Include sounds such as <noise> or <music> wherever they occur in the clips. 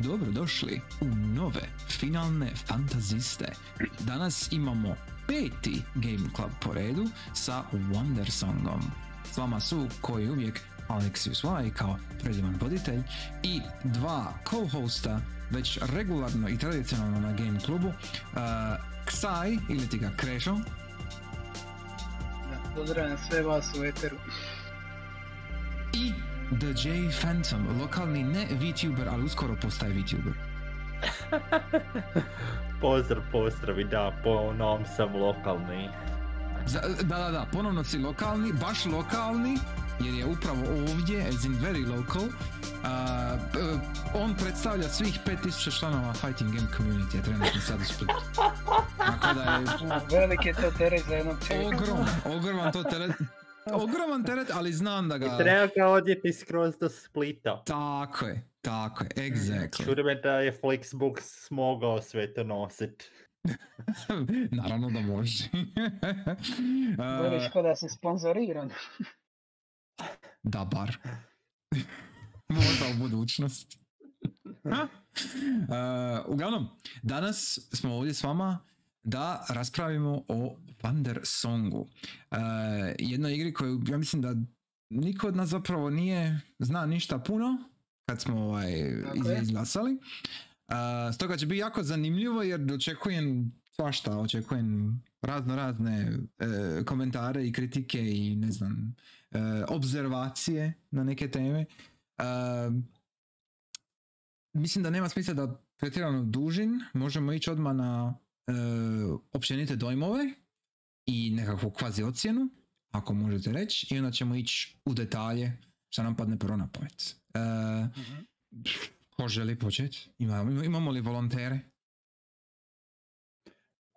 dobrodošli u nove finalne fantaziste. Danas imamo peti Game Club po redu sa Wonder Songom. S vama su, koji uvijek, Alexius Y kao predivan voditelj i dva co-hosta već regularno i tradicionalno na Game Clubu, uh, Ksai ili ti ga Krešo, pozdravljam sve vas u Eteru. The J Phantom, lokalni ne VTuber, ali uskoro postaje VTuber. <laughs> Pozdrav, pozdrav i da, po novom sam lokalni. Za- Da, da, da, ponovno si lokalni, baš lokalni, jer je upravo ovdje, as in very local. A, p- on predstavlja svih 5000 članova Fighting Game Community, trenutno sad Splitu. <laughs> Tako da je A, Velik je to teret za jednog čovjeka. ogroman, ogroman to teret. <laughs> Ogroman teret, ali znam da ga... Treba ga odjeti skroz do Splita. Tako je, tako je, exactly. Čudim me da je Flixbooks mogao sve to nosit. <laughs> Naravno da može. <laughs> Gledaš ko da si sponzoriran. Da, bar. Možda u budućnosti. Uh, uglavnom, danas smo ovdje s vama da raspravimo o Wander Songu. Uh, jednoj igri koju ja mislim da niko od nas zapravo nije zna ništa puno kad smo ovaj, izglasali. Uh, stoga će biti jako zanimljivo jer očekujem svašta, očekujem razno razne e, komentare i kritike i ne znam, e, obzervacije na neke teme. E, mislim da nema smisla da pretjerano dužin, možemo ići odmah na e, općenite dojmove i nekakvu kvazi ocjenu, ako možete reći, i onda ćemo ići u detalje šta nam padne prvo na pamet. E, ko želi početi? Ima, imamo li volontere?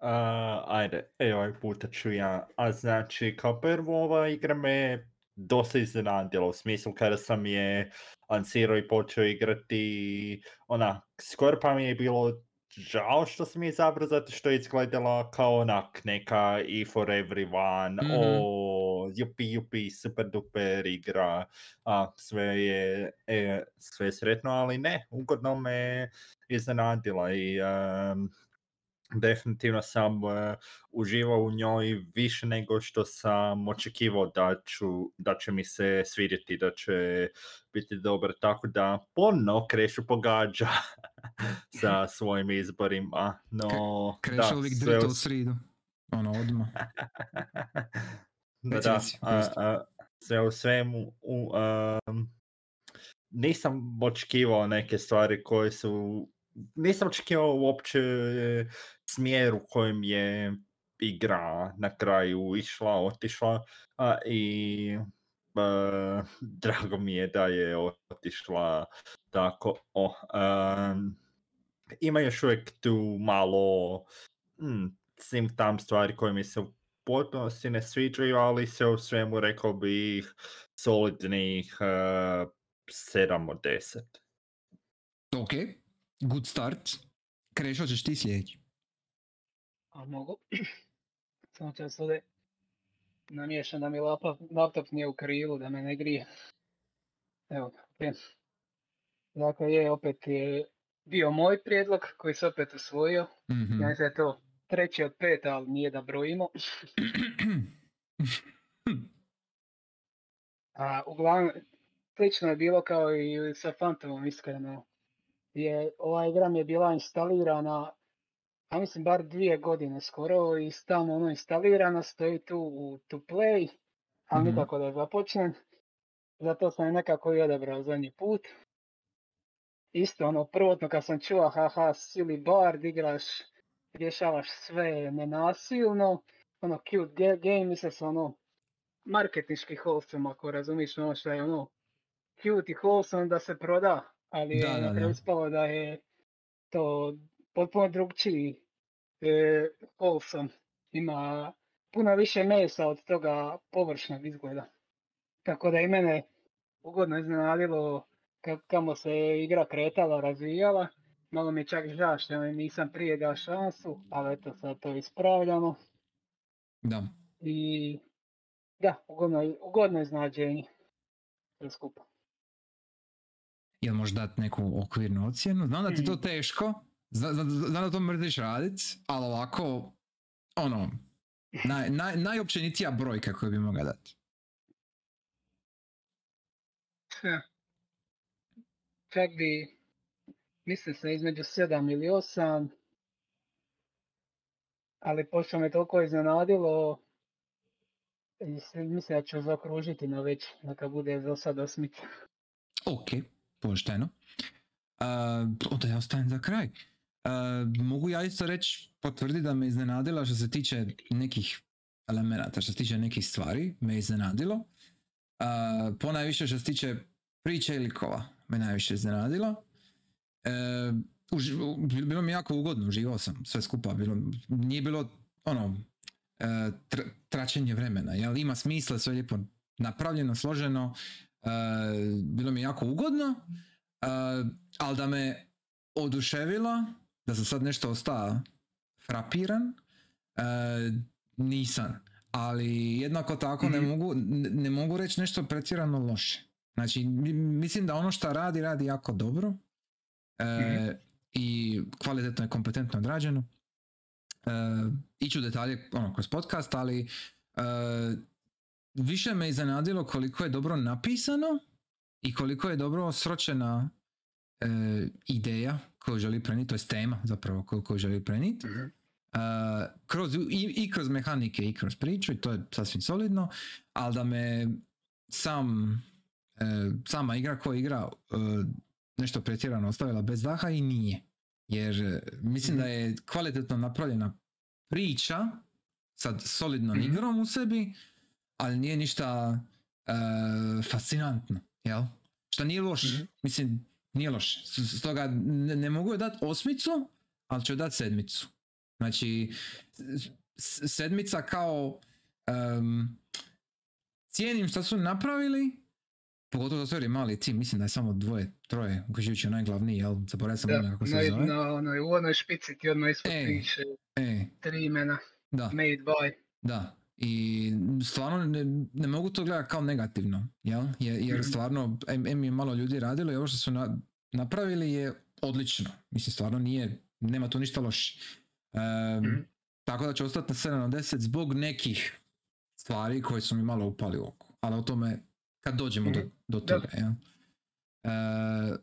A, ajde, evo ovaj puta ću ja. A znači, kao prvo ova igra me dosta iznenadila u smislu kada sam je lancirao i počeo igrati, ona, skoro pa mi je bilo žao što sam je izabrao zato što je izgledala kao onak neka i for everyone, Mhm. o, jupi jupi, super duper igra, a sve je e, sve je sretno, ali ne, ugodno me iznenadila i em, definitivno sam e, uživao u njoj više nego što sam očekivao da, ću, da će mi se svidjeti, da će biti dobar, tako da ponovno Krešu pogađa <laughs> sa <laughs> svojim izborima, no Kreše da, uvijek sve u sridu. Ono, odmah. <laughs> da, da, a, a, sve u svemu, u, um, nisam očekivao neke stvari koje su, nisam očekivao uopće smjer u kojem je igra na kraju išla, otišla a, i e, drago mi je da je otišla tako. O, em, ima još uvijek tu malo mm, sim tam stvari koje mi se u potpunosti ne sviđaju, ali se u svemu rekao bih solidnih uh, 7 od 10. Ok, good start. Krešo, ćeš ti sljedeći. A mogu? <clears throat> Samo ću se ovdje namiješam da mi laptop, laptop nije u krilu, da me ne grije. Evo, ok. Dakle, je, opet je bio moj prijedlog koji se opet usvojio. Mhm. Ja mislim da je to treći od pet, ali nije da brojimo. <clears throat> A uglavnom, slično je bilo kao i sa Phantomom iskreno. Je, ova igra mi je bila instalirana, a mislim bar dvije godine skoro i stalno ono instalirana, stoji tu u to play, ali Mhm. nikako da je započnem. Zato sam je nekako i odabrao zadnji put. Isto ono, prvotno kad sam čuo, haha, silly bard, igraš, rješavaš sve nenasilno, ono, cute ga- game, mislio sam ono, marketinški wholesome, ako razumiješ ono što je ono, cute i wholesome da se proda, ali Da, je da, da. da je to potpuno drugčiji e, wholesome. Ima puno više mesa od toga površnog izgleda. Tako da i mene ugodno iznenadilo ka- kamo se igra kretala, razvijala. Malo mi je čak žao što nisam prije dao šansu, ali eto sad to ispravljamo. Da. I da, ugodno, ugodno iznenađenje. Sve skupa. jel možeš dati neku okvirnu ocjenu. Znam da ti to Mhm. Teško, zna- zna- znam da to mrziš radit, ali ovako, ono, naj, naj, najopćenitija brojka koju bi mogao dati. Čak bi, mislim se između 7 ili 8, ali pošto me toliko iznenadilo, mislim da ću zaokružiti na već, neka bude za sad osmica. Ok, pošteno. Uh, onda ja ostajem za kraj. Uh, mogu ja isto reći, potvrditi da me iznenadila što se tiče nekih elemenata, što se tiče nekih stvari, me iznenadilo. Uh, ponajviše što se tiče priče i likova, me najviše iznenadilo. Uh, uži- u- bilo mi jako ugodno, uživao sam sve skupa, bilo, nije bilo ono, tr- traćenje vremena, jel ima smisla, sve je lijepo napravljeno, složeno, bilo mi jako ugodno, ali da me oduševilo, da sam sad nešto ostao frapiran, uh, nisam. Ali jednako tako ne Mhm. mogu, ne, ne mogu reći nešto pretjerano loše. Znači, mi- mislim da ono što radi, radi jako dobro e, Mhm. i kvalitetno i kompetentno odrađeno. E, iću detalje ono, kroz podcast, ali e, više me iznenadilo koliko je dobro napisano i koliko je dobro sročena e, ideja koju želi prenijeti, to je tema zapravo koju, koju želi prenijeti. Mhm. Uh, kroz, i, i kroz mehanike i kroz priču i to je sasvim solidno, ali da me sam e, sama igra koja igra e, nešto pretjerano ostavila bez daha i nije. Jer e, mislim da je kvalitetno napravljena priča sad solidnom Mhm. igrom u sebi, ali nije ništa e, fascinantno, jel? Što nije loše, Mhm. mislim, nije loše. Stoga ne, ne mogu joj dati osmicu, ali ću joj dati sedmicu. Znači, sedmica kao em, cijenim što su napravili, pogotovo zato jer je mali tim, mislim da je samo dvoje, troje, uključujući onaj glavni, jel, zaboravio sam Da, ime kako se na, zove. na, onoj- u onoj špici ti odmah ispod E. piše E, tri imena, da, made by. da. I stvarno ne, ne mogu to gledati kao negativno, jel? Jer, jer Mhm. stvarno, em, em je malo ljudi radilo i ovo što su na- napravili je odlično. Mislim, stvarno nije, nema tu ništa loše. Em, Mhm. Tako da će ostati na 7 od 10 zbog nekih stvari koje su mi malo upali u oko. Ali o tome kad dođemo do, Mhm. do toga. jel? E,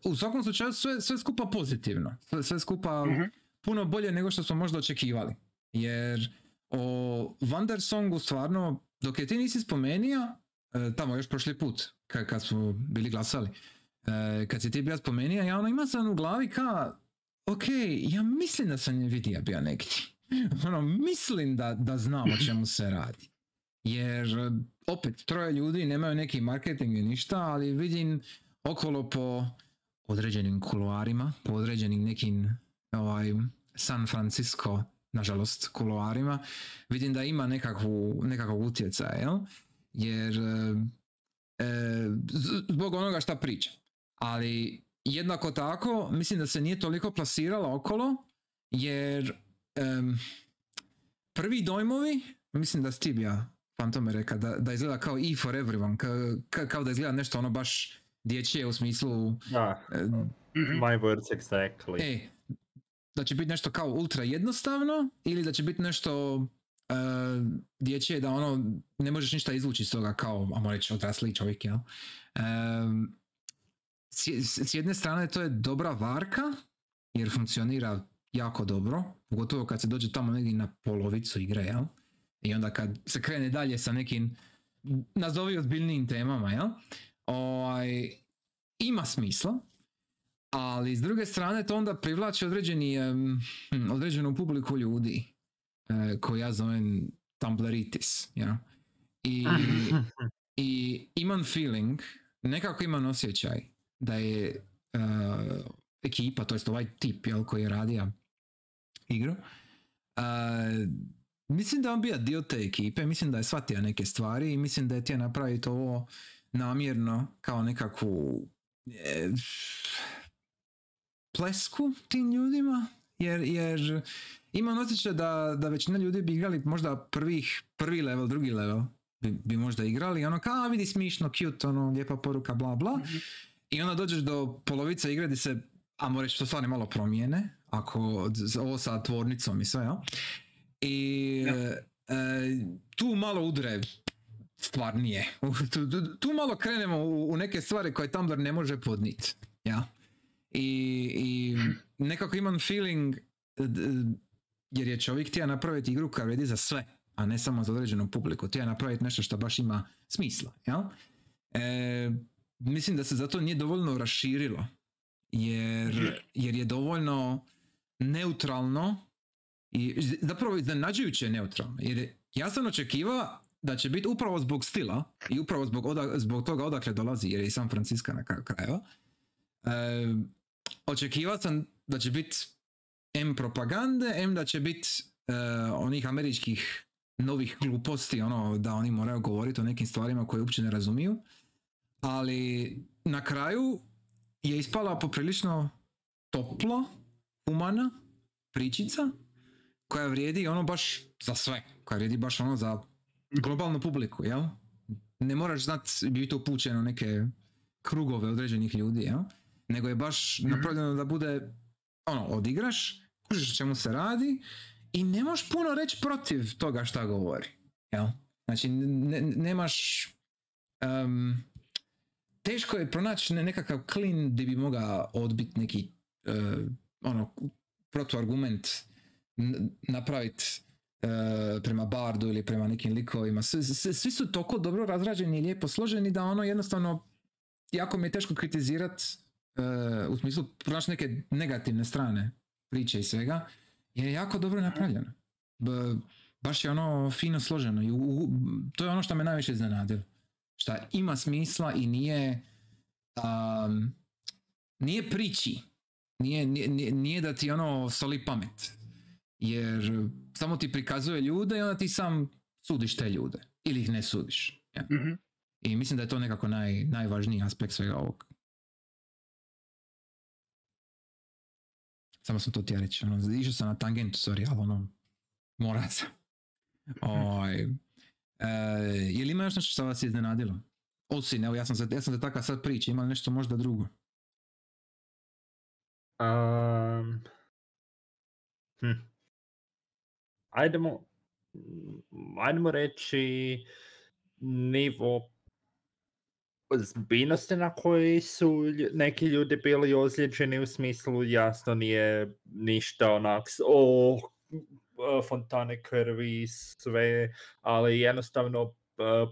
u svakom slučaju sve, sve skupa pozitivno. Sve, sve skupa Mhm. puno bolje nego što smo možda očekivali. Jer o Wandersongu stvarno, dok je ti nisi spomenio, e, tamo još prošli put, kad, smo bili glasali, e, kad si ti bio spomenio, ja ono ima sam u glavi ka, ok, ja mislim da sam Nvidia bio negdje. <laughs> ono, mislim da, da znam o čemu se radi. Jer opet, troje ljudi nemaju neki marketing i ništa, ali vidim okolo po određenim kuloarima, po određenim nekim ovaj, San Francisco, nažalost, kuloarima, vidim da ima nekakvu, nekakvog utjecaja, jel? Jer e, e, zbog onoga šta priča. Ali jednako tako, mislim da se nije toliko plasirala okolo, jer em, prvi dojmovi, mislim da Steve ja Fantome reka, da, da izgleda kao E for everyone, ka, ka- kao da izgleda nešto ono baš dječje u smislu Da, e, my words exactly. E, da će biti nešto kao ultra jednostavno ili da će biti nešto uh, dječje da ono ne možeš ništa izvući iz toga kao, ajmo reći, odrasli čovjek, jel? Em, s, jedne strane to je dobra varka jer funkcionira jako dobro, pogotovo kad se dođe tamo negdje na polovicu igre, jel? I onda kad se krene dalje sa nekim nazovi ozbiljnijim temama, jel? Ovaj, ima smisla, ali s druge strane to onda privlači određeni, em, hm, određenu publiku ljudi e, koju ja zovem Tumbleritis. Ja? I, <laughs> I imam feeling, nekako imam osjećaj da je e, ekipa, to jest ovaj tip jel, koji je radio igru, e, mislim da on bio dio te ekipe, mislim da je shvatio neke stvari i mislim da je htio napraviti ovo namjerno kao nekakvu e, plesku tim ljudima jer, jer imam osjećaj da, da većina ljudi bi igrali možda prvih, prvi level, drugi level bi, bi možda igrali, ono kao "A, vidi smišno, cute, ono, lijepa poruka, bla bla. Mhm. I onda dođeš do polovice igre gdje se, ajmo reći, to stvari malo promijene, ako ovo sa tvornicom i sve, ja? I e, tu malo udre stvarnije. Tu, tu, tu malo krenemo u, u neke stvari koje Tumblr ne može podniti. Ja? I, I nekako imam feeling jer je čovjek htio napraviti igru koja vredi za sve, a ne samo za određenu publiku. Htio napraviti nešto što baš ima smisla. Ja? E, mislim da se zato nije dovoljno raširilo. Jer, jer je dovoljno neutralno i zapravo iznenađujuće neutralno. Jer ja sam očekivao da će biti upravo zbog stila i upravo zbog, zbog toga odakle dolazi, jer je i San Francisco na kraju krajeva. E, očekivao sam da će biti M propagande, M da će biti e, onih američkih novih gluposti, ono da oni moraju govoriti o nekim stvarima koje uopće ne razumiju. Ali na kraju je ispala poprilično topla, humana pričica koja vrijedi ono baš za sve, koja vrijedi baš ono za globalnu publiku, jel? Ne moraš znat biti upućen u neke krugove određenih ljudi, jel? Nego je baš mhm. napravljeno da bude, ono, odigraš, kužiš čemu se radi i ne možeš puno reći protiv toga šta govori, jel? Znači, ne, nemaš... Um, teško je pronaći nekakav klin gdje bi mogao odbiti neki uh, ono, protuargument napraviti uh, prema Bardu ili prema nekim likovima. Svi, svi su toliko dobro razrađeni i lijepo složeni da ono jednostavno jako mi je teško kritizirat uh, u smislu pronaći neke negativne strane priče i svega je jako dobro napravljeno. Baš je ono fino složeno i to je ono što me najviše iznenadilo. Šta ima smisla i nije um, nije priči. Nije, nije, nije da ti ono soli pamet jer samo ti prikazuje ljude i onda ti sam sudiš te ljude. Ili ih ne sudiš. Ja. Mhm. I mislim da je to nekako naj, najvažniji aspekt svega ovog. Samo sam to ti reći. Ono, išao sam na tangentu, sorry, ali ono, mora se. <laughs> Oj, e, je li ima još nešto što vas je iznenadilo? Osim, evo, ja sam ja sam se takav sad priča, ima li nešto možda drugo? Um, hm ajdemo, ajdemo reći nivo zbiljnosti na koji su neki ljudi bili ozlijeđeni u smislu jasno nije ništa onak o fontane krvi sve, ali jednostavno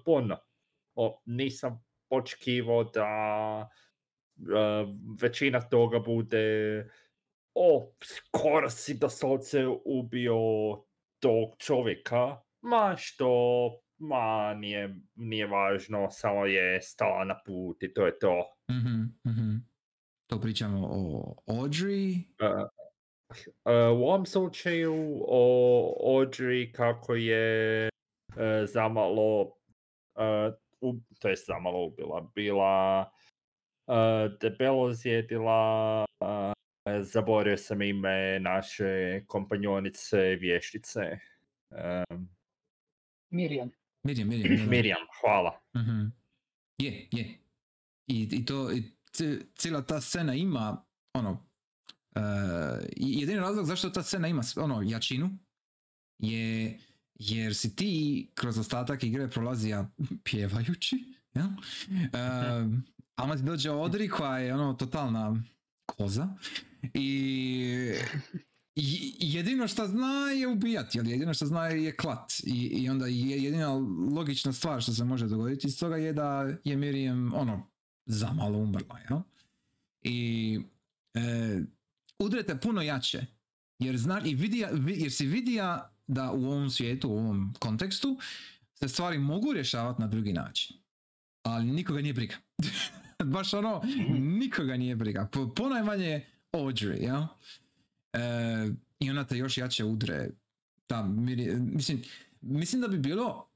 puno. O, nisam očekivao da većina toga bude o, skoro si doslovce ubio tog čovjeka, ma što, ma nije, nije važno, samo je stala na put i to je to. mm To pričamo o Audrey? Uh, uh, u ovom slučaju o Audrey kako je uh, zamalo, uh, u, to je zamalo ubila, bila uh, debelo zjedila uh, zaboravio sam ime naše kompanjonice vještice. Um, Mirjam. Mirjam, Mirjam. Mirjam, hvala. uh Je, je. I, i to, i cijela ta scena ima, ono, uh, jedini razlog zašto ta scena ima ono jačinu je jer si ti kroz ostatak igre prolazija <laughs> pjevajući, ja? Uh, a onda ti dođe Odri koja je ono totalna koza i <laughs> jedino što zna je ubijati, ali jedino što zna je klat. I, i onda je jedina logična stvar što se može dogoditi iz toga je da je Miriam ono zamalo umrla. Jel? I e, udrete puno jače jer, zna, i vidija, jer si vidija da u ovom svijetu, u ovom kontekstu se stvari mogu rješavati na drugi način. Ali nikoga nije briga. <laughs> Baš ono, mhm. nikoga nije briga. Po, ponajmanje Audrey, ja? E, I ona te još jače udre. Da, mislim, mislim da bi bilo,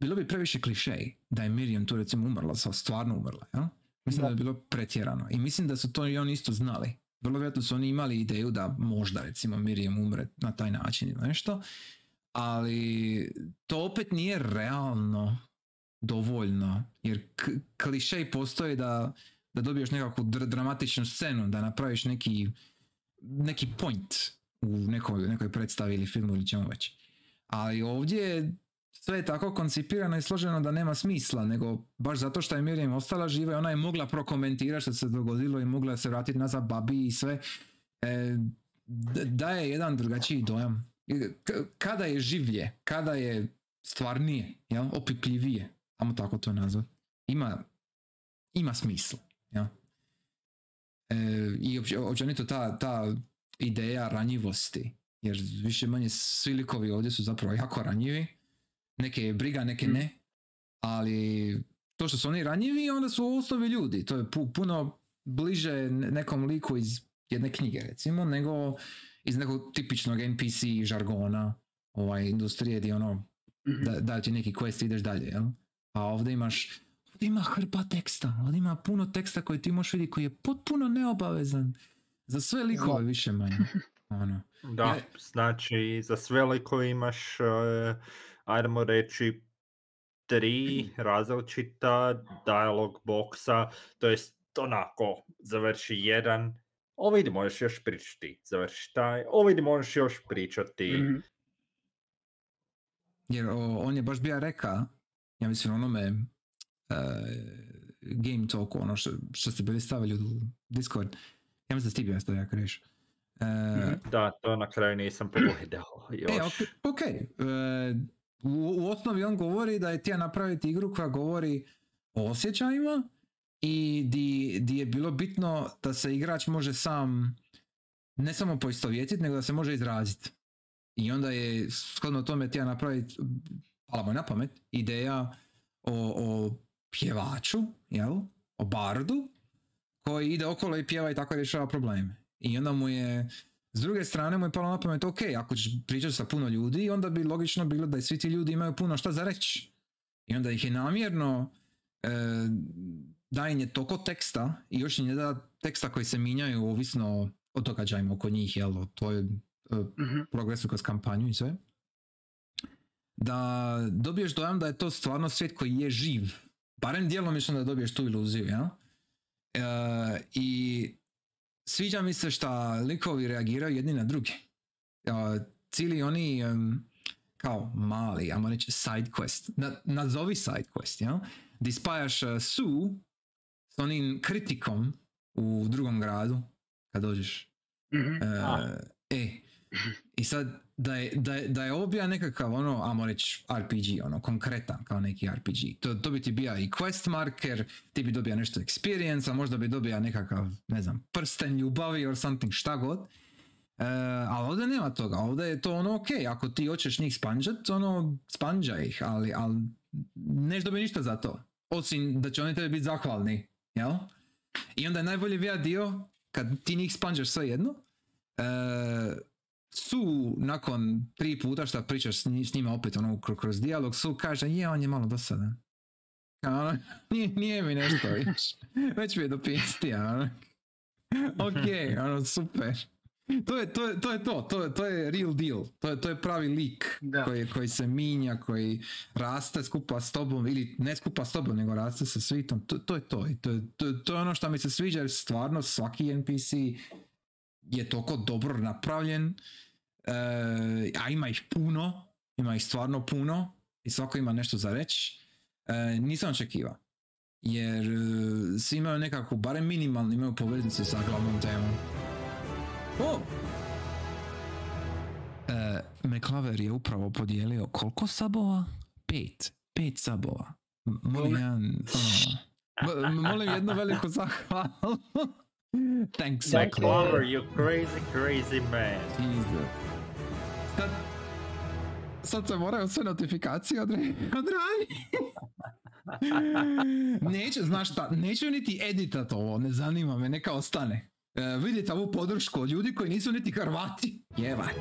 bilo bi previše klišej da je Miriam tu recimo umrla, stvarno umrla, ja? Mislim da. da bi bilo pretjerano. I mislim da su to i oni isto znali. Vrlo vjerojatno su oni imali ideju da možda recimo Miriam umre na taj način ili nešto. Ali to opet nije realno dovoljno. Jer klišej postoji da da dobiješ nekakvu dr- dramatičnu scenu, da napraviš neki, neki point u nekoj, nekoj predstavi ili filmu ili čemu već. Ali ovdje je sve je tako koncipirano i složeno da nema smisla, nego baš zato što je Miriam ostala živa i ona je mogla prokomentirati što se dogodilo i mogla se vratiti nazad babi i sve, e, daje jedan drugačiji dojam. Kada je življe, kada je stvarnije, jel? opipljivije, ajmo tako to nazvat, ima, ima smisla. Jel? E, I opće- općenito ta, ta ideja ranjivosti, jer više manje svi likovi ovdje su zapravo jako ranjivi, neke je briga, neke ne, ali to što su oni ranjivi, onda su osnovi ljudi, to je pu- puno bliže ne- nekom liku iz jedne knjige recimo, nego iz nekog tipičnog NPC žargona ovaj, industrije gdje ono Mhm. da, da ti neki quest ideš dalje, jel? A ovdje imaš, ovdje ima hrpa teksta, ovdje ima puno teksta koji ti možeš vidjeti koji je potpuno neobavezan za sve likove više manje. <laughs> Ono. Da, Ja- znači za sve likove imaš, uh, ajdemo reći, tri <clears throat> različita dialog boksa, to jest onako, završi jedan, o vidi možeš još pričati, završi taj, o vidi možeš još pričati. Mhm. Jer o, on je baš bio reka, ja mislim onome e, Game Talku, ono što, što ste bili stavili u Discord, ja mislim da ti bio stavio, ako reš. E, Mhm. Da, to na kraju nisam pogledao još. E, ok, ok. E, u, u osnovi on govori da je htio napraviti igru koja govori o osjećajima i di, di je bilo bitno da se igrač može sam ne samo poistovjetiti, nego da se može izraziti. I onda je shodno tome htio napraviti, pala mu je na pamet, ideja o, o pjevaču, jel? O bardu, koji ide okolo i pjeva i tako rješava probleme. I onda mu je s druge strane mu je palo na pamet, ok, ako ćeš pričati sa puno ljudi, onda bi logično bilo da i svi ti ljudi imaju puno šta za reći. I onda ih je namjerno e, da im je toliko teksta i još je da teksta koji se mijenjaju ovisno o događajima oko njih, jel, o tvojoj e, Mhm. progresu kroz kampanju i sve. Da dobiješ dojam da je to stvarno svijet koji je živ. Barem djelomično da dobiješ tu iluziju, jel? E, I sviđa mi se šta likovi reagiraju jedni na druge. Uh, cijeli oni em, kao mali, ajmo reći side quest, na, nazovi side quest, jel? Di spajaš uh, Sue s onim kritikom u drugom gradu, kad dođeš. Mhm. E, e, i sad da je, da je, da je bio nekakav ono, ajmo reći RPG, ono, konkretan kao neki RPG. To, to bi ti bio i quest marker, ti bi dobio nešto experience, a možda bi dobio nekakav, ne znam, prsten ljubavi or something, šta god. E, ali ovdje nema toga, ovdje je to ono ok, ako ti hoćeš njih spanđat, ono, spanđaj ih, ali, ali neš dobi ništa za to. Osim da će oni tebi biti zahvalni, jel? I onda je najbolji bija dio, kad ti njih spanđaš sve jedno, e, su nakon tri puta što pričaš s, nji- s njima opet ono kro- kroz dijalog, su kaže je on je malo dosadan. Ono, <laughs> nije, nije mi nešto viš. Već mi je dopistija. Ono. Ok, ono super. To je to, je, to, je to, to, je- to je real deal, to je, to je pravi lik Da. koji, koji se minja, koji raste skupa s tobom ili ne skupa s tobom nego raste sa svitom, to, to je to. I to, je- to, to je ono što mi se sviđa jer stvarno svaki NPC je toliko dobro napravljen, e, a ima ih puno, ima ih stvarno puno i svako ima nešto za reći. E, nisam očekivao. Jer e, svi imaju nekakvu, barem minimalno imaju poveznicu sa glavnom temom. O! E, McClaver je upravo podijelio koliko sabova? Pet. Pet sabova. Molim jedan, ono, m- molim jednu veliku zahvalu. Thanks, McClaver. Clover, you crazy, crazy man. Jesus. Sad, sad se moraju sve notifikacije odre- odraditi. <laughs> Neću, znaš šta, neću niti editat ovo, ne zanima me, neka ostane. E, vidite ovu podršku od ljudi koji nisu niti Hrvati. Jevaj.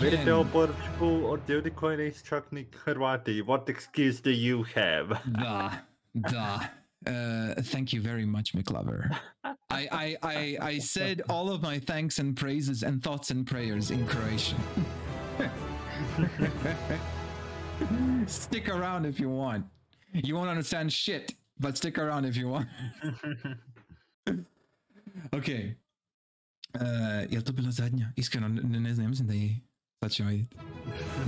Vidite Again, ovu poručku od ljudi koji nisu čak ni Hrvati. What excuse do you have? Da, da. Uh, thank you very much, McLover. <laughs> I, I, I, I said all of my thanks and praises and thoughts and prayers in Croatian. <laughs> Stick around if you want. You won't understand shit, but stick around if you want. <laughs> ok. Uh, je li to bila zadnja? Iskreno, ne, ne znam, mislim da je. Sad ćemo vidjeti.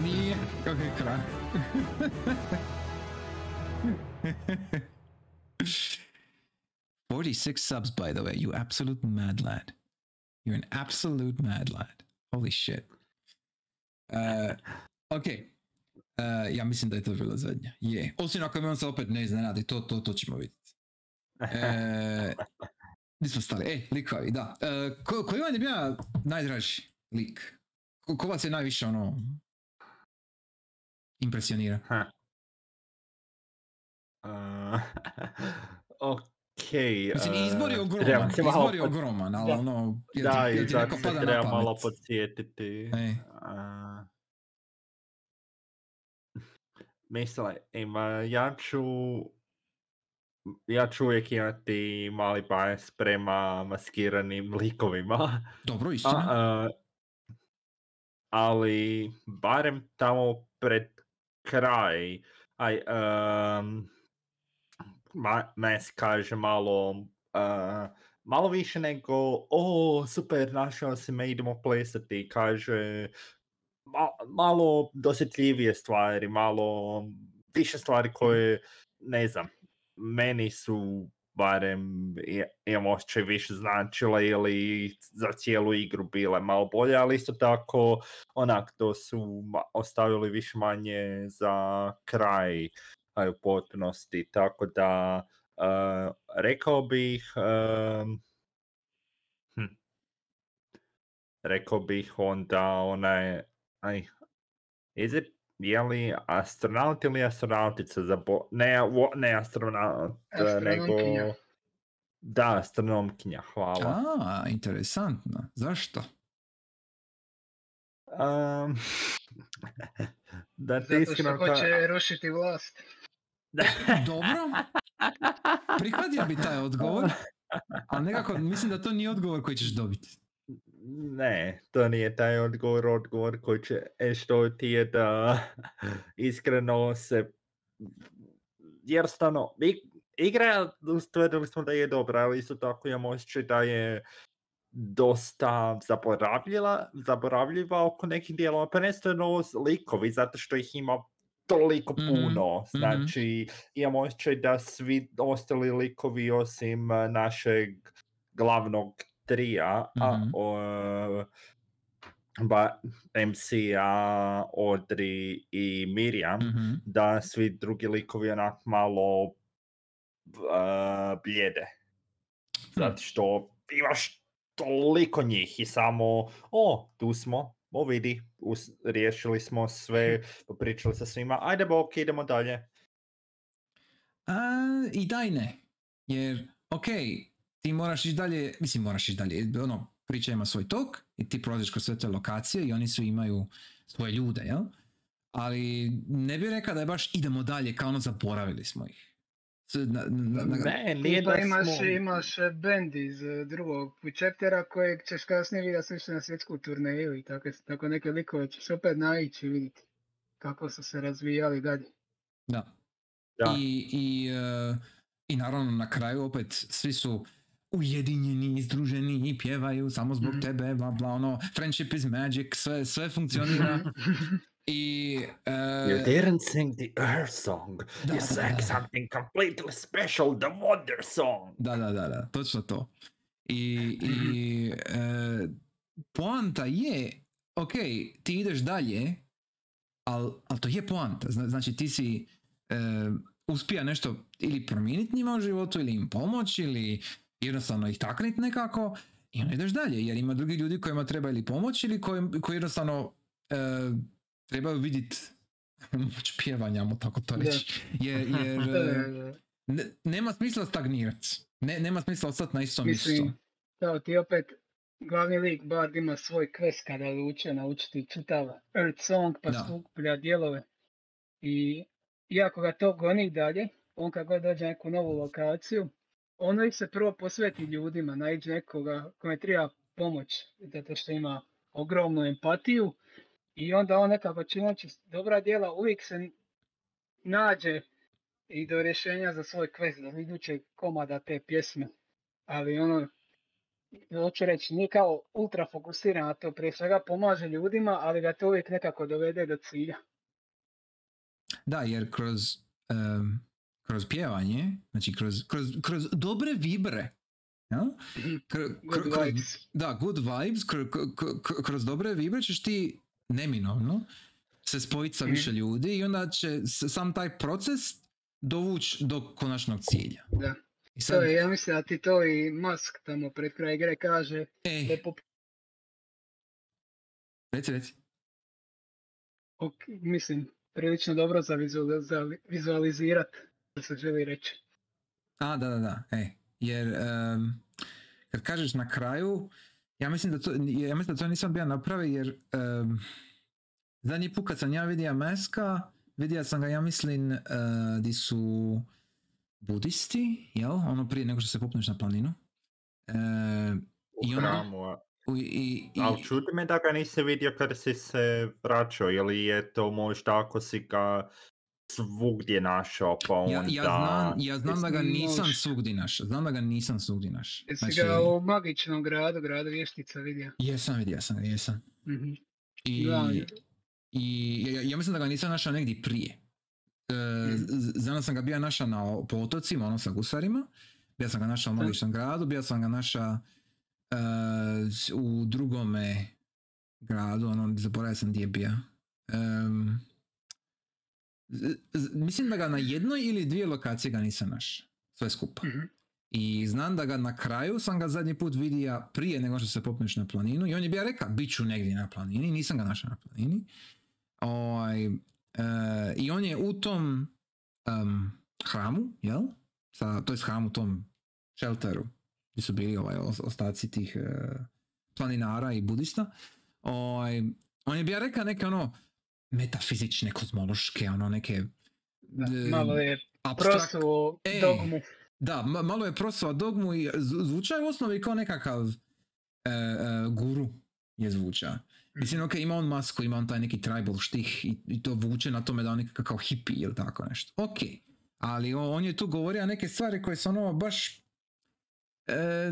Nije, je kraj. <laughs> Forty-six subs, by the way. You absolute mad lad. You're an absolute mad lad. Holy shit. Uh, ok. Uh, ja mislim da je to bila zadnja. Je. Osim ako me on se opet ne iznenadi, to, to, to ćemo vidjeti. E, gdje smo stali? E, likovi, da. E, ko, koji vam je bio najdraži lik? Ko, ko vas je najviše ono impresionira? Ha. Uh, <laughs> ok. Mislim, izbor je ogroman, trebam se malo izbor je ogroman, ali Da. ono, jel Da, ti, jel ti neko se pada na treba malo podsjetiti. E. Uh, Misle, ima, ja ću ja ću uvijek imati mali bias prema maskiranim likovima. Dobro, istina. A, uh, ali barem tamo pred kraj, aj, um, ma, Mes kaže malo, uh, malo više nego, o, super, našao si me, idemo plesati, kaže, ma- malo dosjetljivije stvari, malo više stvari koje, ne znam, meni su barem imam osjećaj više značile ili za cijelu igru bile malo bolje, ali isto tako onak to su ostavili više manje za kraj. aj, u potpunosti, tako da uh, rekao bih um, hm, rekao bih onda onaj aj, is it je li astronaut ili astronautica za bo... ne, ne astronaut, nego Astronomkinja. da, astronomkinja, hvala. A, interesantno. Zašto? Um, <laughs> da ti Zato što ka- hoće rušiti vlast. <laughs> Dobro, prihvatio bi taj odgovor, ali nekako mislim da to nije odgovor koji ćeš dobiti. Ne, to nije taj odgovor, odgovor koji će, e, što ti je da iskreno se, jednostavno, i- igra, ustvrdili smo da je dobra, ali isto tako imam osjećaj da je dosta zaboravljila, zaboravljiva oko nekih dijelova, prvenstveno likovi, zato što ih ima toliko Mhm, puno, znači imam osjećaj da svi ostali likovi osim eh, našeg glavnog trija, a, Mhm. o, ba, MC-a, Audrey i Miriam, Mhm. da svi drugi likovi onak malo uh, bljede. Zato što imaš toliko njih i samo, o, tu smo, o vidi, us- riješili smo sve, popričali sa svima, ajde bok, idemo dalje. A, I daj ne. Jer, ok, ti moraš ići dalje, mislim moraš ići dalje, ono, priča ima svoj tok i ti prolaziš kroz sve te lokacije i oni su imaju svoje ljude, jel? Ali ne bih rekao da je baš idemo dalje, kao ono zaboravili smo ih. S- na- na- na- Ne, nije da imaš, smo... imaš e, band iz e, drugog chaptera kojeg ćeš kasnije vidjeti sve na svjetsku turneju i tako, tako neke likove ćeš opet naići i vidjeti kako su se razvijali dalje. Da. Da. I, i, eh, I naravno na kraju opet svi su ujedinjeni, izdruženi i pjevaju samo zbog Mhm. tebe, bla bla, ono, friendship is magic, sve, sve funkcionira. <laughs> I eh, You didn't sing the Earth song, Da, you sang da. something completely special, the Wonder song. Da, da, da, da, točno to. I, i e, poanta je, ok, ti ideš dalje, ali al to je poanta. Zna- Znači ti si e, uspija nešto ili promijeniti njima u životu, ili im pomoći, ili jednostavno ih takniti nekako i onda ideš dalje, jer ima drugi ljudi kojima treba ili pomoć ili koji, koji jednostavno e, trebaju vidjeti moć pjevanja, ajmo tako to reći. Jer, jer <laughs> ne, nema smisla stagnirati. Ne, nema smisla ostati na istom mjestu. Mislim, kao ti opet glavni lik Bard ima svoj quest kada uče naučiti čitav Earth Song pa skuplja dijelove. I iako ga to goni dalje, on kad god dođe na neku novu lokaciju, ono ih se prvo posveti ljudima, naiđe nekoga kome treba pomoć, zato što ima ogromnu empatiju i onda on nekako činaći dobra djela uvijek se nađe i do rješenja za svoj quest, do idućeg komada te pjesme. Ali ono, hoću reći, nije kao ultra fokusiran na to, prije svega pomaže ljudima, ali ga to uvijek nekako dovede do cilja. Da, jer kroz, em, kroz pjevanje, znači kroz, kroz, kroz dobre vibre, ja? Mhm. Kr- Good kr- kroz- vibes. da, good vibes, kr- kr- kr- kroz dobre vibre ćeš ti neminovno se spojiti sa Mhm. više ljudi i onda će sam taj proces dovući do konačnog cilja. Da. I To sad, je, ja mislim da ti to i Musk tamo pred kraj igre kaže, da e, je pop- reci, reci. ok, mislim, prilično dobro za vizualiz- vizualizirati, da se želi reći. A, da, da, da, e, jer em, kad kažeš na kraju, ja mislim da to, ja mislim da to nisam bio napravi jer em, zadnji put kad sam ja vidio Maska, vidio sam ga, ja mislim, uh, di su budisti, jel? Ono prije nego što se popneš na planinu. E, U I onda- u- i, i, Ali čudi me da ga nisi vidio kada si se vraćao, ili je to možda ako si ga svugdje našao, pa onda... ja, ja, znam, ja znam da ga nisam svugdje našao. Znam da ga nisam svugdje našao. Jesi Znači, ga u magičnom gradu, gradu vještica vidio? jesam vidio sam ga, jesam. Mhm. I, Da, i ja, ja mislim da ga nisam našao negdje prije. E, z- Danas sam ga bio našao na, po otocima, ono sa gusarima. Bio sam ga našao u Da. Magičnom gradu, bio sam ga našao s- u drugome gradu, ono, zaboravio sam gdje je bio. Z- mislim da ga na jednoj ili dvije lokacije ga nisam našao. Sve skupa. Mhm. I znam da ga na kraju sam ga zadnji put vidio prije nego što se popneš na planinu i on je bio rekao bit ću negdje na planini, nisam ga našao na planini. Ovaj, e, I on je u tom em, hramu, jel? Sa, to je hramu, tom shelteru, gdje su bili ovaj, os- ostaci tih e, planinara i budista. Ovaj, on je bio rekao neke ono metafizične, kozmološke, ono neke Da, malo je abstrakt- prosuo E, dogmu. da, ma- malo je prosao dogmu i zvuča je u osnovi kao nekakav e, e, guru je zvuča. Mislim, ok, ima on masku, ima on taj neki tribal štih i, i to vuče na tome da on nekakav kao hippie ili tako nešto. Ok, ali o- on je tu govorio neke stvari koje su ono baš... e,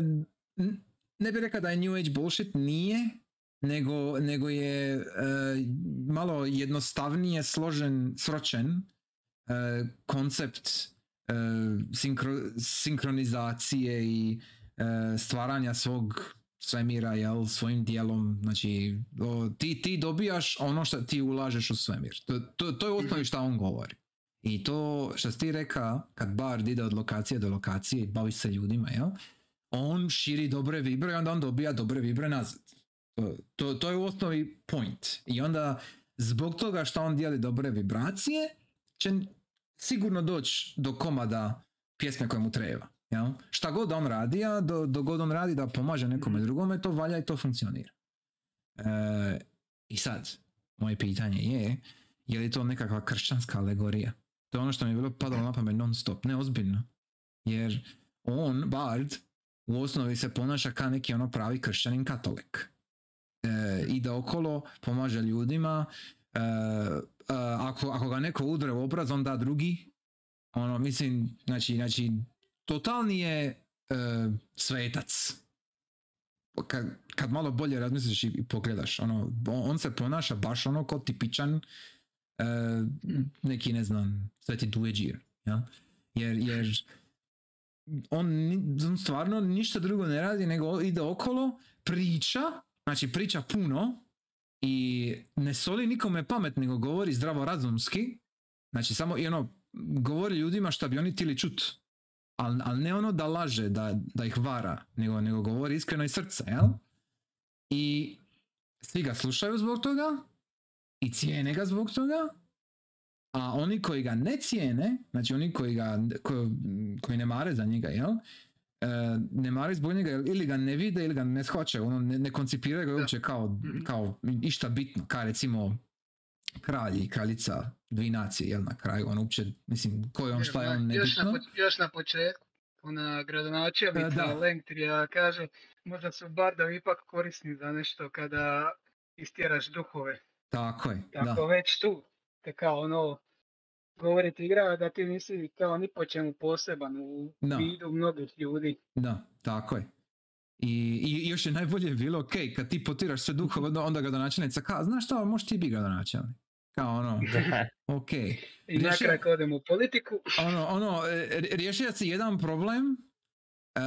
ne bih rekao da je New Age bullshit, nije, nego, nego je e, malo jednostavnije složen, sročen e, koncept e, sinkro- sinkronizacije i stvaranja svog svemira jel, svojim dijelom, znači o, ti, ti dobijaš ono što ti ulažeš u svemir. To, to, to je osnovi što on govori. I to što ti reka, kad Bard ide od lokacije do lokacije i bavi se ljudima, jel? on širi dobre vibre i onda on dobija dobre vibre nazad. To, to, je u osnovi point. I onda zbog toga što on dijeli dobre vibracije, će sigurno doći do komada pjesme koje mu treba. Jel? Šta god on radi, a do, do god on radi da pomaže nekome drugome, to valja i to funkcionira. E, I sad, moje pitanje je, je li to nekakva kršćanska alegorija? To je ono što mi je bilo padalo na pamet non stop, ne ozbiljno. Jer on, Bard, u osnovi se ponaša kao neki ono pravi kršćanin katolik. E, ide okolo, pomaže ljudima, e, e, ako, ako ga neko udre u obraz, on da drugi. Ono, mislim, znači, znači totalni je e, svetac. Kad, kad malo bolje razmisliš i, pogledaš, ono, on, se ponaša baš ono kao tipičan e, neki, ne znam, sveti dueđir. Ja? Jer, jer on, on stvarno ništa drugo ne radi nego ide okolo, priča, znači priča puno i ne soli nikome pamet nego govori zdravorazumski, znači samo i ono, govori ljudima šta bi oni htjeli čut. Ali al ne ono da laže, da, da ih vara, nego, nego govori iskreno iz srca, jel? I svi ga slušaju zbog toga i cijene ga zbog toga, a oni koji ga ne cijene, znači oni koji, ga, ko- koji ne mare za njega, jel? E, ne mare zbog njega ili ga ne vide ili ga ne shvaćaju, ono, ne, ne koncipiraju ga uopće kao, Mhm. kao išta bitno, kao recimo kralj i kraljica dvi nacije, jel na kraju, on uopće, mislim, ko je on, šta je on, još, na, nebitno. još na početku, ona gradonačelnica E, da. Lentrija kaže, možda su bardovi ipak korisni za nešto kada istjeraš duhove. Tako je, Tako da. već tu, te kao ono, govoriti igra, da ti nisi kao ni po čemu poseban u Da. vidu mnogih ljudi. Da, tako je. I, i još je najbolje bilo, ok, kad ti potiraš sve duhove, onda, gradonačelnica kao, znaš šta, možeš ti biti gradonačelnik. Kao ono, ok. I Riješio- na kraju kad odem u politiku, Ono, ono, e, riješio si jedan problem e,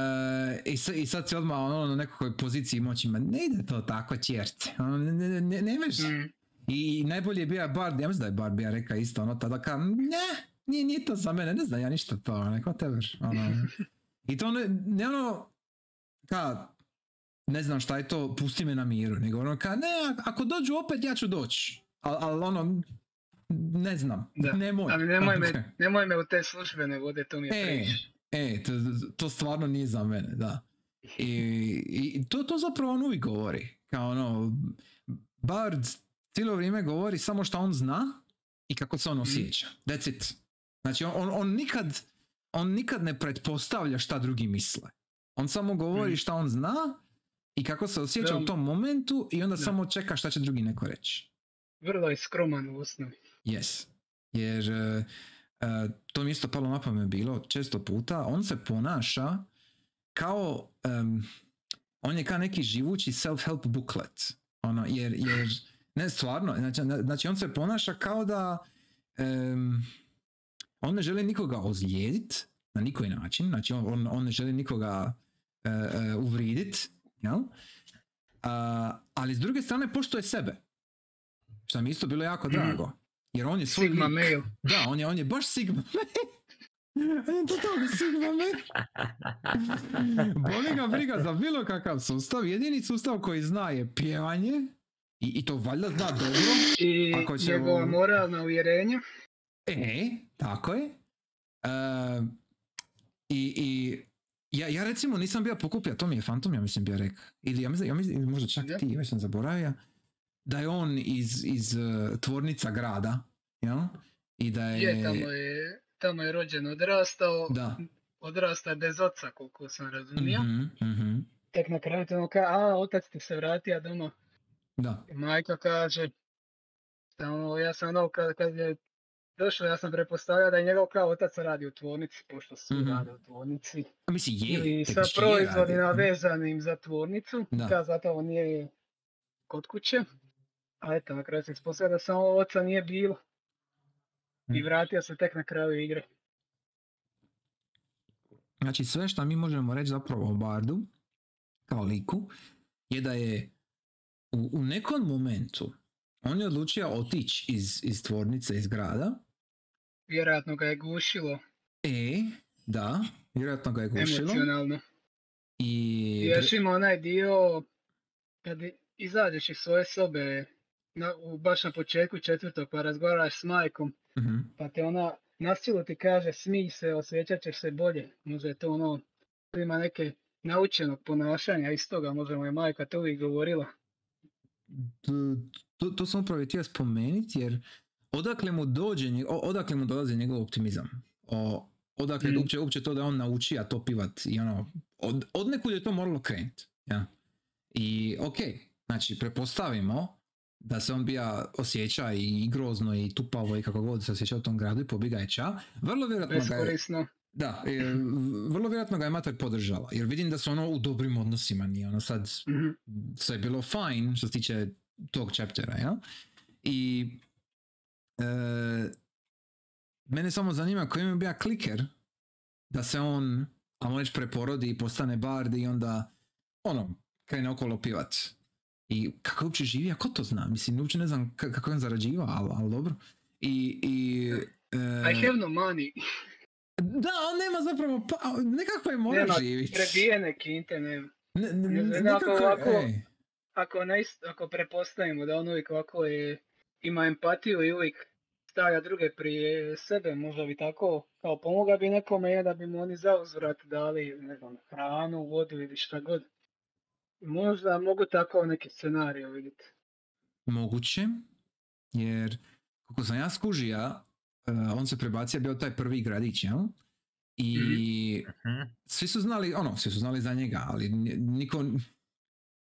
i, sa- i sad si odmah ono, na nekakvoj poziciji moći, ma ne ide to tako čerce. Ono, ne, ne, ne, ne možeš. I najbolje je bio Bard, ja mislim da je Bard bio rekao isto, ono tada kao, ne, nije, nije to za mene, ne znam ja ništa to, neko whatever, ono. I to ne, ne ono, ka, ne znam šta je to, pusti me na miru, nego ono ka, ne, ako dođu opet ja ću doći, ali al, ono, ne znam, Da, nemoj. ali nemoj me, nemoj me u te službene vode, to mi je E. E, to, to stvarno nije za mene, da. I, i to, to zapravo on uvijek govori. Kao ono, Bard cijelo vrijeme govori samo što on zna i kako se on osjeća. That's it. Znači, on, on, on nikad, on nikad ne pretpostavlja šta drugi misle. On samo govori Mm. šta on zna i kako se osjeća Da, u tom momentu i onda Da. samo čeka šta će drugi neko reći. Vrlo je skroman u osnovi. Yes. Jer e, e, to mi isto palo na pamet bilo često puta. On se ponaša kao em, on je kao neki živući self-help booklet. Ono, jer, jer ne stvarno, znači, na- znači on se ponaša kao da em, on ne želi nikoga ozlijedit na nikoji način, znači on, on, on ne želi nikoga e, e, uvridit, jel? A, ali s druge strane poštuje sebe. Što mi isto bilo jako drago. Jer on je svoj Sigma lik. Da, on je, on je baš Sigma On je totalni Sigma Boli ga briga za bilo kakav sustav. Jedini sustav koji zna je pjevanje. I, i to valjda zna dobro. I Ako ćemo- njegova moralna uvjerenja. E, tako je. E, I, i ja, ja recimo nisam bio pokupio, to mi je Fantom, ja mislim bio rekao. Ili ja mislim, ja mislim, ili možda čak Da. ti, već sam zaboravio. Da je on iz, iz eh, tvornica grada, jel? I da je... Je, tamo je, tamo je rođen, odrastao. Da. Odrastao je bez oca, koliko sam razumio. Mhm, mhm, Tek na kraju to ono ka, a otac ti se vratio doma. Da. I majka kaže, samo ja sam ono kad, kad je došlo, ja sam pretpostavljao da je njegov kao otac radi u tvornici, pošto su Mhm. rade u tvornici. A Mislim, je. Ili sa proizvodima radi. vezanim za tvornicu, Da. zato on nije kod kuće. A eto, na kraju se ispostavio da samo oca nije bilo. I Mhm. vratio se tek na kraju igre. Znači sve što mi možemo reći zapravo o Bardu, kao liku, je da je u, u nekom momentu on je odlučio otići iz, iz tvornice, iz grada. Vjerojatno ga je gušilo E, da, vjerojatno ga je gušilo. emocionalno. I... Još ima onaj dio kad izađeš iz svoje sobe na, u, baš na početku četvrtog pa razgovaraš s majkom Mhm. pa te ona na silu ti kaže smij se, osjećat ćeš se bolje. Možda je to ono, ima neke naučenog ponašanja iz toga, možda mu je majka to uvijek govorila. To, to, sam upravo htio spomenuti jer odakle mu dođe, odakle mu dolazi njegov optimizam. O, odakle Mm. uopće, uopće to da on nauči, a to pivat i ono, od, od nekud je to moralo krenuti. Ja? I ok, znači prepostavimo da se on bija osjeća i grozno i tupavo i kako god se osjeća u tom gradu i pobiga je ča, vrlo vjerojatno ga je. Da, e, vrlo vjerojatno ga je mater podržala, jer vidim da su ono u dobrim odnosima, nije ono sad Mhm. sve je bilo fine što se tiče tog chaptera, ja? I e, mene samo zanima koji mi bio kliker da se on, a reći preporodi i postane bard i onda ono, krene okolo pivat. I kako je uopće živio, ko to zna? Mislim, uopće ne znam ka- kako je on zarađivao, ali, ali dobro. I, i e, I have no money. Da, on nema zapravo, pa, nekako je mora Nema prebijene kinte, nema. Ne, ne, Ne nekako, ako ej. Ako, ne, ako prepostavimo da on uvijek ovako je, ima empatiju i uvijek stavlja druge prije sebe, možda bi tako, kao pomoga bi nekome je da bi mu oni za uzvrat dali, ne znam, hranu, vodu ili šta god. Možda mogu tako neki scenarij vidjeti. Moguće, jer kako sam ja skužija, eh, on se prebacio, bio taj prvi gradić, jel? I Mhm. svi su znali, ono, svi su znali za njega, ali niko...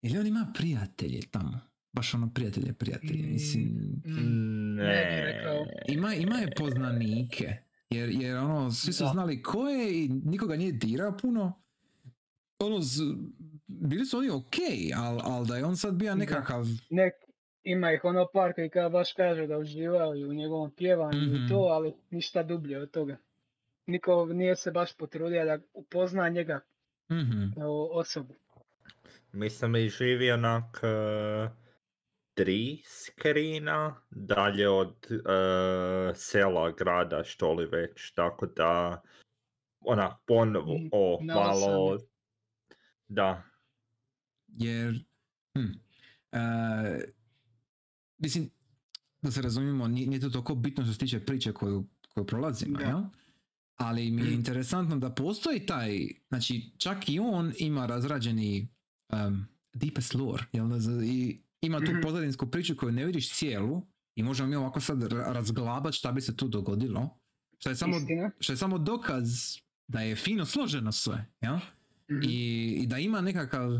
Ili on ima prijatelje tamo? baš ono prijatelje, prijatelje, mislim, Mm, ne ima, ima je poznanike, jer, jer ono, svi su Da. znali ko je i nikoga nije dirao puno, ono, z, bili su oni ok, ali al da je on sad bio nekakav, Nek, ima ih ono par koji kao baš kaže da uživaju u njegovom pjevanju Mhm. i to, ali ništa dublje od toga. Niko nije se baš potrudio da upozna njega mhm, kao osobu. Mislim i živi onak eh, tri skrina dalje od eh, sela, grada, što li već, tako da onak ponovo Mm, o, na malo, osami. da, jer, hm, e, mislim, da se razumijemo, nije, nije to toliko bitno što se tiče priče koju, koju prolazimo, jel? Ali mi je <clears throat> interesantno da postoji taj, znači čak i on ima razrađeni um, deepest lore, jel? I ima tu Mhm. pozadinsku priču koju ne vidiš cijelu i možemo mi ovako sad ra- razglabat šta bi se tu dogodilo. Što je samo, što je samo dokaz da je fino složeno sve, jel? Mhm. I, i da ima nekakav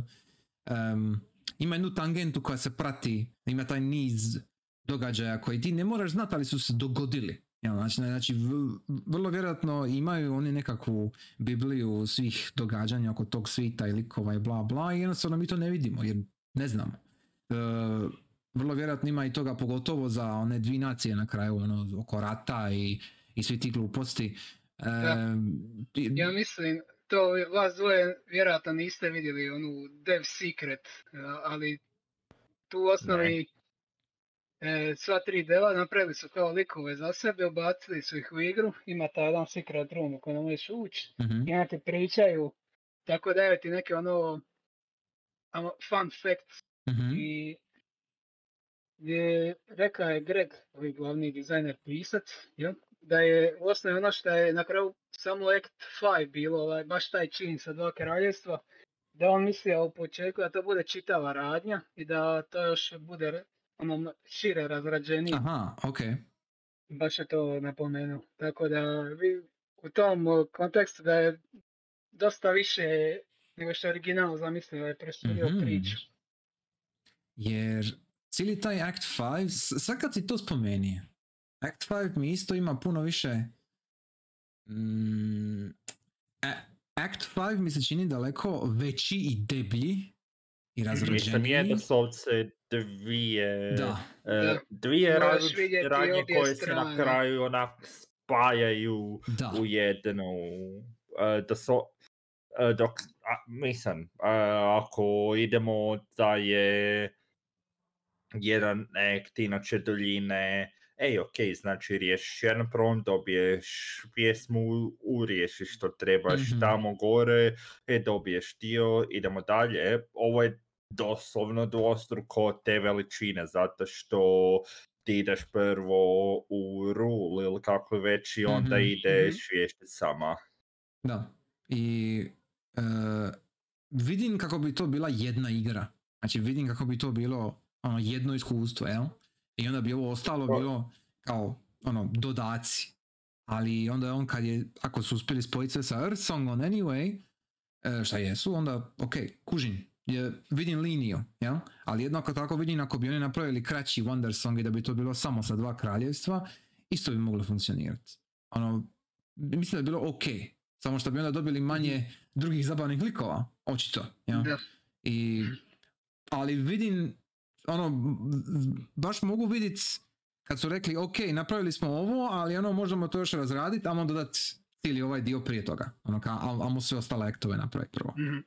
em, ima jednu tangentu koja se prati ima taj niz događaja koji ti ne moraš znati ali su se dogodili. Jel, znači, znači vrlo vjerojatno imaju oni nekakvu bibliju svih događanja oko tog svita i likova i bla bla i jednostavno mi to ne vidimo jer ne znamo. E, vrlo vjerojatno ima i toga pogotovo za one dvi nacije na kraju ono, oko rata i, i svi ti gluposti. Em, ti- Ja mislim, to vas dvoje vjerojatno niste vidjeli onu Dev Secret, a- ali tu u osnovi e, sva tri deva napravili su kao likove za sebe, ubacili su ih u igru, ima taj jedan secret room u kojem možeš ući. Mhm, i ti pričaju, tako daju ti neke ono fun facts. Mhm, i gdje rekao je Greg, ovaj glavni dizajner pisac, jel, da je u osnovi ono što je na kraju samo Act 5 bilo, ovaj, baš taj čin sa dva kraljevstva, da on mislio u početku da to bude čitava radnja i da to još bude ono šire razrađenije, aha, ok baš je to napomenuo. Tako da vi u tom kontekstu da je dosta više nego što je original zamislio, je presudio Mhm. priču. Jer cijeli taj Act 5, s- sad kad si to spomeni, Act 5 mi isto ima puno više... Mm, a- Act 5 mi se čini daleko veći i deblji i mislim je razrađeniji. doslovce dvije, Da, Da. dvije različite radnje koje se na strane. kraju onak spajaju da. u jednu, eh, da so, eh, dok, a, mislim, ako idemo da je jedan act inače duljine, ej, ok, znači riješiš jedan problem, dobiješ pjesmu, uriješiš što trebaš Mhm. tamo gore, e, dobiješ dio, idemo dalje. Ovo je doslovno dvostruko te veličine, zato što ti ideš prvo u rule ili kako već i onda Mhm, ideš sama. Da. I e, vidim kako bi to bila jedna igra. Znači vidim kako bi to bilo ono, jedno iskustvo, jel? I onda bi ovo ostalo bilo kao ono, dodaci. Ali onda on kad je, ako su uspjeli spojiti sve sa Earth Songom anyway, e, šta jesu, onda ok, kužim, je, vidim liniju, jel? Ali jednako tako vidim ako bi oni napravili kraći Wonder Song i da bi to bilo samo sa dva kraljevstva, isto bi moglo funkcionirati. Ono, mislim da je bilo ok, samo što bi onda dobili manje drugih zabavnih likova, očito, jel? I, ali vidim, ono, baš mogu vidjeti kad su rekli, ok, napravili smo ovo, ali ono, možemo to još razraditi, ajmo dodati cijeli ovaj dio prije toga. Ono, ka, al- ajmo sve ostale aktove napraviti prvo. Mhm.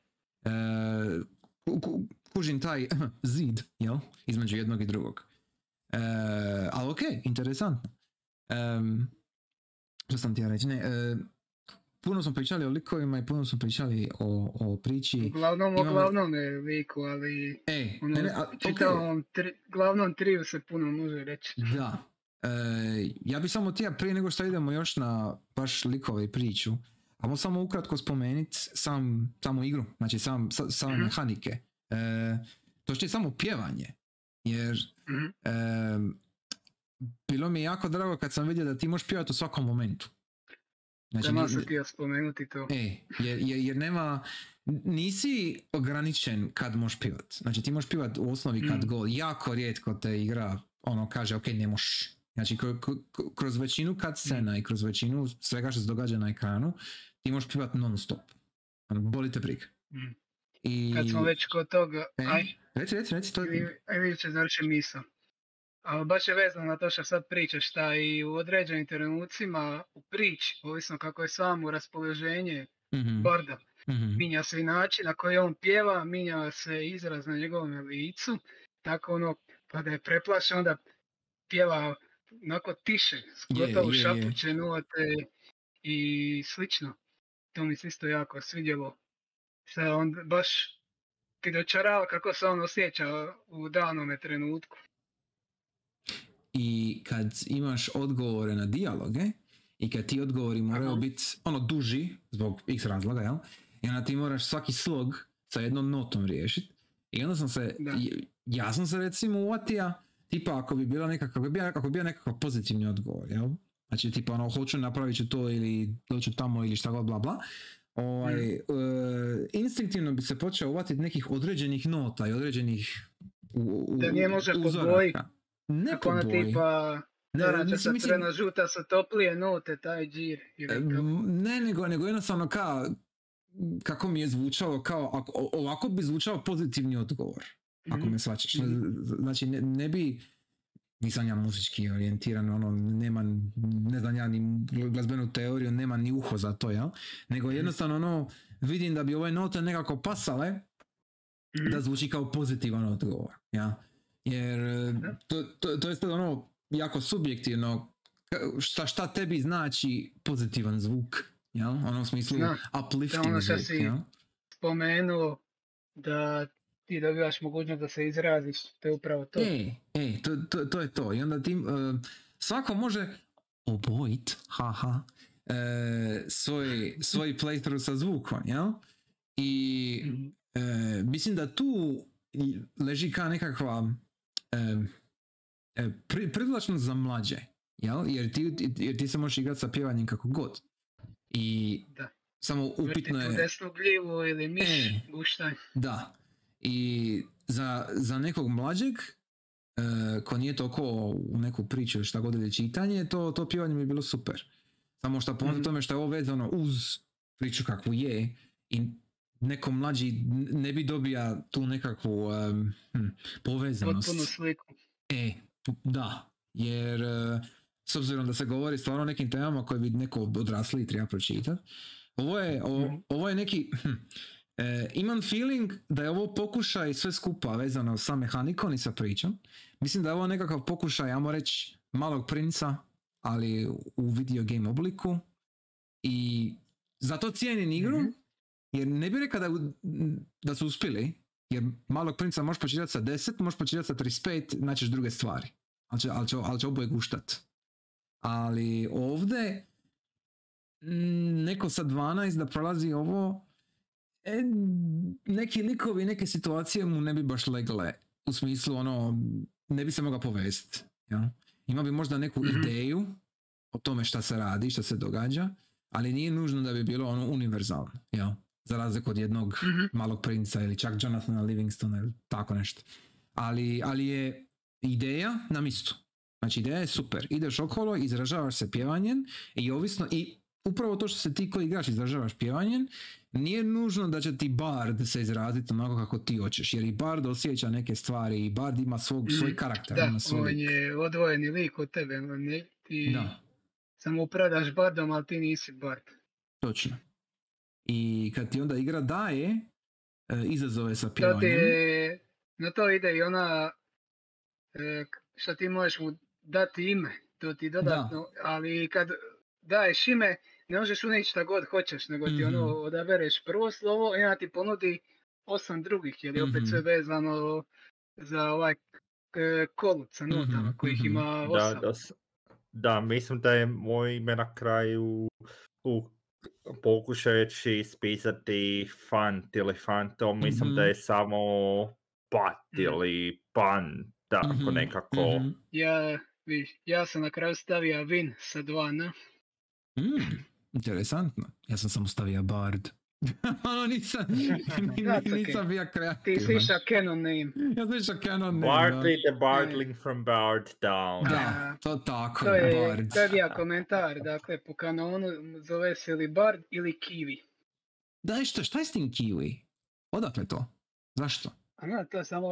E, ku- ku- kužim taj <clears throat> zid, jel? Između jednog i drugog. E, ali ok, interesantno. Em, što sam ti ja reći? Ne, e, puno smo pričali o likovima i puno smo pričali o, o priči. Uglavnom Imamo- glavnom je liku, ali E, ono, ne, a, ok, čitavom tri, glavnom triju se puno može reći. Da. E, ja bi samo htio prije nego što idemo još na baš likove i priču, ajmo samo ukratko spomenuti sam, samu igru, znači sam, sa, same Mhm. mehanike. E, to što je samo pjevanje, jer Mhm. e, bilo mi je jako drago kad sam vidio da ti možeš pjevati u svakom momentu. Znači, htio spomenuti to. E, jer, jer, jer nema, nisi ograničen kad možeš pivat. Znači ti možeš pivat u osnovi kad Mm. god, jako rijetko te igra ono kaže ok ne možeš. Znači kro- kro- kroz većinu kad scena i kroz većinu svega što se događa na ekranu ti možeš pivat non stop. Ono, boli te briga. Mm. I... Kad smo već kod toga, E, aj, Reci, reci, reci, to... aj će završi misao. Ali baš je vezano na to što sad pričaš, šta i u određenim trenucima u priči, ovisno kako je samo raspoloženje Mhm, barda, mhm. minja se i način na koji on pjeva, minja se izraz na njegovom licu, tako ono, kada je preplašen, onda pjeva onako tiše, gotovo je. šapuće note i slično. To mi se isto jako svidjelo. Šta on baš ti dočarava kako se on osjeća u danome trenutku. I kad imaš odgovore na dijaloge i kad ti odgovori moraju biti ono duži zbog x razloga, jel? I onda ti moraš svaki slog sa jednom notom riješiti. I onda sam se, Da. ja sam se recimo uvatija, tipa ako bi bila nekakav, ako bi bio, nekakav pozitivni odgovor, jel? Znači tipa ono, hoću napravit ću to ili doću tamo ili šta god bla bla. Ovaj, Mm. e, instinktivno bi se počeo uvatiti nekih određenih nota i određenih u, u, Da nije može uzoraka. boji. Ne po ona boji. tipa, Ne, Naranča mislim- sa mislim- crvena žuta sa toplije note, taj džir. Ne, nego, nego jednostavno kao, kako mi je zvučalo, kao, ako, ovako bi zvučao pozitivni odgovor, ako Mhm. me svačaš. Mhm. Znači, ne, ne bi, nisam ja muzički orijentiran, ono, nema, ne znam ja ni glazbenu teoriju, nema ni uho za to, jel? Nego Mhm. jednostavno, ono, vidim da bi ove note nekako pasale, da zvuči kao pozitivan odgovor, ja. Jer e, Da. to, to, to je sad ono jako subjektivno, šta, šta tebi znači pozitivan zvuk, ja? Ono u smislu Da. uplifting Da, ono zvuk, si- jel? spomenuo da ti dobivaš mogućnost da se izraziš, to je upravo to. E, e, to, to, to je to. I onda ti, e, svako može obojit, haha, e, svoj, <laughs> svoj playthrough sa zvukom, jel? I Mhm. E, mislim da tu leži kao nekakva pri, privlačnost za mlađe, jel? Jer ti, jer ti se možeš igrati sa pjevanjem kako god. I Da. samo upitno je... desnu gljivu ili miš, E. Da. I za, za nekog mlađeg e, ko nije toliko u neku priču ili šta god ili čitanje, to, to pjevanje bi bilo super. Samo što po Mhm. tome što je ovo vezano uz priču kakvu je i neko mlađi ne bi dobija tu nekakvu hm, povezanost. Potpunu sliku. E, da, jer e, s obzirom da se govori stvarno o nekim temama koje bi neko odrasli treba pročitati, ovo je, ovo, Mhm. ovo je neki, hm, e, imam feeling da je ovo pokušaj sve skupa vezano sa mehanikom i sa pričom. Mislim da je ovo nekakav pokušaj, ajmo reći, malog princa, ali u video game obliku. I zato cijenim igru, Mhm. Jer ne bih rekao da, da su uspjeli, jer malog princa možeš počitati sa 10, možeš počitati sa 35, naćeš druge stvari. Ali će, ali će, ali će oboje guštat. Ali ovdje mm, neko sa 12 da prolazi ovo, e, neki likovi, neke situacije mu ne bi baš legle. U smislu, ono, ne bi se mogao povesti. Ja? Ima bi možda neku Mhm. ideju o tome šta se radi, šta se događa, ali nije nužno da bi bilo ono univerzalno. Ja? Za razliku od jednog Mhm. malog princa ili čak Jonathana Livingstona ili tako nešto. Ali, ali je ideja na mistu. Znači ideja je super. Ideš okolo, izražavaš se pjevanjem i ovisno i upravo to što se ti koji igrač izražavaš pjevanjem, nije nužno da će ti bard se izraziti onako kako ti hoćeš, jer i bard osjeća neke stvari i bard ima svog, svoj Mhm. karakter. Da, ima svoj on lik. je odvojeni lik od tebe. Ne, ti Da, samo upravljaš bardom, ali ti nisi bard. točno. I kad ti onda igra daje e, izazove sa To ti pjevanjem, je, na to ide i ona, e, što ti možeš mu dati ime, to ti dodatno, ali kad daješ ime, ne možeš unijeti šta god hoćeš, nego ti ono Mhm. odabereš prvo slovo i ona ti ponudi osam drugih, jer je opet Mhm. sve vezano za ovaj e, kolut sa notama, Mhm, kojih mhm. ima Da, osam. da, s- da, mislim da je moj ime na kraju u pokušajući ispisati fant ili fantom, mislim da Mhm. je samo pat Mhm. ili pan, tako Mhm, nekako. mhm. Ja, vidiš, ja sam na kraju stavio Vin sa dva N. Mm, Interesantno. Ja sam samo stavio Bard. <laughs> ono nisam, <laughs> nisam bio Ti kreativan. si išao canon name. Ja sam išao canon name, da. Bartley the Bartling from Bard down. Da, to tako To je, Bard. to je bio komentar, dakle po kanonu zove se ili Bard ili Kiwi. Daj što, šta je s tim Kiwi? Odakle to? Zašto? A ne, to je samo,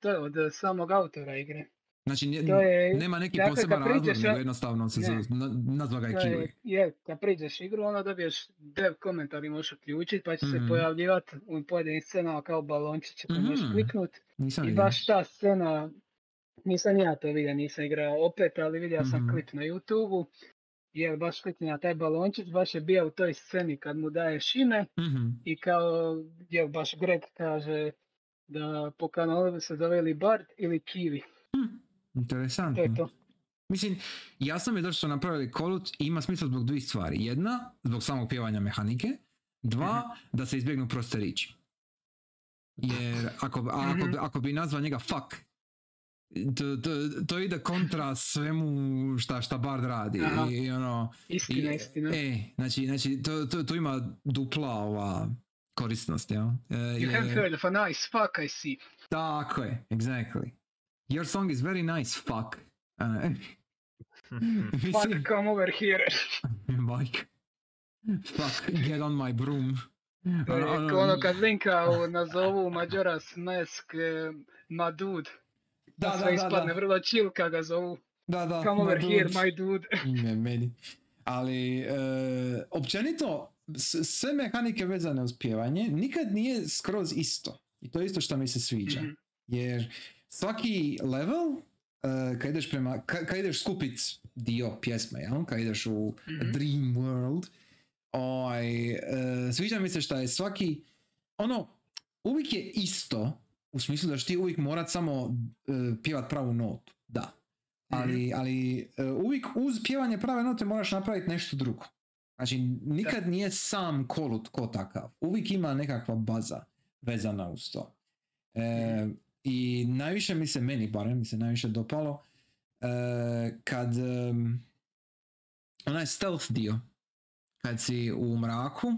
to je od samog autora igre. Znači, nje- je, nema neki dakle, poseban razlog, nego jednostavno se Ne. nazva ga je Kiwi. je, je, kad priđeš igru, onda dobiješ dev komentar i možeš uključiti, pa će Mhm. se pojavljivati u pojedinim scenama kao balončiće koje možeš Mhm. kliknut. Nisam I baš ta scena, nisam ja to vidio, nisam igrao opet, ali vidio sam Mhm. klip na YouTube-u. Jer baš klikni na taj balončić, baš je bio u toj sceni kad mu daješ ime Mhm. i kao gdje baš Greg kaže da po kanalu se zove ili Bard ili Kiwi. To Interesantno. je to. Mislim, jasno mi je da su napravili kolut i ima smisla zbog dvije stvari. Jedna, zbog samog pjevanja mehanike. Dva, Mhm. da se izbjegnu proste riječi. Jer ako, a ako, Mhm. ako bi nazvao njega fuck, to, to, to ide kontra svemu šta, šta Bard radi. Aha. I, ono, Istina, i- istina. E, znači, znači to, to, to ima dupla ova korisnost, jel? E, You have heard of a nice fuck, I see. Tako je, exactly. Your song is very nice, fuck. Uh, <laughs> <laughs> Fuck, come over here. <laughs> Mike. Fuck, get on my broom. Je Ono- kao ono kad Linka nazovu Majora's Mask eh, Madud. Da, Da, da, sve da, ispadne da. vrlo chill kad ga zovu. Da, da. Come over here, my dude. Ime meni. Ali, e, općenito, s- sve mehanike vezane uz pjevanje nikad nije skroz isto. I to je isto što mi se sviđa. Mhm. Jer svaki level, uh, kad ideš prema, ka- kad ideš skupit dio pjesme, jel? kad ideš u Mhm. Dream World, ovaj, uh, sviđa mi se što je svaki, ono, uvijek je isto, u smislu da ti uvijek morat samo uh, pjevat pravu notu, da. Ali, ali uh, uvijek uz pjevanje prave note moraš napraviti nešto drugo. Znači, nikad nije sam kolut ko takav. Uvijek ima nekakva baza vezana uz to. E, I najviše mi se, meni barem, mi se najviše dopalo e, kad em, onaj stealth dio, kad si u mraku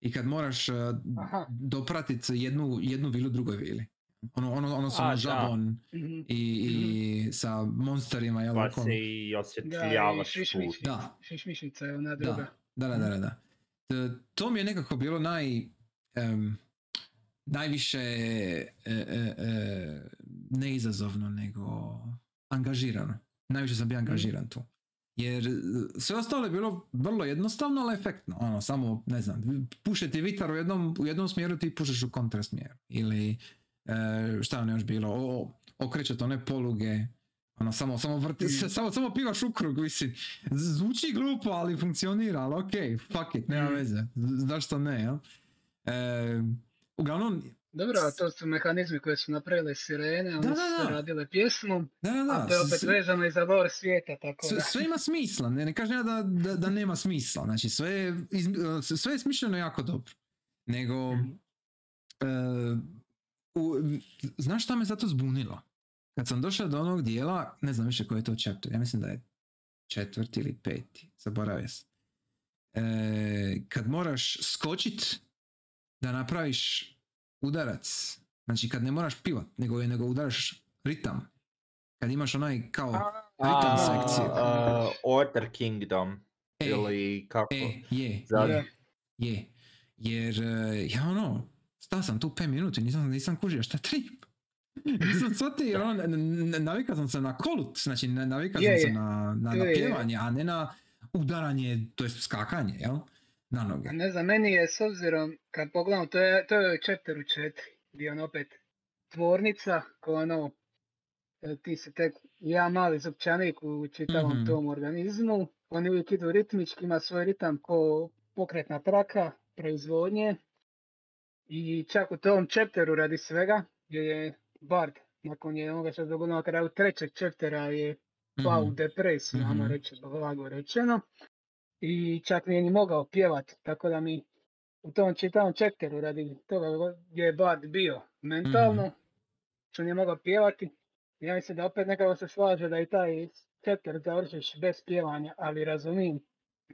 i kad moraš e, Aha. dopratit jednu, jednu vilu drugoj vili. Ono, ono, ono su A, ono da. žabon Mhm. i, i sa monsterima, jel? Pa oko- se i osvjetljavaš put. Da. šišmišica je ona druga. Da, da, da, da. da. T- To mi je nekako bilo naj... em, najviše e, e, e, neizazovno nego angažirano. Najviše sam bio angažiran tu. Jer e, sve ostalo je bilo vrlo jednostavno, ali efektno. Ono, samo, ne znam, puše ti vitar u jednom, u jednom smjeru, ti pušeš u kontra smjeru. Ili, e, šta je ono još bilo, o, okrećete one poluge, ono, samo, samo vrti, samo, samo pivaš u krug, mislim. Zvuči glupo, ali funkcionira, ali okej, fuck it, nema Mm. veze. Zašto ne, jel? E, uglavnom, Dobro, a to su mehanizmi koje su napravile sirene, one Da, da, su da. radile pjesmu, da, da, da. a to je opet vezano i za lore svijeta, tako sve, da. sve ima smisla, ne, ne kažem ja da, da, da nema smisla, znači sve je, izmi- sve je smišljeno jako dobro. Nego, Mhm. e, u, znaš šta me zato zbunilo? Kad sam došao do onog dijela, ne znam više koji je to chapter, ja mislim da je četvrti ili peti, zaboravio sam. E, kad moraš skočit da napraviš udarac, znači kad ne moraš pivat, nego, nego udaraš ritam, kad imaš onaj kao ritam A, sekciju. a, Order Kingdom. E, Ili kako? E, je, je, je. Jer e, ja ono, stao sam tu 5 minuta i nisam, nisam kužio šta trip. <laughs> Nisam shvatio jer ono, navikao sam se na kolut, znači na- navikao sam se na, na, na je. pjevanje, a ne na udaranje, to jest skakanje, jel? Na noge. Ne znam, meni je s obzirom, kad pogledam, to je, to je chapter u 4, gdje je ono opet tvornica, ko ono, e, ti si tek jedan mali zupčanik u čitavom Mhm. tom organizmu, oni uvijek idu ritmički, ima svoj ritam ko pokretna traka, proizvodnje, i čak u tom chapteru radi svega, gdje je Bard, nakon je onoga što se dogodilo na kraju trećeg chaptera je pao u Mhm. depresiju, Mhm. ajmo reći, blago rečeno. I čak nije ni mogao pjevat, tako da mi u tom čitavom chapteru radi toga gdje je Bard bio mentalno, što nije mogao pjevati. Ja mislim da opet nekako se slaže da i taj chapter završiš bez pjevanja, ali razumijem,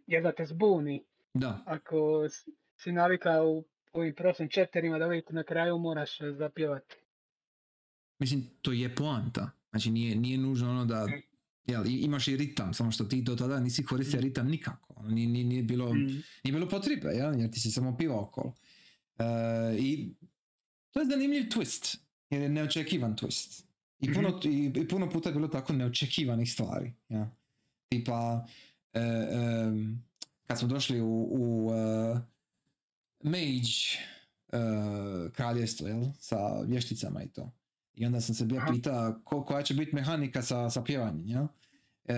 jer da te zbuni Da, ako si navikao u ovim prošlim chapterima da uvijek na kraju moraš zapjevati. mislim, to je poanta. Znači, nije, nije nužno ono da, Mm. Jel, imaš i ritam, samo što ti do tada nisi koristio ritam nikako. Ono, Nije, nije, nije bilo, Mm. nije bilo potrebe, jel, jer ti si samo pivao okolo. E, I to je zanimljiv twist, jer je neočekivan twist. I puno, i, i puno puta je bilo tako neočekivanih stvari. Ja. Tipa, e, em, kad smo došli u, u e, Mage e, kraljevstvo, jel? Sa vješticama i to. I onda sam se bio Aha. pita ko, koja će biti mehanika sa, sa pjevanjem, jel? E,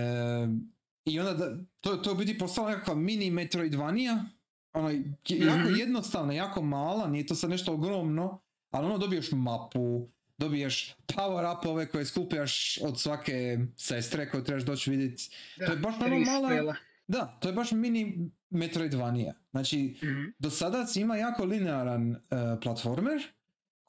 I onda da, to, to biti postala nekakva mini Metroidvania, ono, jako Mhm. jednostavna, jako mala, nije to sad nešto ogromno, ali ono dobiješ mapu, dobiješ power upove koje skupljaš od svake sestre koju trebaš doći vidjeti. To je baš ono mala-. Da, to je baš mini Metroidvania. Znači, Mhm. do sada ima jako linearan e, platformer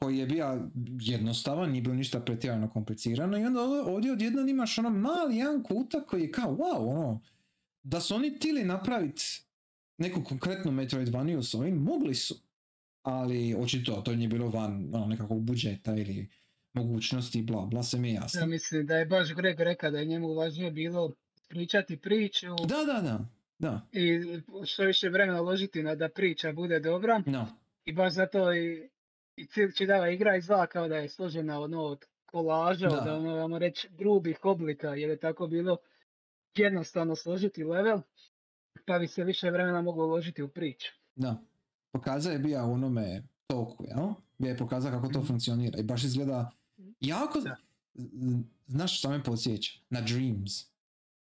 koji je bio jednostavan, nije bio ništa pretjerano komplicirano i onda ovdje odjednom imaš ono mali jedan kutak koji je kao wow, ono, da su oni tili napraviti neku konkretnu Metroidvaniju s ovim, mogli su. Ali očito to nije bilo van ono, nekakvog budžeta ili mogućnosti, bla, bla, se mi je jasno. Ja mislim da je baš Greg rekao da je njemu važnije bilo pričati priču Da, da, da, da, i što više vremena uložiti na da priča bude dobra. no, I baš zato i, i čitava igra izgleda kao da je složena ono od kolaža, Da. od ono, ajmo reći, grubih oblika, jer je tako bilo jednostavno složiti level, pa bi se više vremena moglo uložiti u priču. Da. Pokazao je bio u onome toku, jel? Gdje je pokazao kako to funkcionira i baš izgleda jako... Da. Znaš što me podsjeća? Na Dreams.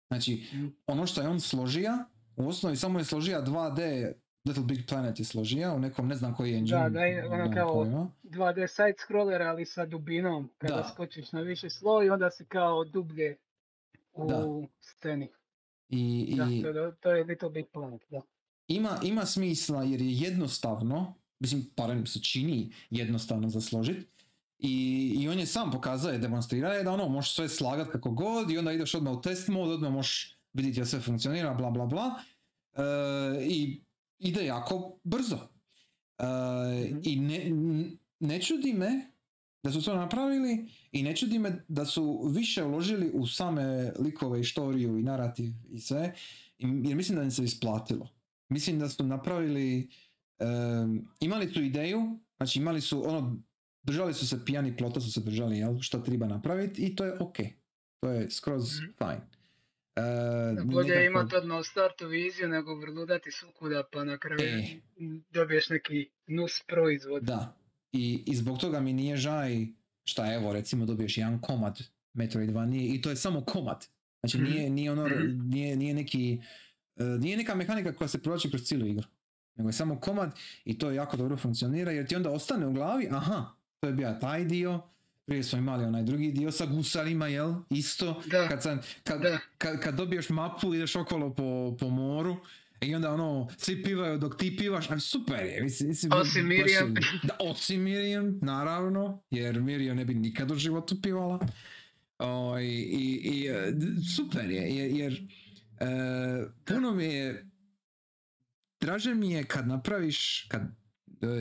Znači, Mm. ono što je on složija, u osnovi samo je složija 2D, Little Big Planet je složija, u nekom ne znam koji engine. Da, da je ono kao- pojma. 2D side scroller, ali sa dubinom, kada Da. skočiš na više sloj, onda si kao dublje u Da. sceni. I, Da, i to, to je Little Big Planet, da. ima, ima smisla jer je jednostavno, mislim, barem se čini jednostavno za složit. I, I on je sam pokazao i demonstrirao je da ono, možeš sve slagat kako god i onda ideš odmah u test mod, odmah možeš vidjeti da sve funkcionira, bla bla bla. E, I ide jako brzo. E, Mhm. I ne, ne čudi me da su to napravili i ne čudi me da su više uložili u same likove i štoriju i narativ i sve, jer mislim da im se isplatilo. Mislim da su napravili, em, imali su ideju, znači imali su ono, držali su se pijani plota, su se držali jel, što treba napraviti i to je ok. To je skroz Mhm. fine. E, Bolje je nekako- imati odmah startu viziju nego vrludati svukuda pa na kraju E. dobiješ neki nus proizvod. Da. I, I zbog toga mi nije žaj šta evo recimo dobiješ jedan komad Metroidvanije i to je samo komad. Znači Mhm. nije, nije ono, Mhm. nije, nije neki, e, nije neka mehanika koja se provlači kroz cijelu igru. Nego je samo komad i to jako dobro funkcionira jer ti onda ostane u glavi, aha, to je bio taj dio, prije smo imali onaj drugi dio sa gusarima, jel? Isto. Da, Kad, sam, kad, da. kad, kad dobiješ mapu, ideš okolo po, po moru i onda ono, svi pivaju dok ti pivaš, ali super je. Mislim, mislim, Osim Miriam. <laughs> Da, osim Miriam, naravno, jer Miriam ne bi nikad u životu pivala. O, i, i, i, e, super je, jer, jer e, puno mi je, draže mi je kad napraviš, kad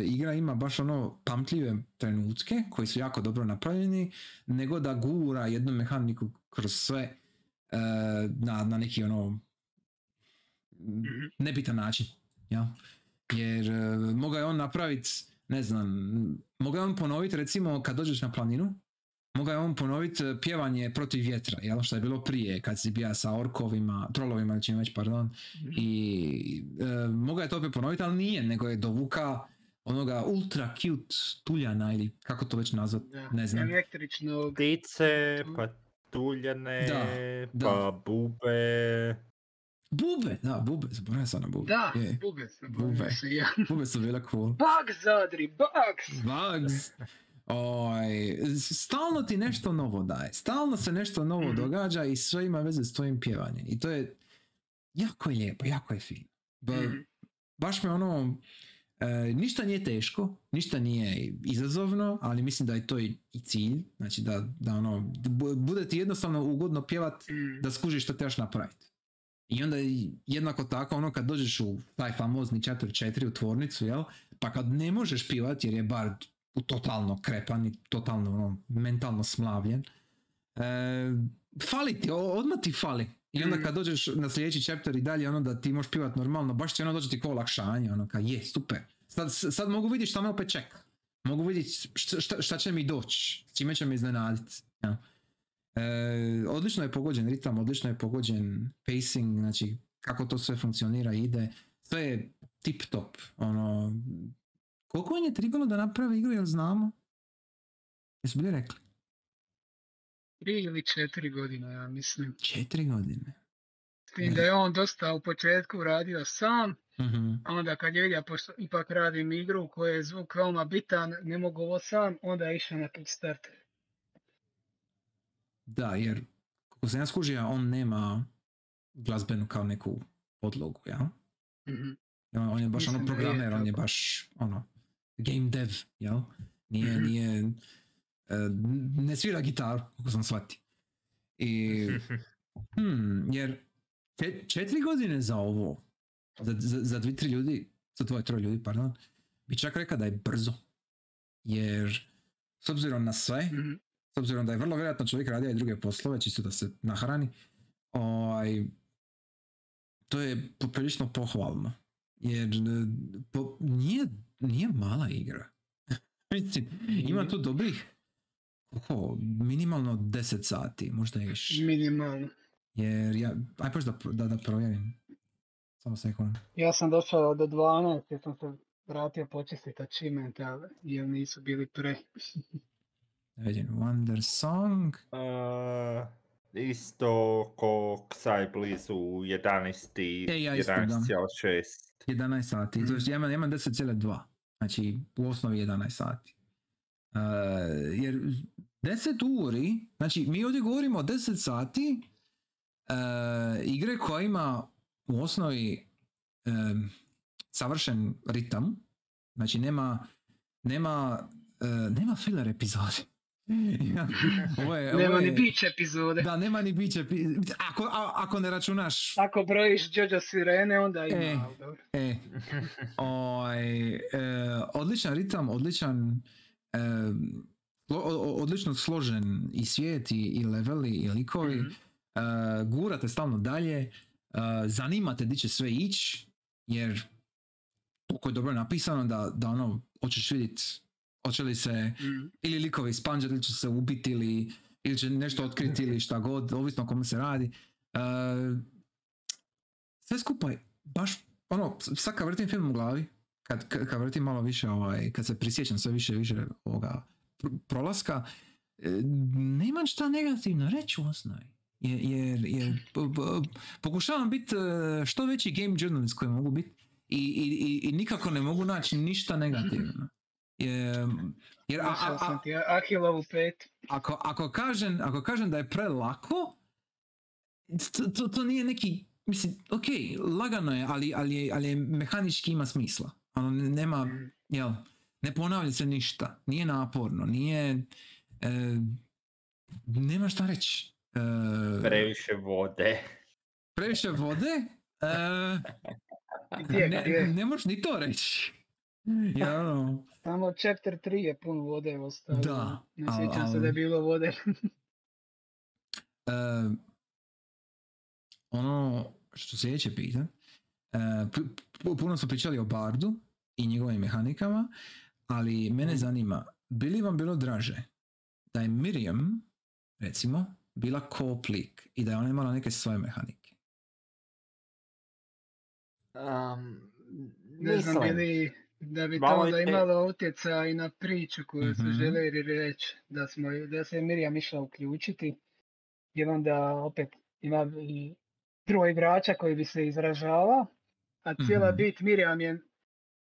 igra ima baš ono pamtljive trenutke koji su jako dobro napravljeni, nego da gura jednu mehaniku kroz sve e, na, na neki ono Mhm. nebitan način. Ja? Jer e, mogao je on napraviti, ne znam, mogao je on ponoviti recimo kad dođeš na planinu, mogao je on ponoviti e, pjevanje protiv vjetra, jel? što je bilo prije kad si bija sa orkovima, trolovima ili čim već, pardon, i e, mogao je to opet ponoviti, ali nije, nego je dovuka onoga ultra cute tuljana ili kako to već nazvat, Da. ne znam. Električnog. Ptice, pa tuljane, Da, da. pa bube. Bube, da, bube, zaboravio sam na bube. Da, Je, bube se, Bube. se, ja. <laughs> bube su bile cool. Bugs, Adri, bugs! Bugs. Oj, stalno ti nešto novo daje. Stalno se nešto novo Mhm. događa i sve ima veze s tvojim pjevanjem. I to je jako je lijepo, jako je fino. Ba, Mhm. baš me ono, e, ništa nije teško, ništa nije izazovno, ali mislim da je to i, i cilj. Znači da, da ono, bu- bude ti jednostavno ugodno pjevat Mm. da skužiš što trebaš napraviti. I onda jednako tako ono kad dođeš u taj famozni chapter 4 u tvornicu, jel? Pa kad ne možeš pivati jer je bar totalno krepan i totalno ono, mentalno smlavljen, e, fali ti, odmah ti fali. I onda Mm. kad dođeš na sljedeći chapter i dalje, ono da ti možeš pivat normalno, baš će ono doći ti ko olakšanje, ono kao je, super. Sad, sad mogu vidjeti šta me opet čeka. Mogu vidjeti šta, šta, šta će mi doći, s čime će me iznenaditi. Ja. E, odlično je pogođen ritam, odlično je pogođen pacing, znači kako to sve funkcionira ide. Sve je tip top. Ono, koliko on je trebalo da napravi igru, jel znamo? Jesu bili rekli? Tri ili četiri godine, ja mislim. Četiri godine. S tim da je on dosta u početku radio sam, Mhm. a onda kad je vidio, pošto ipak radim igru u kojoj je zvuk veoma bitan, ne mogu ovo sam, onda je išao na Kickstarter. Da, jer kako sam ja skužio, on nema glazbenu kao neku podlogu, ja? Mhm. On on je baš ono Mislim je programer, on je baš ono game dev, jel? Nije, Mhm. nije, ne svira gitaru, kako sam shvatio. I, <laughs> hmm, jer čet- četiri godine za ovo, za, za, za dvi, tri ljudi, za dvoje, troje ljudi, pardon, bi čak rekao da je brzo. Jer, s obzirom na sve, Mhm. s obzirom da je vrlo vjerojatno čovjek radio i druge poslove, čisto da se nahrani, ovaj, to je poprilično pohvalno. Jer e, po, nije, nije mala igra. <laughs> Mislim, ima tu dobrih oko, minimalno 10 sati, možda i više. Minimalno. Jer ja, aj baš da, da, da provjerim. Samo sekund. Ja sam došao do 12 jer sam se vratio počistiti achievement, ali jer nisu bili pre. Vidim, Wonder Song. Uh, isto ko Psy blizu 11. E, ja isto, da. 11,6. 11 sati, to jest ja imam, ja imam 10,2, znači u osnovi 11 sati. Uh, jer 10 uri, znači mi ovdje govorimo o 10 sati uh, igre koja ima u osnovi um, savršen ritam, znači nema nema, uh, nema filler epizode. <laughs> ovo je, ovo Nema ni je- bić epizode. Da, nema ni biće. epi- Ako, a- ako ne računaš Ako brojiš Jojo Sirene, onda ima. E. E, <laughs> ovaj, e, odličan ritam, odličan, odlično složen i svijet i, i leveli i likovi. Mhm. E, gurate stalno dalje, e, zanimate di će sve ići, jer toliko je dobro napisano da, da ono, hoćeš vidjeti hoće li se Mhm. ili likovi spanđati ili će se ubiti ili, ili će nešto otkriti ili šta god, ovisno o kome se radi. E, sve skupa je baš, ono, sad kad vrtim film u glavi, kad, kad, vrtim malo više, ovaj, kad se prisjećam sve više više ovoga pr- prolaska, e, nemam šta negativno reći u osnovi. Jer, jer, jer pokušavam biti e, što veći game journalist koji mogu biti i, i, i, i nikako ne mogu naći ništa negativno. Jer, jer a, a, ako, ako, kažem, ako kažem da je prelako, to, to, to nije neki, mislim, ok, lagano je, ali, ali, ali je mehanički ima smisla. Ono, ne- nema, Mhm. jel, ne ponavlja se ništa, nije naporno, nije, e, nema šta reći. E, Previše vode. previše vode, e, ne, ne možeš ni to reći. Ja, ono, Samo chapter 3 je pun vode ostavio. Da, Ne al- sjećam se al- da je bilo vode. E, ono što sljedeće pita, pu- pu- puno smo pričali o Bardu i njegovim mehanikama, ali mene zanima, bi li vam bilo draže da je Miriam, recimo, bila co-op lik i da je ona imala neke svoje mehanike? Um, Ne znam mislim, bi li da bi to Malo onda je- imalo utjecaj na priču koju su Mhm. željeli reći. Da, smo, da se Mirjam išla uključiti. Jer onda opet ima i troje igrača koji bi se izražava. A cijela Mhm. bit Mirjam je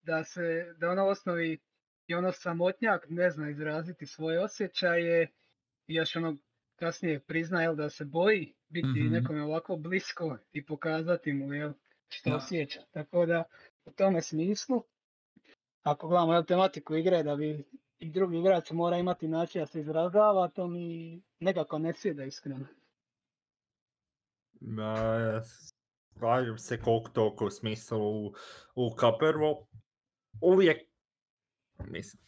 da se, da ona osnovi je ono samotnjak, ne zna izraziti svoje osjećaje. I još ono kasnije prizna jel, da se boji biti Mhm. nekome ovako blisko i pokazati mu jel, što Da. osjeća. Tako da u tome smislu, ako gledamo jel, tematiku igre da bi i drugi igrač mora imati način da se izražava, to mi nekako ne sjeda iskreno. ma, slažem se koliko toliko u smislu u, u kao prvo uvijek mislim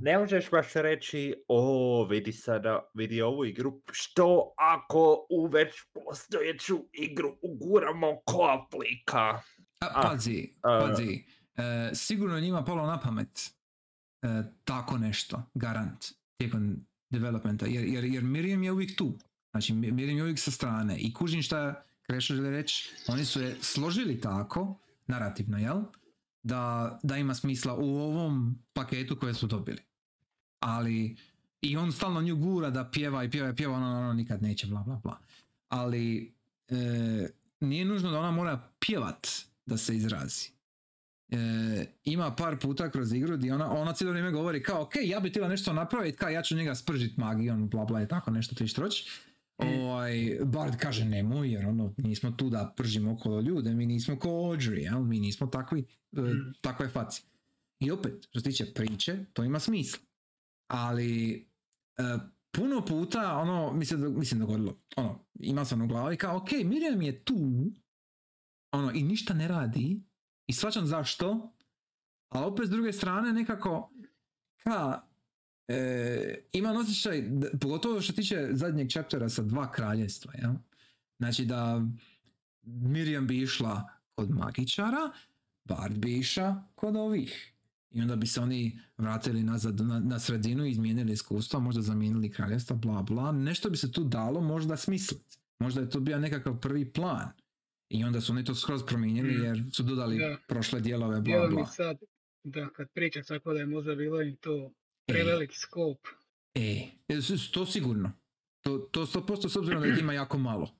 ne možeš baš reći o vidi sada vidi ovu igru što ako u već postojeću igru uguramo koaplika A, A, pazi, a- pazi. E, sigurno njima palo na pamet e, tako nešto, garant, tijekom developmenta, jer, jer, jer Miriam je uvijek tu. Znači, Mi- Miriam je uvijek sa strane i kužim šta Krešo želi reći, oni su je složili tako, narativno, jel? Da, da ima smisla u ovom paketu koje su dobili. Ali, i on stalno nju gura da pjeva i pjeva i pjeva, ono, ono nikad neće, bla, bla, bla. Ali, e, nije nužno da ona mora pjevat da se izrazi. E, ima par puta kroz igru gdje ona, ona cijelo vrijeme govori kao ok, ja bi htjela nešto napraviti, kao ja ću njega spržit magijom, bla bla i tako nešto triš troć. Ovaj, Bard kaže nemoj jer ono, nismo tu da pržimo okolo ljude, mi nismo ko Audrey, jel? mi nismo takvi, e, Mm. takve faci. I opet, što se tiče priče, to ima smisla. Ali e, puno puta, ono, mi se, do- mi se dogodilo, ono, ima sam u glavi kao, ok, Miriam je tu, ono, i ništa ne radi, i svačam zašto, ali opet s druge strane nekako, ka, e, imam osjećaj, da- pogotovo što se tiče zadnjeg chaptera sa dva kraljestva, jel? Znači da Miriam bi išla kod magičara, Bard bi išao kod ovih. I onda bi se oni vratili nazad na, na sredinu, izmijenili iskustva, možda zamijenili kraljevstva, bla bla. Nešto bi se tu dalo možda smisliti. Možda je to bio nekakav prvi plan. I onda su oni to skroz promijenili Mm. jer su dodali Da. prošle dijelove, bla bla. sad, da kad priča tako da je možda bilo im to prevelik skop. E, e, s- to sigurno. To, to 100% s obzirom da ih ima jako malo.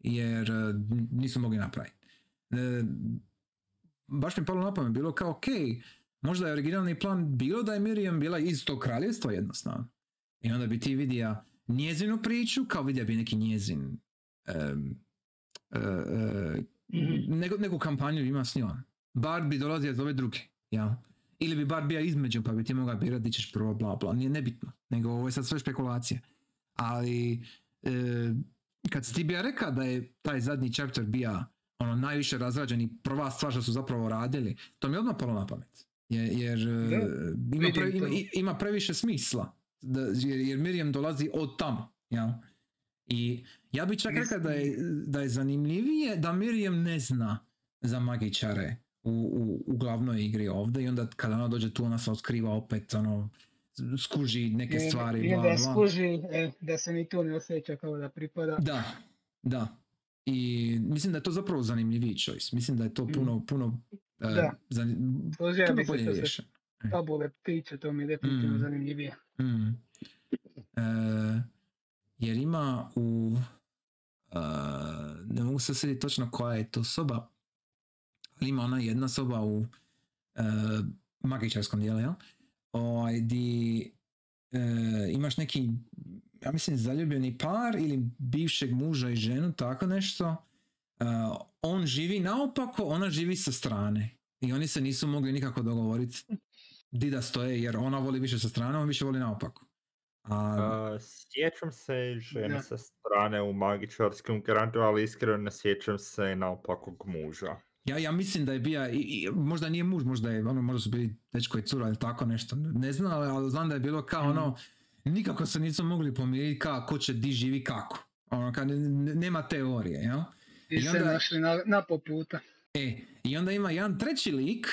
Jer e, nisu mogli napraviti. E, baš mi je palo na pamet, bilo kao, ok, možda je originalni plan bilo da je Miriam bila iz tog kraljevstva jednostavno. I onda bi ti vidio njezinu priču, kao vidio bi neki njezin e, e, Mhm. neku, neku kampanju ima s njom. Bar bi dolazio od ove druge, ja. Ili bi bar bio između, pa bi ti mogao birati di ćeš prvo, bla, bla. Nije nebitno, nego ovo je sad sve špekulacije. Ali, e, kad si ti bija rekao da je taj zadnji chapter bija ono najviše razrađen i prva stvar što su zapravo radili, to mi je odmah palo na pamet. Jer, jer e, ima, vidim pre- ima, ima previše smisla. Da, jer, jer Miriam dolazi od tamo, ja. I ja bi čak rekao da je, da je zanimljivije da Miriam ne zna za magičare u, u, u glavnoj igri ovdje i onda kada ona dođe tu ona se otkriva opet ono skuži neke I- stvari I bla bla. skuži e, da se ni tu ne osjeća kao da pripada. Da, da. I mislim da je to zapravo zanimljiviji choice. Mislim da je to Mm. puno, puno, e, Da. zani- Složio puno bolje riješeno. tabule tiče, to mi je definitivno Mm. zanimljivije. Mm. E, jer ima u e, ne mogu se sjetiti točno koja je to soba ima ona jedna soba u e, magičarskom dijelu jel? Ovaj, di e, imaš neki ja mislim zaljubljeni par ili bivšeg muža i ženu tako nešto E, on živi naopako ona živi sa strane i oni se nisu mogli nikako dogovoriti di da stoje jer ona voli više sa strane on više voli naopako a, A, sjećam se žene Da. sa strane u magičarskom grantu, ali iskreno ne sjećam se naopakog muža. Ja, ja mislim da je bija, i, i, možda nije muž, možda je, ono, možda su bili dečko i cura ili tako nešto, ne znam, ali, ali znam da je bilo kao ono, nikako se nisu mogli pomiriti kao ko će di živi kako. Ono, kad ne- ne- nema teorije, jel? I, I se onda- našli na, na poputa. E, i onda ima jedan treći lik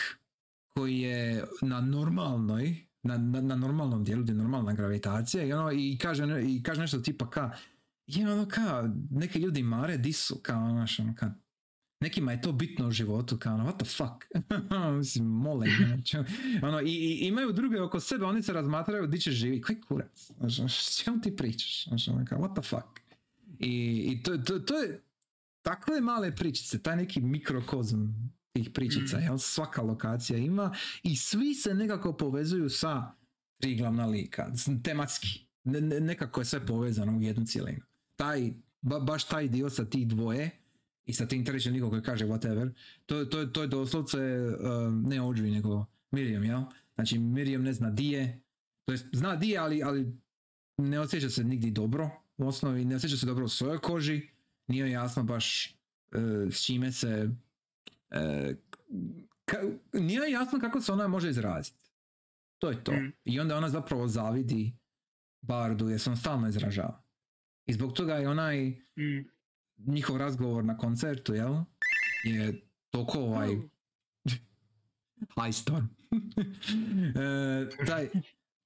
koji je na normalnoj, na, na, na normalnom dijelu gdje je normalna gravitacija i ono, i kaže, i kaže nešto tipa ka, je ono ka, neki ljudi mare di su, kao ono, ka, nekima je to bitno u životu, kao ono, what the fuck, <laughs> mislim, molim, znači, ono, i, i imaju druge oko sebe, oni se razmatraju di će živi, koji kurac, znaš, ono, čemu ti pričaš, ono, kao, what the fuck, i, i to, to, to je, takve male pričice, taj neki mikrokozm tih pričica, Mm. jel? svaka lokacija ima i svi se nekako povezuju sa tri glavna lika, tematski. Ne, ne- nekako je sve povezano u jednu cijelinu. Taj, ba, baš taj dio sa tih dvoje i sa tim trećim likom koji kaže whatever, to, to, to je doslovce uh, ne Audrey nego Miriam, jel? Znači Miriam ne zna di je, to jest zna di je, ali, ali ne osjeća se nigdje dobro u osnovi, ne osjeća se dobro u svojoj koži, nije jasno baš e, s čime se e, ka- nije jasno kako se ona može izraziti. To je to. Mm. I onda ona zapravo zavidi Bardu jer se on stalno izražava. I zbog toga je onaj Mm. Njihov razgovor na koncertu, jel? Je toliko ovaj... <laughs> High storm. <laughs> e, taj,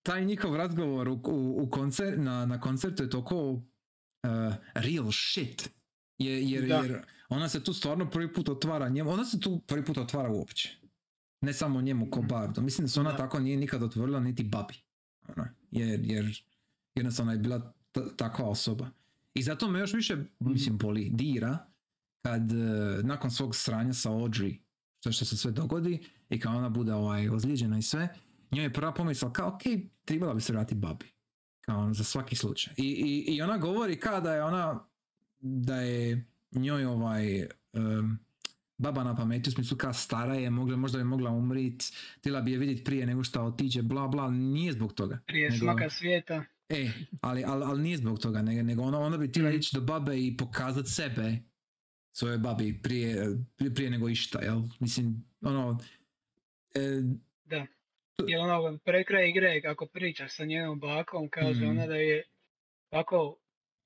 taj njihov razgovor u, u, u koncer, na, na koncertu je toliko uh, real shit. Je, jer, Da. jer ona se tu stvarno prvi put otvara njemu, ona se tu prvi put otvara uopće. Ne samo njemu ko Bardu. Mislim da se ona Da. tako nije nikad otvorila niti babi. Ona, jer, jer jednostavno je bila t- takva osoba. I zato me još više, mislim, boli, dira kad e, nakon svog sranja sa Audrey, to što se sve dogodi i kao ona bude ovaj, ozlijeđena i sve, njoj je prva pomisla kao, ok, trebala bi se vratiti babi. Kao ono, za svaki slučaj. I, i, I ona govori kao da je ona, da je njoj ovaj, em, baba na pameti, u smislu kao stara je, mogla, možda bi mogla umrit, htjela bi je vidjeti prije nego što otiđe, bla bla, nije zbog toga. Prije Nego- smaka svijeta. E, ali, ali, ali nije zbog toga, nego, nego ona, ona bi htjela Mhm. ići do babe i pokazati sebe svojoj babi prije, prije, prije nego išta, jel? Mislim, ono, e, Da. Jer ono, pred kraj igre, kako pričaš sa njenom bakom, kaže Mhm. ona da je ovako,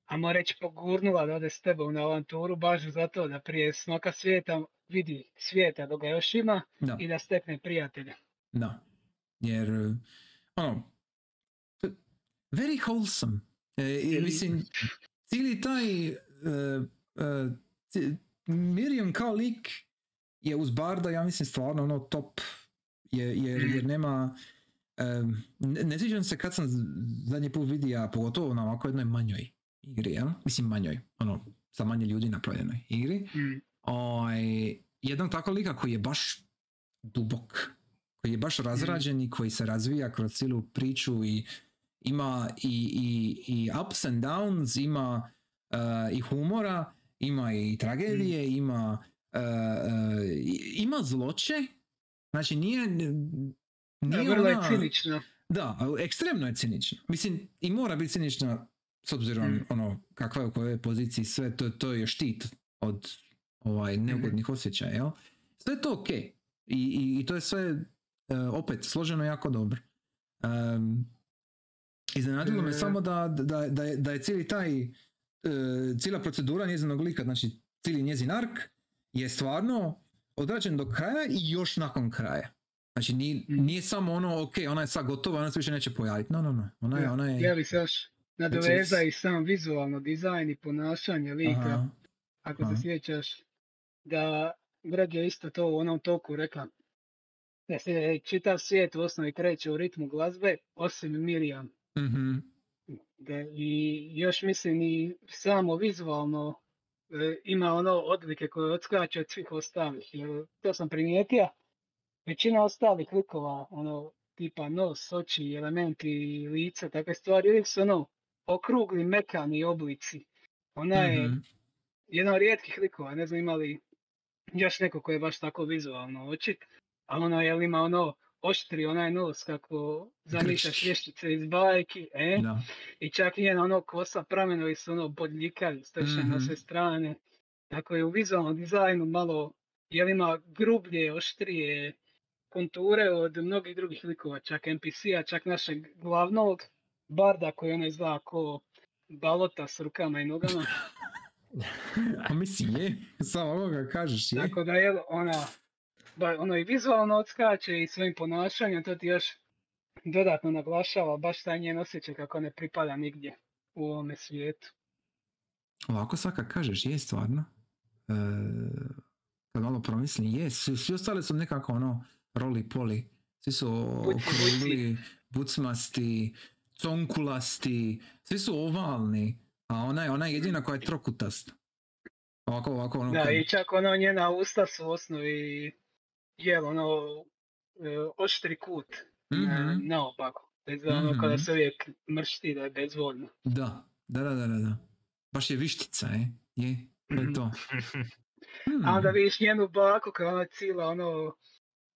ajmo reći, pogurnula da ode s tebom na avanturu, baš zato da prije smaka svijeta vidi svijeta dok ga još ima da, i da stekne prijatelja. da. Jer, ono, very wholesome. E, mislim, cijeli taj e, e, ci- Miriam kao lik je uz Barda, ja mislim, stvarno ono top, je, jer, Mhm. jer nema, em, ne, ne sviđam se kad sam zadnji put vidio, pogotovo na ovako jednoj manjoj igri, jel? Mislim manjoj, ono, sa manje ljudi napravljenoj igri, Mm. ovaj, jednog takvog lika koji je baš dubok, koji je baš razrađen i koji se razvija kroz cijelu priču i ima i, i, i ups and downs, ima uh, i humora, ima i tragedije, ima uh, uh, ima zloće, znači nije, Da, nije je ona- cinično. da, ekstremno je cinična. Mislim, i mora biti cinična s obzirom Mm. ono kakva je u kojoj je poziciji sve, to, to je štit od ovaj neugodnih osjećaja, jel? Sve je to ok. I, i, i to je sve opet složeno jako dobro. Um, iznenadilo me E. samo da, da, da, je, da je cijeli taj e, cijela procedura njezinog lika, znači cijeli njezin ark je stvarno odrađen do kraja i još nakon kraja. Znači nije, Mm. nije samo ono, ok, ona je sad gotova, ona se više neće pojaviti. No, no, no. Ona je, ona je... Ja bi se još nadoveza i sam vizualno dizajn i ponašanje lika. Aha, Ako aha. se sjećaš da Greg je isto to u onom toku rekla da se čitav svijet u osnovi kreće u ritmu glazbe osim Miriam. Mhm, Da, I još mislim i samo vizualno e, ima ono odlike koje odskače od svih ostalih. Jer to sam primijetio. Većina ostalih likova, ono, tipa nos, oči, elementi, lice, takve stvari, uvijek su ono, okrugli, mekani oblici. Ona je mhm. jedan od rijetkih likova, ne znam ima li još neko koji je baš tako vizualno očit, a ono je ima ono oštri onaj nos kako zamišljaš vještice iz bajki, e? Da. I čak i njena ono kosa pramenovi su ono bodljikavi, stršeni na Mhm. sve strane. Tako je u vizualnom dizajnu malo, jel ima grublje, oštrije konture od mnogih drugih likova, čak NPC-a, čak našeg glavnog barda koji ono izgleda ko balota s rukama i nogama. <laughs> A mislim je, samo ovoga kažeš je. Tako da je ona, ba, ono i vizualno odskače i svojim ponašanjem, to ti još dodatno naglašava baš taj njen osjećaj kako ne pripada nigdje u ovome svijetu. Ovako sad kad kažeš je stvarno, e, kad malo promislim, je, svi, svi ostali su nekako ono roli poli, svi su okrugli, bucmasti, conkulasti, svi su ovalni, a ona je, ona je jedina koja je trokutasta. Ovako, ovako, ono, Da, kad- i čak ono njena usta su osnovi jel ono e, oštri kut na, Mhm, naopako. Bez ono kada Mhm. se uvijek mršti da je bezvoljno. da, da, da, da, da, da. Baš je vištica, je, je, to je Mhm. to. <laughs> A onda Hmm, vidiš njenu baku kao ona cijela ono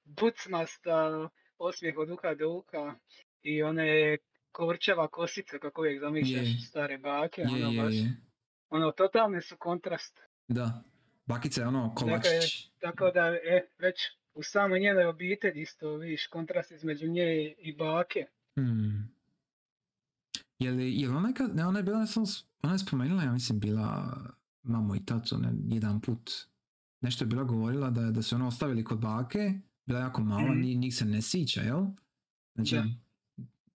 bucmasta, osmijeh od uha do uha i one kovrčava kosica kako uvijek zamišljaš Je. stare bake, je, ono je, baš, je, ono totalne su kontrast. da, Bakica je ono kolačić. Tako da, e, već u samoj njenoj obitelji isto vidiš kontrast između nje i bake. Hmm. Je li, je li ona, kad, ne, ona je bila, sam, ona je spomenula, ja mislim, bila mamo i tacu ne, jedan put. Nešto je bila govorila da, da su ono ostavili kod bake, bila jako mala, Mhm. njih, se ne sića, jel? Znači, Da.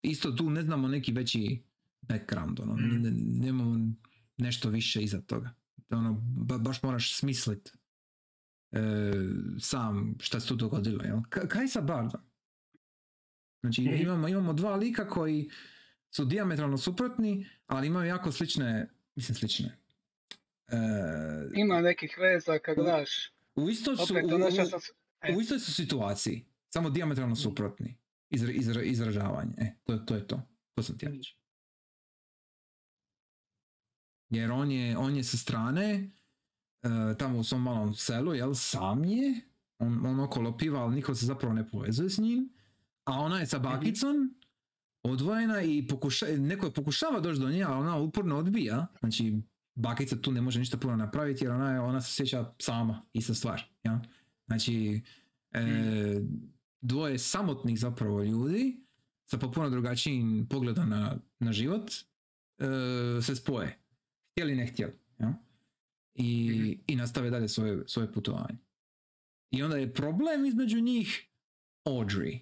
isto tu ne znamo neki veći background, ono, ne, nemamo nešto više iza toga. Ono, ba, baš moraš smislit e, sam šta se tu dogodilo, jel? Ka, kaj sa Bardom? Znači, Mhm. imamo, imamo dva lika koji su diametralno suprotni, ali imaju jako slične, mislim slične. E, Ima nekih veza kad gledaš. u istoj su, Opet u- ono sam... e. u istoj su situaciji, samo diametralno suprotni. Izra, izra, izražavanje. E, to, to je to. To sam ti ja reći. Jer on je, on je sa strane, e, tamo u svom malom selu, jel, sam je, on, on okolo piva, ali niko se zapravo ne povezuje s njim, a ona je sa bakicom, odvojena i pokuša, neko je pokušava doći do nje, ali ona uporno odbija. Znači, bakica tu ne može ništa puno napraviti jer ona, je, ona se sjeća sama, ista stvar. Ja? Znači, e, dvoje samotnih zapravo ljudi sa potpuno drugačijim pogledom na, na život e, se spoje. Htjeli ne htjeli. Ja? I, Mhm. I nastave dalje svoje, svoje putovanje. I onda je problem između njih Audrey.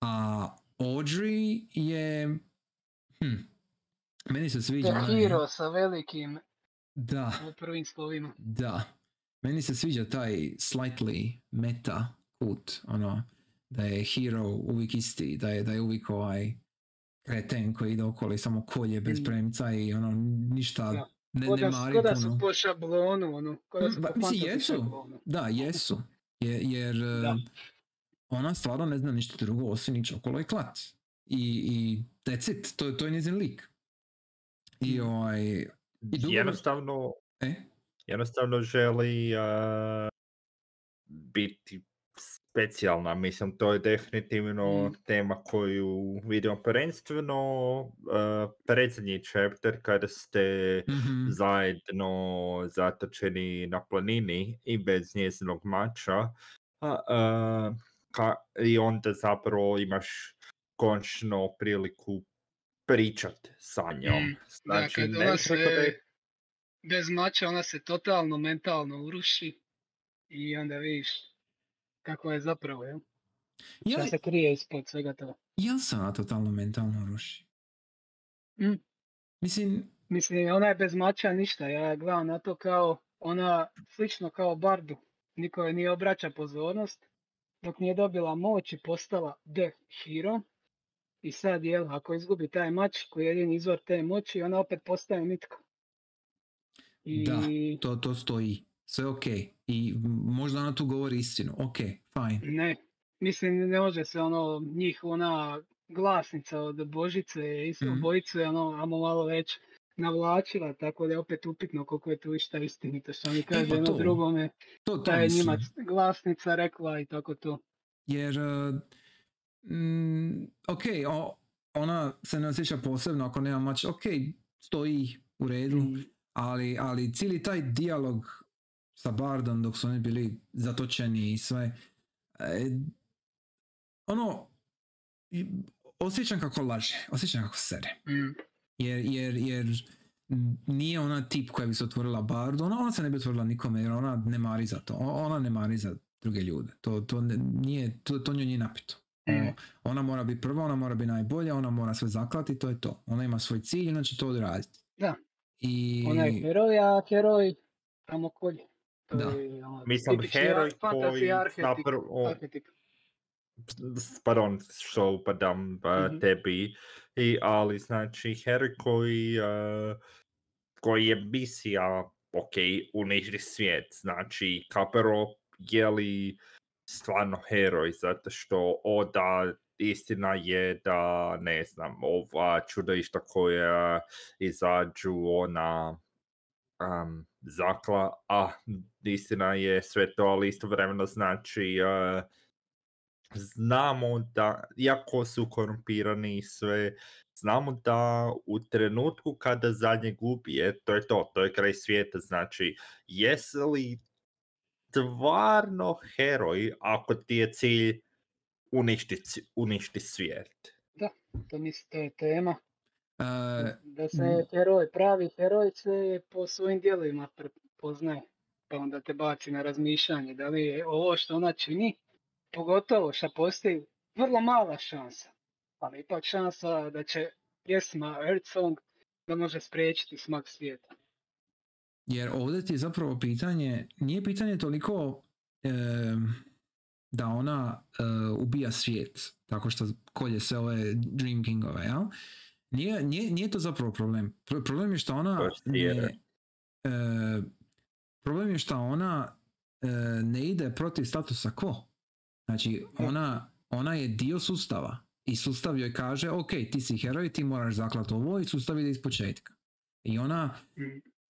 A Audrey je... Hm, meni se sviđa... Onaj- hero sa velikim Da, u prvim slovima. da. Meni se sviđa taj slightly meta kut, ono, da je hero uvijek isti, da je, da je uvijek ovaj kreten koji ide okolo i samo kolje bez Mm. premca i ono, ništa Da. Ne, Ko ne da, mari ko da su po šablonu, ono, ko da su Mm, po ba, mislim, jesu. šablonu. Da, jesu. Je, jer eh, Da. ona stvarno ne zna ništa drugo osim ići okolo i klat. I, i that's it, to, to je njezin lik. I Mm. ovaj, dugo- Jednostavno, e, jednostavno želi uh, biti specijalna. Mislim, to je definitivno Mm. tema koju vidimo prvenstveno uh, predzadnji chapter kada ste mhm, zajedno zatočeni na planini i bez njezinog mača. A, a, ka, I onda zapravo imaš končno priliku pričat sa njom. Mm, Da, Znači, kad ne da je se bez mača, ona se totalno mentalno uruši i onda vidiš kako je zapravo, jel? ja, se krije ispod svega toga. ja sam na totalno mentalno ruši. Mm. Mislim, Mislim, ona je bez mača ništa, ja gledam na to kao ona slično kao Bardu. Niko joj nije obraća pozornost, dok nije dobila moć i postala the hero. I sad, jel, ako izgubi taj mač koji je jedini izvor te moći, ona opet postaje nitko. I Da. to, to stoji. Sve ok. I možda ona tu govori istinu. Ok, fine. ne, mislim ne može se ono, njih ona glasnica od Božice i Mhm. obojicu je ono, amo malo već navlačila, tako da je opet upitno koliko je tu išta istinito, što oni kažu pa jedno to. drugome, To, to da je mislim. njima glasnica rekla i tako to. Jer, uh, mm, ok, o, ona se ne osjeća posebno ako nema mač. Ok, stoji u redu. Mm, ali, ali cijeli taj dijalog sa Bardom dok su oni bili zatočeni i sve, e, ono, osjećam kako laže, osjećam kako sere. mm, Jer, jer, jer nije ona tip koja bi se otvorila Bardu, ona, ona se ne bi otvorila nikome jer ona ne mari za to, ona ne mari za druge ljude, to, to, nije, to, to njoj nije napito. Mm. Ona mora biti prva, ona mora biti najbolja, ona mora sve zaklati, to je to. Ona ima svoj cilj, ona će to odraditi. Da. I... Ona je heroj, a heroj tamo kolje. Da. je, ono, Mislim, heroj koji zapravo- pardon što upadam uh, Mhm. tebi, I, ali znači heroj koji, uh, koji je misija, ok, uništi svijet, znači kao prvo je li stvarno heroj, zato što o da istina je da ne znam, ova čudovišta koja izađu ona um, zakla, a istina je sve to, ali istovremeno znači uh, znamo da, iako su korumpirani sve, znamo da u trenutku kada zadnje gubi, to je to, to je kraj svijeta, znači, jesi li stvarno heroj ako ti je cilj uništiti uništi svijet? Da, to mislim, to je tema. E, Da se heroj, pravi heroj se po svojim dijelovima prepoznaje. Pa onda te baci na razmišljanje da li je ovo što ona čini, pogotovo što postoji vrlo mala šansa, ali ipak šansa da će pjesma Earth Song da može spriječiti smak svijeta. Jer ovdje ti je zapravo pitanje, nije pitanje toliko em, da ona e, ubija svijet, tako što kolje sve ove Dream Kingove, jel? Nije, nije, nije to zapravo problem. Pro- problem je što ona ne, e, problem je što ona e, ne ide protiv statusa quo. Znači, ona, ona je dio sustava i sustav joj kaže, ok, ti si heroj, ti moraš zaklati ovo i sustav ide iz početka. I ona Mm.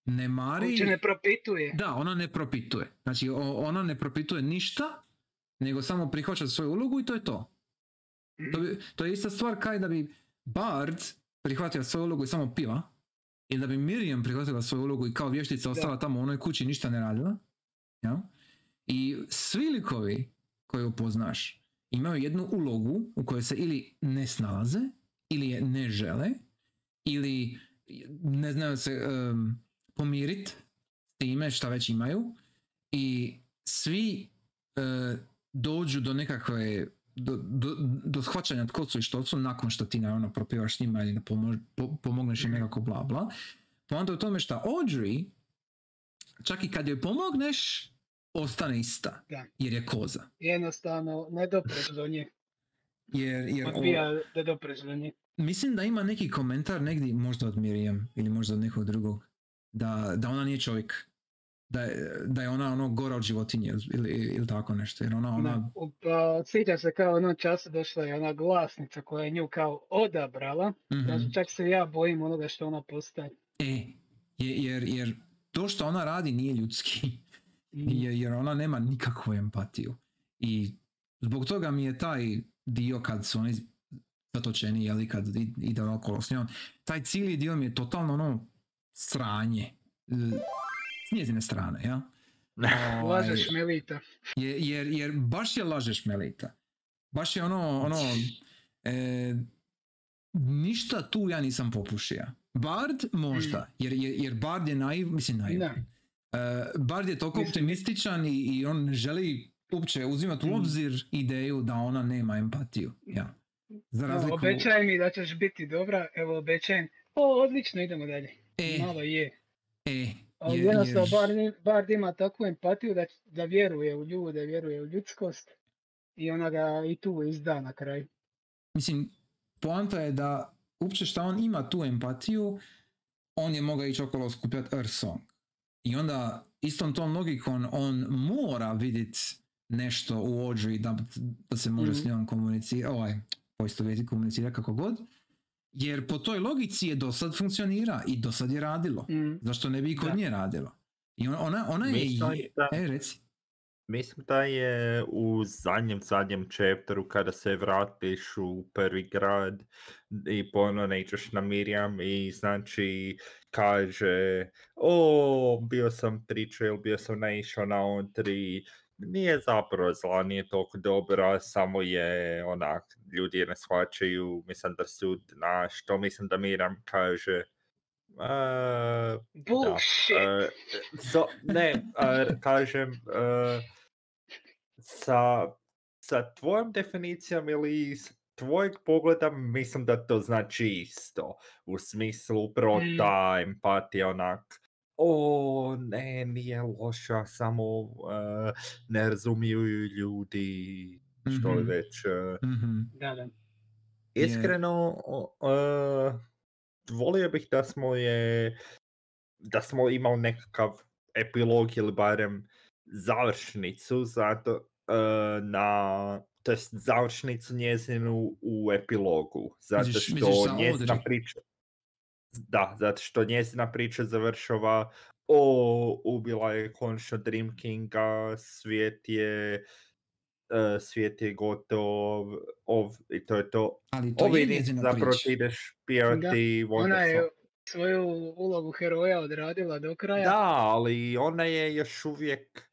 ne mari... Uopće ne propituje. Da, ona ne propituje. Znači, o- ona ne propituje ništa, nego samo prihvaća svoju ulogu i to je to. To, bi, to je ista stvar kao i da bi Bard prihvatio svoju ulogu i samo piva, ili da bi Miriam prihvatila svoju ulogu i kao vještica ostala tamo u onoj kući i ništa ne radila. Ja? I svi likovi koje upoznaš imaju jednu ulogu u kojoj se ili ne snalaze, ili je ne žele, ili ne znaju se um, pomirit s time šta već imaju i svi e, dođu do nekakve do, do, do shvaćanja tko su i što su nakon što ti naravno propivaš s njima ili da pomo- po- pomogneš im nekako bla bla. Poanta u tome što Audrey čak i kad joj pomogneš ostane ista Da. jer je koza. Jednostavno ne dopreš do nje. Jer, jer Odbija da dopreš do nje. Mislim da ima neki komentar negdje, možda od Miriam ili možda od nekog drugog, da, da ona nije čovjek. Da je, da je ona ono gora od životinje ili, ili tako nešto. Jer ona, ona, u- Pa, sjeća se kao jednom času došla je ona glasnica koja je nju kao odabrala. Mhm. Znači, čak se ja bojim onoga što ona postaje. E, je- jer, jer to što ona radi nije ljudski. Jer, jer ona nema nikakvu empatiju. I zbog toga mi je taj dio kad su oni zatočeni, jeli, kad ide okolo s njom, taj cijeli dio mi je totalno ono sranje. S njezine strane, ja? Ovaj, Lažeš Melita. je- jer, jer baš je lažeš Melita. Baš je ono, ono, e, ništa tu ja nisam popušio. Bard možda, jer, jer, jer Bard je naiv, mislim naiv. Da. E, Bard je toliko optimističan i, i on ne želi uopće uzimati u Mm. obzir ideju da ona nema empatiju. Ja. Za No, razliku... obećaj mi da ćeš biti dobra, evo obećajem. O, odlično, idemo dalje. E, Malo je. e, Ali je- jednostavno Bard, Bard ima takvu empatiju da, da vjeruje u ljude, vjeruje u ljudskost. I ona ga i tu izda na kraju. Mislim, poanta je da uopće šta on ima tu empatiju, on je mogao ići okolo skupljati Earth Song. I onda istom tom logikom on mora vidjeti nešto u Audrey da, da se može s Mhm. njom komunicirati, ovaj, poistovjeti komunicirati kako god. Jer po toj logici je do sad funkcionira i do sad je radilo. Mm. Zašto ne bi i kod Da. nje radilo? I ona, ona, ona je... Mislim da- E, reci. Mislim da je u zadnjem, zadnjem chapteru kada se vratiš u prvi grad i ponovno iđeš na Miriam i znači kaže o, bio sam pričao ili bio sam naišao na Audrey, nije zapravo zla, nije toliko dobra, samo je onak, ljudi je ne shvaćaju, mislim da su, na što mislim da Miriam kaže, "A, Bullshit! E, so, ne, e, kažem, e, sa, sa tvojom definicijom ili s tvojeg pogleda mislim da to znači isto. U smislu upravo Mm. ta empatija onak, o ne, nije loša, samo e, ne razumiju ju ljudi, što li Mhm. već. e. Mhm. Da, da. Iskreno, o- e, volio bih da smo je, da smo imali nekakav epilog ili barem završnicu zato e, na to jest završnicu njezinu u epilogu zato što misliš za njezina priča da, zato što njezina priča završava o, ubila je konačno Dream Kinga, svijet je uh, svijet je gotov, ov, i to je to. Ali to Ovo je je njezina zapravo ti ideš pjevati Ona je svoju ulogu heroja odradila do kraja. Da, ali ona je još uvijek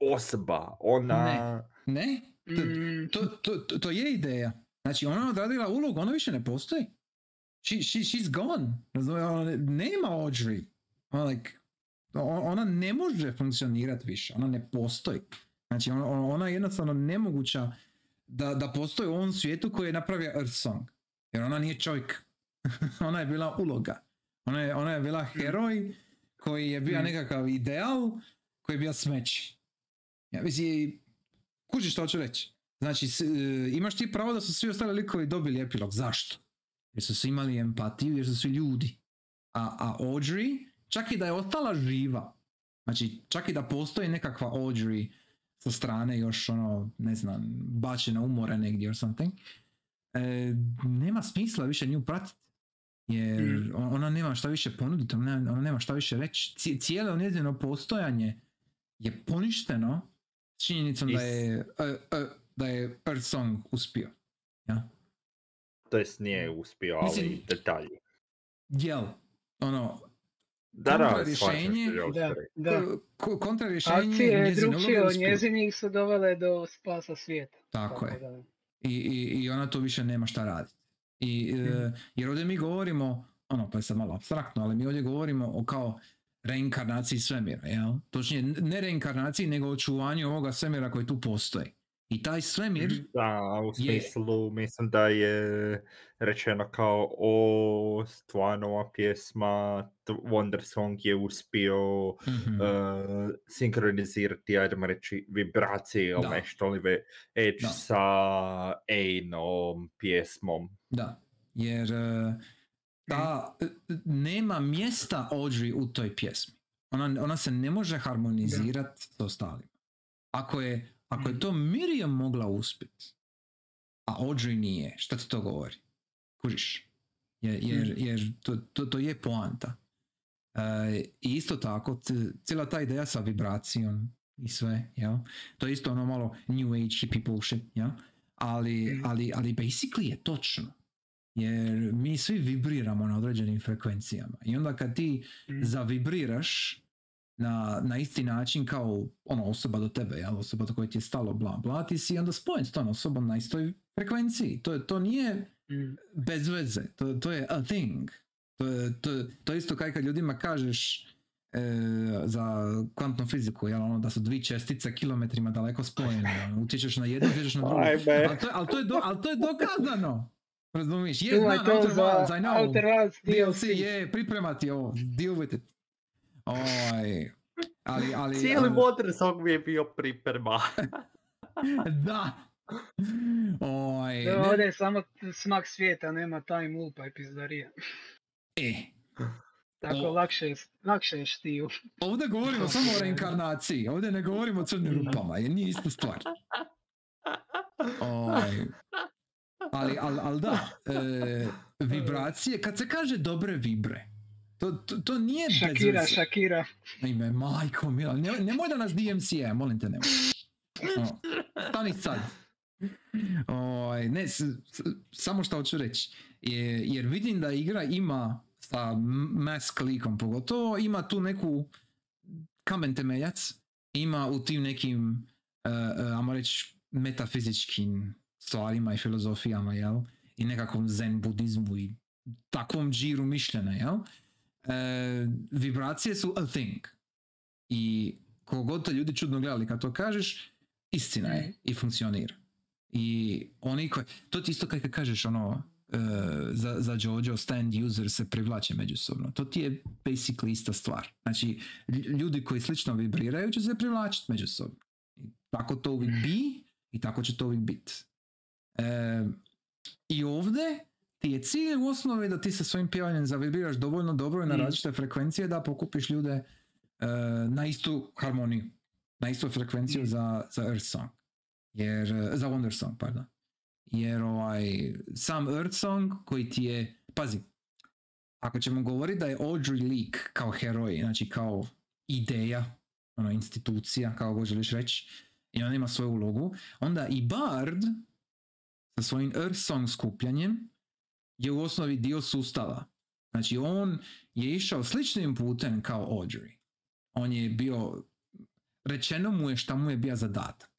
osoba. Ona... Ne? To, Mm, to, to, to, to je ideja. Znači, ona je odradila ulogu, ona više ne postoji. She, she, she's gone. Ne- nema Audrey. Ona, like, ona ne može funkcionirati više. Ona ne postoji. Znači, ona, ona- ona je jednostavno nemoguća da, da postoji u ovom svijetu koji je napravio Earth Song. Jer ona nije čovjek. <laughs> ona je bila uloga. Ona je, ona je bila heroj koji je bio Mm. nekakav ideal koji je bio smeći. Ja mislim, kužiš što hoću reći. Znači, s- e, imaš ti pravo da su svi ostali likovi dobili epilog. Zašto? Jer su svi imali empatiju, jer su svi ljudi. A, a Audrey, čak i da je ostala živa, znači čak i da postoji nekakva Audrey sa strane još ono, ne znam, bačena umore negdje or something, e, nema smisla više nju pratiti. Jer Mm. ona nema šta više ponuditi, ona, nema- šta više reći. Ci- Cijelo njezino postojanje je poništeno s činjenicom da Is- je, e, e, da je Earth Song uspio. Ja? To jest nije uspio, ali Mislim- detalji. Jel, ono, Da, da, kontra rješenje- da, da. ko- ko- kontra rješenje Akcije njezine drugčije uloge od njezinih su dovele do spasa svijeta. Tako je. da. I, i, I ona to više nema šta raditi. I, e, Mhm. jer ovdje mi govorimo, ono, to je sad malo abstraktno, ali mi ovdje govorimo o kao reinkarnaciji svemira, jel? Točnije, ne reinkarnaciji, nego očuvanju ovoga svemira koji tu postoji. I taj svemir. Da, u Je. smislu mislim da je rečeno kao o stvarno ova pjesma Wonder Song je uspio Mhm. uh, sinkronizirati, ajdemo reći, vibracije ili nešto, ali ve, Edge Da. sa Ainom pjesmom. Da, jer e, ta, nema mjesta Audrey u toj pjesmi. Ona, ona se ne može harmonizirati s ostalima. Ako je, ako je to Miriam mogla uspjeti, a Audrey nije, šta ti to govori? Kužiš? Jer, jer, jer to, to, to je poanta. E, I isto tako, cijela ta ideja sa vibracijom i sve, jel? to je isto ono malo new age hippie bullshit, jel? Ali, Mhm. ali, ali basically je točno. Jer mi svi vibriramo na određenim frekvencijama. I onda kad ti zavibriraš na, na isti način kao ono osoba do tebe, jel? osoba do koje ti je stalo bla bla, ti si onda spojen s tom osobom na istoj frekvenciji. To, to nije Mm. bez veze, to, to je a thing. To, je- to, to isto kao kad ljudima kažeš e, za kvantnu fiziku, jel, ono, da su dvi čestice kilometrima daleko spojene. ono, utječeš na jednu, utječeš na drugu. Ali to, ali to je, do, ali to je dokazano. Razumiješ? Je, znam, Outer Wilds, I know. Outer DLC DLC. je, pripremati ovo, deal with it. Oj, ali, ali... Cijeli ali- Wonder Song mi je bio priprema. <laughs> Da. Oj, Da, ne- Ovdje je samo smak svijeta, nema time loopa i pizdarija. e, Tako O. lakše, je- lakše je štiju. ovdje govorimo <laughs> samo o reinkarnaciji, ovdje ne govorimo o crnim rupama, jer nije ista stvar. Oj. Ali, ali, ali da, e, vibracije, kad se kaže dobre vibre, to, to, to nije bez Šakira, veze. Šakira. Ime, majko mila, nemoj, nemoj da nas DMCA, molim te nemoj. Ono, stani sad. Oj, ne, s- s- samo što hoću reći. Je, jer vidim da igra ima sa m- mask likom pogotovo, ima tu neku kamen temeljac, ima u tim nekim, uh, uh, ajmo reći, metafizičkim stvarima i filozofijama, jel? I nekakvom zen budizmu i takvom džiru mišljena, jel? E, vibracije su a thing. I kogod te ljudi čudno gledali kad to kažeš, istina je i funkcionira. I oni koji, to ti isto kad kažeš ono, e, za, za Jojo stand user se privlače međusobno. To ti je basically ista stvar. Znači, lj- ljudi koji slično vibriraju će se privlačiti međusobno. I tako to uvijek bi i tako će to uvijek biti. E, I ovdje ti je cilj u osnovi da ti sa svojim pjevanjem zavibriraš dovoljno dobro i na Mm. različite frekvencije da pokupiš ljude e, na istu harmoniju, na istu frekvenciju Mm. za, za Earth Song. Jer, e, za Wonder Song, pardon. Jer ovaj, sam Earth Song koji ti je, pazi, ako ćemo govoriti da je Audrey lik kao heroj, znači kao ideja, ono, institucija, kao god želiš reći, i on ima svoju ulogu, onda i Bard sa svojim Earth Song skupljanjem je u osnovi dio sustava. Znači on je išao sličnim putem kao Audrey. On je bio, rečeno mu je šta mu je bio zadatak.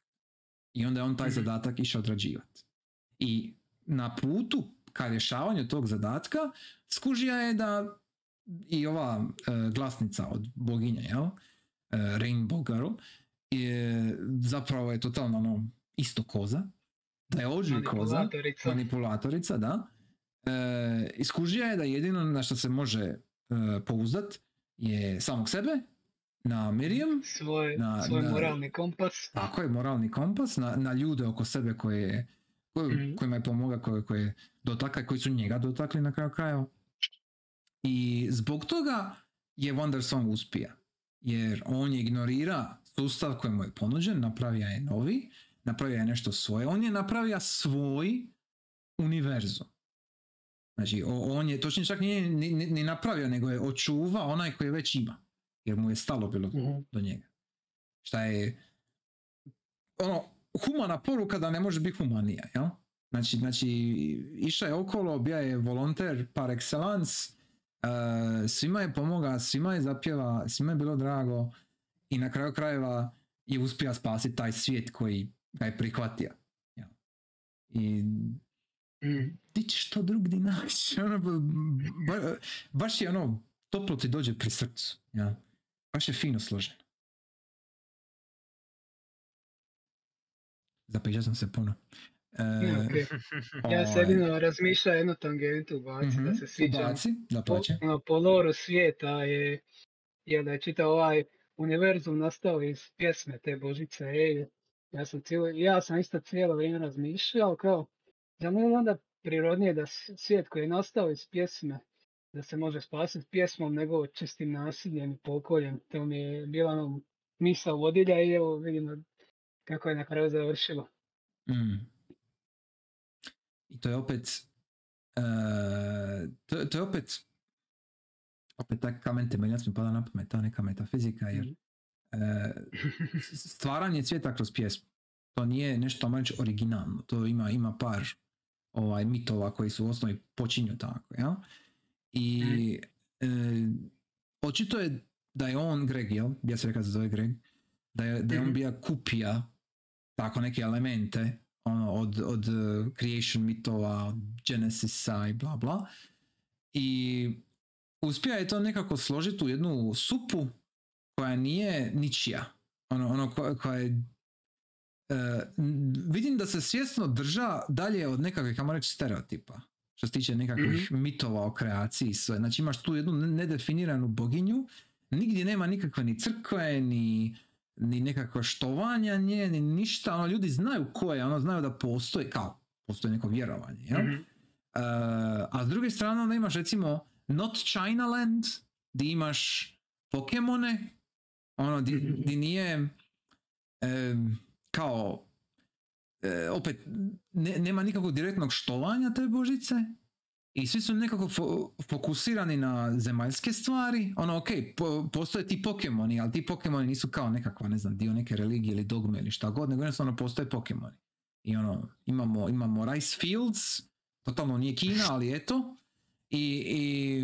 I onda je on taj Mhm. zadatak išao odrađivati. I na putu ka rješavanju tog zadatka skužija je da i ova e, glasnica od boginja, jel? E, Rainbow Girl, je, zapravo je totalno ono, isto koza. Da je Audrey koza, Manipulatorica. manipulatorica, da. E, iskužija je da jedino na što se može e, pouzdat je samog sebe, na Miriam, Svoj, Na- svoj na- moralni kompas. tako je, moralni kompas, na, na ljude oko sebe koje, koje, Mhm. kojima je pomogao, koje, koje dotakli, koji su njega dotakli na kraju krajeva. I zbog toga je Wonder Song uspija. Jer on je ignorira sustav koji mu je ponuđen, napravio je novi, napravio je nešto svoje. On je napravio svoj univerzum. Znači, on je, točnije čak nije ni, ni- ni napravio, nego je očuva onaj koji već ima. Jer mu je stalo bilo Mhm. do njega. Šta je ono, humana poruka da ne može biti humanija, jel? Znači, znači išao je okolo, bio je volonter par excellence, e, svima je pomoga, svima je zapjeva, svima je bilo drago i na kraju krajeva je uspio spasiti taj svijet koji ga je prihvatio. jel? I. ti ćeš to drugdje naći. <laughs> Ono, ba- ba- baš je ono, toplo ti dođe pri srcu. Ja. Baš je fino složeno. Zapišao sam se puno. E, Ja, okej. <laughs> Ja ovaj, sam jedino razmišljao jednu tangentu ubaci mhm, da se sviđam. ubaci, da Po, plaće. ono, po loru svijeta je, je da je čitav ovaj univerzum nastao iz pjesme te Božice Ej. Ja sam, cijelo, ja sam isto cijelo vrijeme razmišljao kao, da mu je onda prirodnije da svijet koji je nastao iz pjesme, da se može spasiti pjesmom nego čistim nasiljem i pokoljem. To mi je bila ono misa vodilja i evo vidimo kako je na kraju završilo. Mm. I to je opet e, to, to je opet opet tak kamen temeljac mi pada na pamet, ta neka metafizika jer s- stvaranje svijeta kroz pjesmu to nije nešto reći originalno, to ima, ima par ovaj, mitova koji su u osnovi počinju tako, ja? I e, očito je da je on Greg, jel? Ja se rekao da se zove Greg, da je, da je on Mhm. bija kupija tako neke elemente ono, od, od uh, creation mitova, Genesisa i bla bla. I uspija je to nekako složiti u jednu supu koja nije ničija. Ono, ono koja, koja je e, vidim da se svjesno drža dalje od nekakvih, kamo reći, stereotipa. Što se tiče nekakvih mitova o kreaciji i sve. Znači imaš tu jednu ne- nedefiniranu boginju, nigdje nema nikakve ni crkve, ni, ni nekakva štovanja nje, ni ništa. Ono, ljudi znaju ko je, ono, znaju da postoji, kao, postoji neko vjerovanje. Jel? Mhm. E, a s druge strane onda imaš recimo Not Chinaland, di imaš Pokemone, ono di, Mhm. di nije em, kao e, opet ne- nema nikakvog direktnog štovanja te božice i svi su nekako fo- fokusirani na zemaljske stvari. Ono, ok, po- postoje ti Pokemoni, ali ti Pokemoni nisu kao nekakva, ne znam, dio neke religije ili dogme ili šta god, nego jednostavno postoje Pokemoni. I ono, imamo, imamo Rice Fields, totalno nije Kina, ali eto. I, i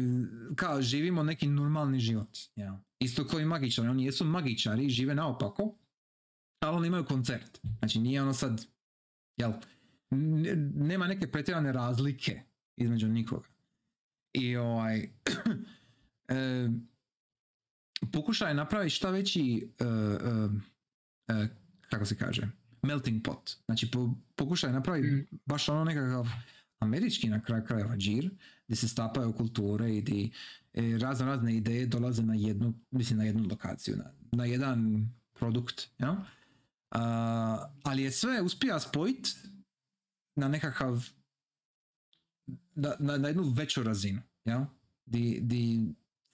kao živimo neki normalni život. Ja. Isto kao i magičari. Oni jesu magičari, žive naopako, oni imaju koncert. Znači nije ono sad, jel, nema neke pretjerane razlike između nikoga. I ovaj, <clears throat> e, pokušaj napraviti šta veći, e, e, e, kako se kaže, melting pot. Znači po, pokušaj napraviti Mhm. baš ono nekakav američki na kraju krajeva džir, gdje se stapaju kulture i gdje e, razno razne ideje dolaze na jednu, mislim na jednu lokaciju, na, na jedan produkt, ja? Ali je sve uspija spojiti na nekakav na, na, na jednu veću razinu, ja? Di, di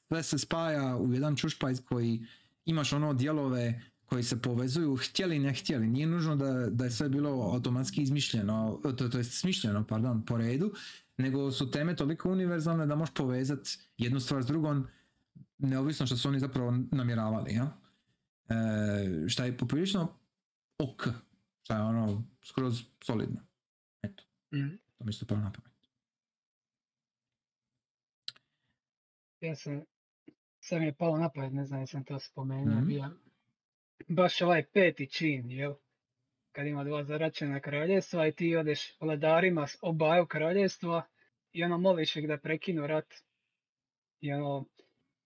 sve se spaja u jedan čušpajz koji imaš ono dijelove koji se povezuju, htjeli ne htjeli. Nije nužno da, da je sve bilo automatski izmišljeno, to, to je smišljeno, pardon, po redu, nego su teme toliko univerzalne da možeš povezati jednu stvar s drugom, neovisno što su oni zapravo namjeravali. Ja? E, šta je poprilično ok. Šta je ono, skroz solidno. Eto, Mm. to mi isto palo na pamet. Ja sam, sad mi je palo na pamet, ne znam jesam to spomenuo, Mhm. bio baš ovaj peti čin, jel? Kad ima dva zaračena kraljevstva i ti odeš vladarima s obaju kraljevstva i ono moliš ih da prekinu rat. I ono,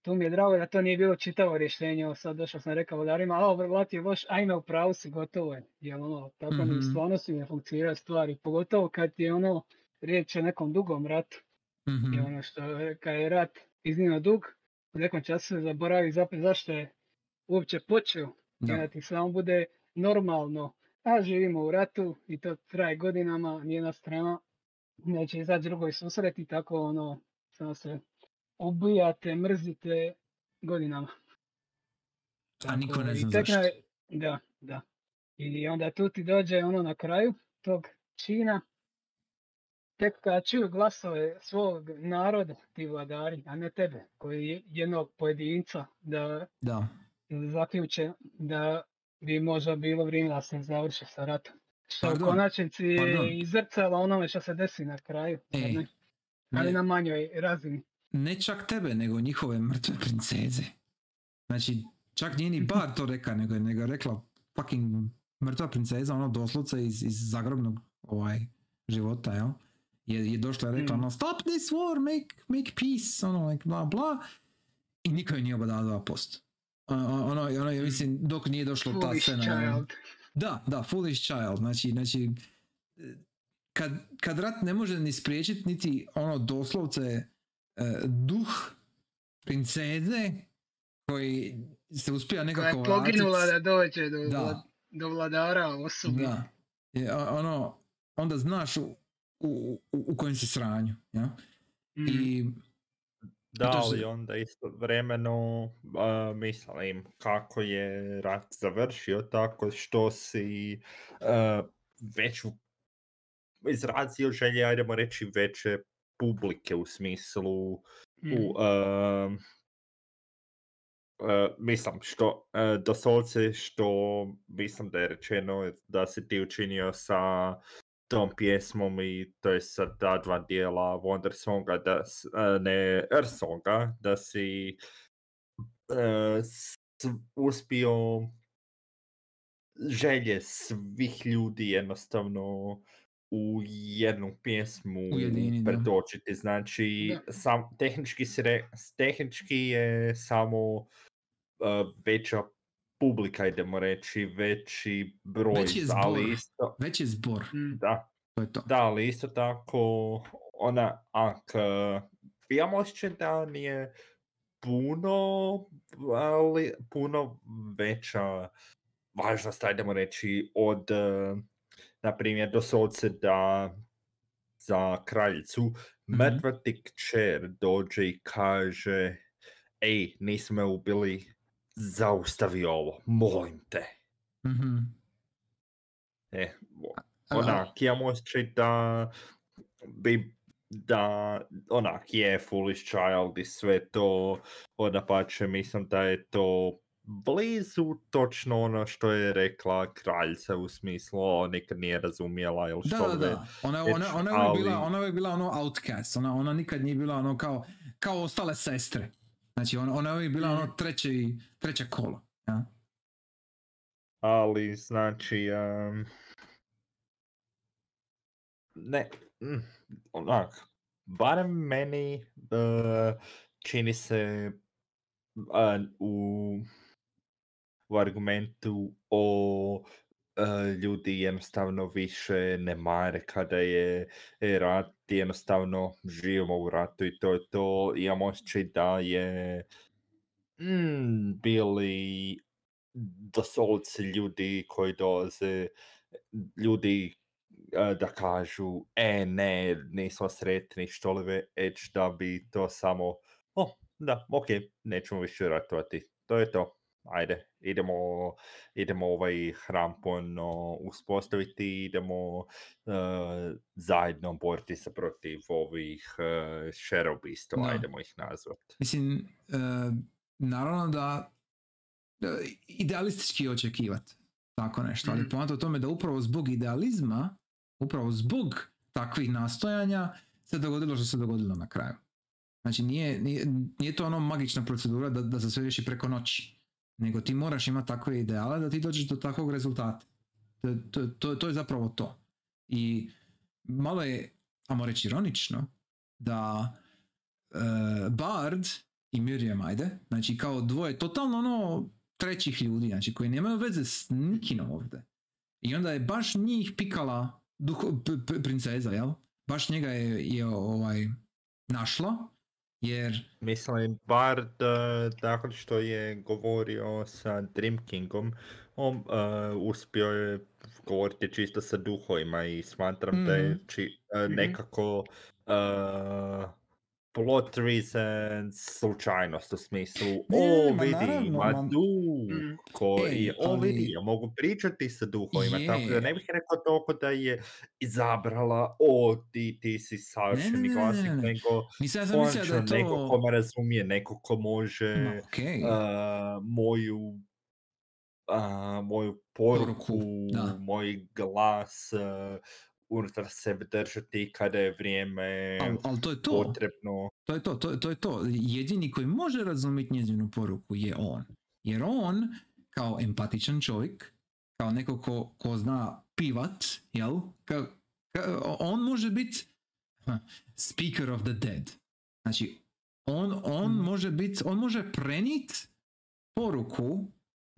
tu mi je drago da to nije bilo čitavo rješenje, evo sad došao sam rekao vladarima, a ovo je loš, ajme u pravu si, gotovo je. Jer ono, tako ni u Mhm. stvarnosti ne funkcioniraju stvari, pogotovo kad je ono riječ o nekom dugom ratu. Mhm. I ono što je- kad je rat iznimno dug, u nekom času se zaboravi zapet zašto je uopće počeo. Da. onda ti samo bude normalno, a živimo u ratu i to traje godinama, nijedna strana neće izaći drugoj susret i tako ono, samo se ubijate, mrzite godinama. A niko ne zna zašto. Da, da. I onda tu ti dođe ono na kraju tog čina, tek kada čuju glasove svog naroda, ti vladari, a ne tebe, koji je jednog pojedinca, da Da. zaključe da bi možda bilo vrijeme da se završi sa ratom. Što u konačnici je izrcalo onome što se desi na kraju, Ej, ne? ali na manjoj razini. Ne čak tebe, nego njihove mrtve princeze. Znači, čak nije ni bar to reka, nego je nego je rekla fucking mrtva princeza, ono doslovce iz, iz zagrobnog ovaj, života, jel? Je, je došla i rekla, Mm. ono, stop this war, make, make peace, ono, like, bla, bla. I niko joj nije obadala 2%. Ono, ono, ono, mislim, dok nije došlo ta scena. child. Da, da, foolish child. Znači, znači e, kad, kad rat ne može ni spriječiti niti ono doslovce duh princeze koji se uspija Koja je nekako poginula da dođe do, Da. vla- do vladara osobno. Da. A- ono, onda znaš u, u, u, u kojem si sranju. Ja? Mm. I Da, ali se- onda istovremeno uh, mislim kako je rat završio tako što si uh, već u- izrazio želje, ajdemo reći, veće publike u smislu Mm. u, um, uh, mislim što uh, doslovce što mislim da je rečeno da si ti učinio sa tom pjesmom i to je sa ta dva dijela Wonder Songa, da, s- uh, ne Earth Songa, da si uh, s- uspio želje svih ljudi jednostavno u jednu pjesmu Ujedini, da. pretočiti. Znači, Da. sam, tehnički, si re- tehnički je samo uh, veća publika, idemo reći, veći broj, Veći je ali zbor. isto, već je zbor. Mm. da, To je to. da, ali isto tako, ona, ak, imam osjećaj da nije puno, ali puno veća važnost, ajdemo reći, od, eh, na primjer, doslovce da za kraljicu mrtva ti kćer dođe i kaže ej, nisi me ubili, zaustavi ovo, molim te. Mhm. E, onak, imam osjećaj da bi da onak je foolish child i sve to ona pače mislim da je to blizu točno ono što je rekla kraljica u smislu o, nikad nije razumjela ili Da, što da, da. već. Ona, ona, ona, je uvijek bila, ali- ona je bila ono outcast. Ona, ona nikad nije bila ono kao, kao ostale sestre. Znači, ona, ona je bila ono treće, treće kolo. Ja? ali znači em, ne mm, onak barem meni eh, čini se eh, u u argumentu o eh, ljudi jednostavno više ne mare kada je je rat jednostavno živimo u ratu i to je to. Imam osjećaj da je mm, bili doslovce ljudi koji dolaze, ljudi e, da kažu, e ne, nismo sretni što li već da bi to samo, o, da, ok, nećemo više ratovati, to je to, ajde, idemo, idemo ovaj hram ponovno uspostaviti, idemo e, zajedno boriti se protiv ovih uh, šerobistova, Da. ajdemo ih nazvati. Mislim, e, naravno da e, idealistički očekivati. tako nešto. Ali Mhm. poanta u tome da upravo zbog idealizma, upravo zbog takvih nastojanja se dogodilo što se dogodilo na kraju. Znači nije, nije, nije to ono magična procedura da, da se sve riješi preko noći. Nego ti moraš imati takve ideale da ti dođeš do takvog rezultata. To, to, to, to je zapravo to. I malo je, ajmo reći, ironično da e, Bard i Miriam, ajde, znači kao dvoje totalno ono trećih ljudi, znači koji nemaju veze s nikinom ovdje. I onda je baš njih pikala duho, princeza, jel? Baš njega je, je ovaj, našla, jer Mislim, Bard, uh, nakon što je govorio sa Dream Kingom, on uh, uspio je govoriti čisto sa duhovima i smatram da je Mhm. či, uh, nekako uh, plot reasons slučajnost u smislu Ne, o vidi, naravno, ma ma- duh Mm. koji Ej, je, o vidi, ali- ja mogu pričati sa duhovima, tako da Je. ne bih rekao toliko da je izabrala o ti, ti si savršeni ne, ne, glasnik, ne, ne. nego mislim ja sam mislio da je neko to... ko me razumije, neko ko može okej. uh, moju a, moju poruku, Poruku, da. moj glas uh, unutar sebe držati kada je vrijeme Ali al to je to. potrebno. To je to, to, to je to. Jedini koji može razumjeti njezinu poruku je on. Jer on, kao empatičan čovjek, kao neko ko, ko zna pivat, jel? Ka, ka- on može biti speaker of the dead. Znači, on, on Mhm. može biti, on može prenit poruku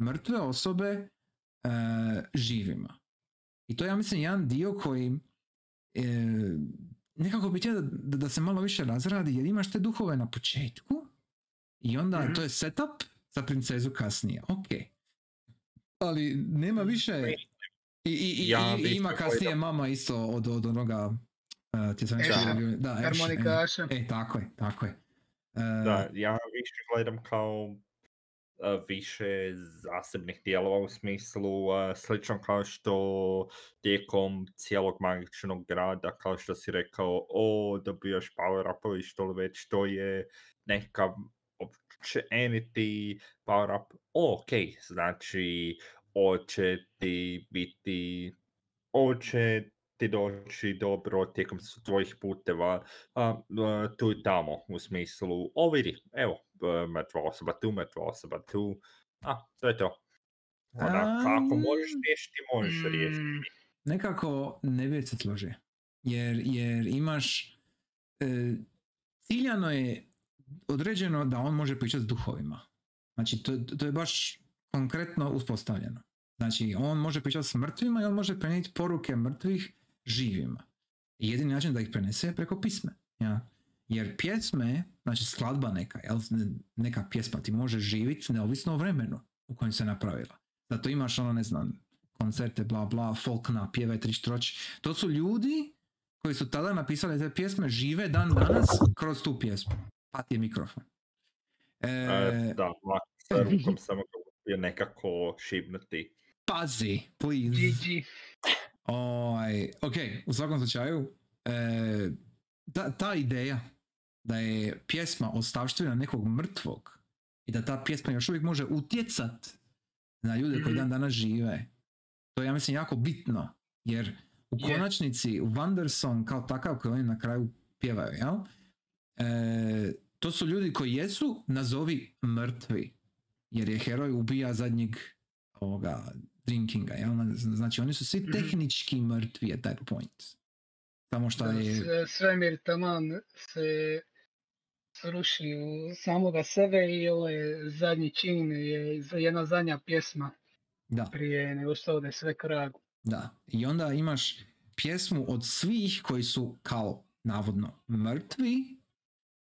mrtve osobe e, živima. I to je, ja mislim, jedan dio koji e, nekako bi htio da, da, da se malo više razradi, jer imaš te duhove na početku i onda Mhm. to je setup za princezu kasnije. Ok. Ali nema više... I, i, i, Ja i- ima kasnije mama isto od, od onoga... Uh, ti sam da, Ash, e. Harmonikaša. E, tako je, tako je. E, Da, ja više gledam kao uh, više zasebnih dijelova u smislu slično kao što tijekom cijelog magičnog grada, kao što si rekao, o, dobijaš power upovi što li već, to je neka općeniti power up. Ok, znači, hoće ti biti, hoće ti doći dobro tijekom tvojih puteva a, a, tu i tamo, u smislu, o vidi, evo, mrtva osoba tu, mrtva osoba tu, a, to je to. Ona, kako možeš riješiti, možeš riješiti. Mm, nekako ne bi se složio. Jer, jer imaš... E, ciljano je određeno da on može pričati s duhovima. Znači, to, to je baš konkretno uspostavljeno. Znači, on može pričati s mrtvima i on može prenijeti poruke mrtvih živima. I jedini način da ih prenese je preko pisme. Ja? Jer pjesme, znači skladba neka, jel? neka pjesma ti može živjeti neovisno o vremenu u kojem se napravila. Zato imaš ono, ne znam, koncerte, bla bla, folk napjeve, tri štroć. To su ljudi koji su tada napisali te pjesme, žive dan danas kroz tu pjesmu. Pa ti je mikrofon. E, E, da, ovako, sa rukom samo uspio nekako šibnuti. pazi, please. Ovaj, ok, u svakom slučaju, e, ta, ta ideja da je pjesma ostavština nekog mrtvog i da ta pjesma još uvijek može utjecat na ljude koji Mhm. dan danas žive, to je ja mislim jako bitno, jer u konačnici Wondersong kao takav koji oni na kraju pjevaju, jel? E, to su ljudi koji jesu, nazovi mrtvi, jer je heroj ubija zadnjeg ovoga drinkinga, jel? Znači oni su svi Mhm. tehnički mrtvi at that point. Samo što je... Svemir taman se sruši u samoga sebe i ovo je zadnji čin, je jedna zadnja pjesma Da, prije nego što ode sve kragu. da. I onda imaš pjesmu od svih koji su kao navodno mrtvi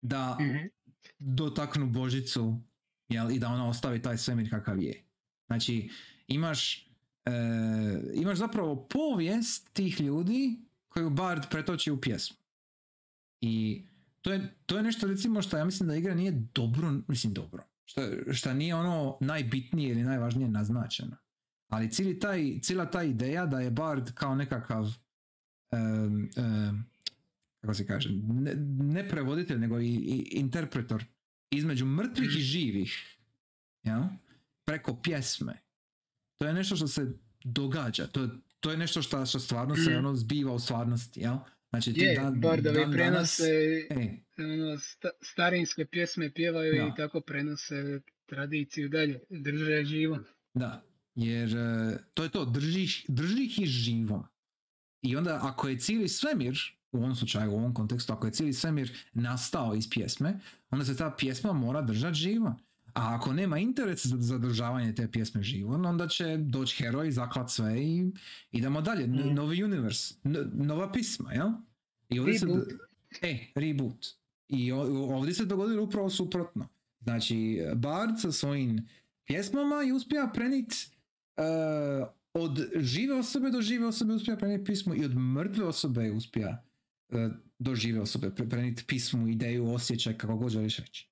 da Mhm. dotaknu Božicu jel, i da ona ostavi taj svemir kakav je. Znači, imaš, e, imaš zapravo povijest tih ljudi koju Bard pretoči u pjesmu. I to je, to je nešto recimo što ja mislim da igra nije dobro, mislim dobro, što, što nije ono najbitnije ili najvažnije naznačeno. Ali cijeli taj, cijela ta ideja da je Bard kao nekakav em, em, kako se kaže, ne, ne prevoditelj, nego i, i interpretor između mrtvih i živih, ja? preko pjesme. To je nešto što se događa. To, to je nešto što, što stvarno se Mm. ono zbiva u stvarnosti, jel? Znači ti Je, dan, bardovi dan danas... prenose E, ono, sta- starinske pjesme pjevaju Da. i tako prenose tradiciju dalje, drže je živo. Da, jer e, to je to, držiš, drži ih živom. I onda ako je cijeli svemir, u ovom slučaju, u ovom kontekstu, ako je cijeli svemir nastao iz pjesme, onda se ta pjesma mora držati živa. A ako nema interes za zadržavanje te pjesme živom, onda će doći heroj, zaklat sve i idemo dalje. N- Mm. Novi univers, n- nova pisma, jel? I ovdje se, Reboot. e, reboot. I ovdje se dogodilo upravo suprotno. Znači, Bard sa svojim pjesmama i uspija prenit uh, od žive osobe do žive osobe uspija prenijeti pismo i od mrtve osobe uspija uh, do žive osobe pre- prenijeti pismu, ideju, osjećaj, kako god želiš reći.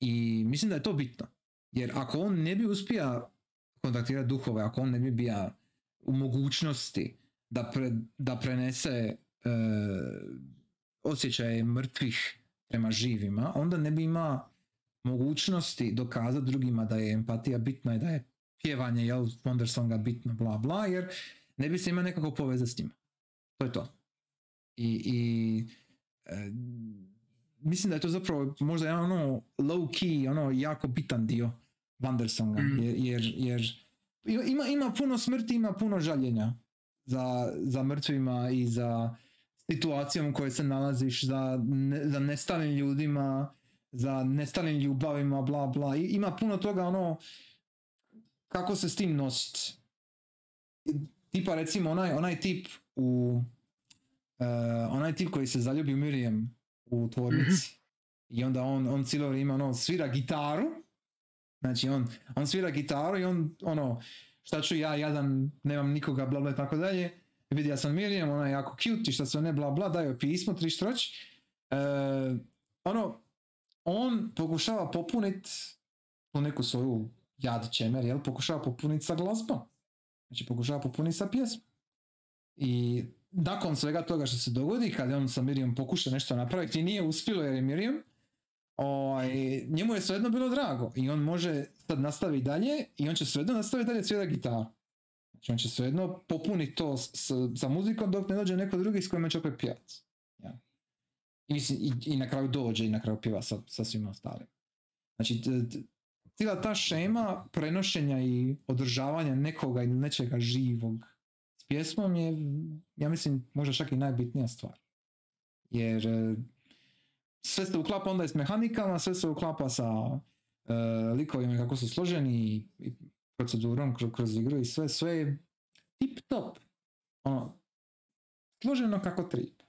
I mislim da je to bitno. Jer ako on ne bi uspija kontaktirati duhove, ako on ne bi bio u mogućnosti da, pre- da prenese uh, osjećaje mrtvih prema živima, onda ne bi ima mogućnosti dokazati drugima da je empatija bitna i da je pjevanje jel, Wondersonga bitno, bla bla, jer ne bi se imao nekako povezati s njima. To je to. I, i e, mislim da je to zapravo možda jedan ono low key, ono jako bitan dio Wondersonga, Mm. jer, jer, jer ima, ima puno smrti, ima puno žaljenja za, za mrtvima i za situacijom u kojoj se nalaziš, za, ne, za nestalim ljudima, za nestalim ljubavima, bla bla. I, ima puno toga ono kako se s tim nositi. Tipa recimo onaj, onaj tip u uh, onaj tip koji se zaljubi u Miriam u tvornici i onda on, on cijelo vrijeme ono, svira gitaru znači on, on svira gitaru i on ono šta ću ja jadan nemam nikoga bla bla tako dalje vidi ja sam Miriam ona je jako cute i šta se ne bla bla daju pismo tri štroć E, ono on pokušava popuniti tu neku svoju jad čemer, jel? Pokušava popuniti sa glazbom. Znači pokušava popuniti sa pjesmom. I nakon svega toga što se dogodi, kad on sa Miriam pokuša nešto napraviti i nije uspjelo jer je Miriam, ovaj, njemu je svejedno bilo drago i on može sad nastaviti dalje i on će svejedno nastaviti dalje svira gitaru. Znači on će svejedno popuniti to s, s- sa muzikom dok ne dođe neko drugi s kojima će opet pjevati. Ja. I, i, I na kraju dođe i na kraju pjeva sa, sa svima ostalim. Znači, cijela ta šema prenošenja i održavanja nekoga ili nečega živog s pjesmom je, ja mislim, možda čak i najbitnija stvar. Jer e, sve se uklapa onda i s mehanikama, sve se uklapa sa e, likovima kako su složeni i, procedurom kroz, kroz igru i sve, sve je tip top. Ono, složeno kako treba.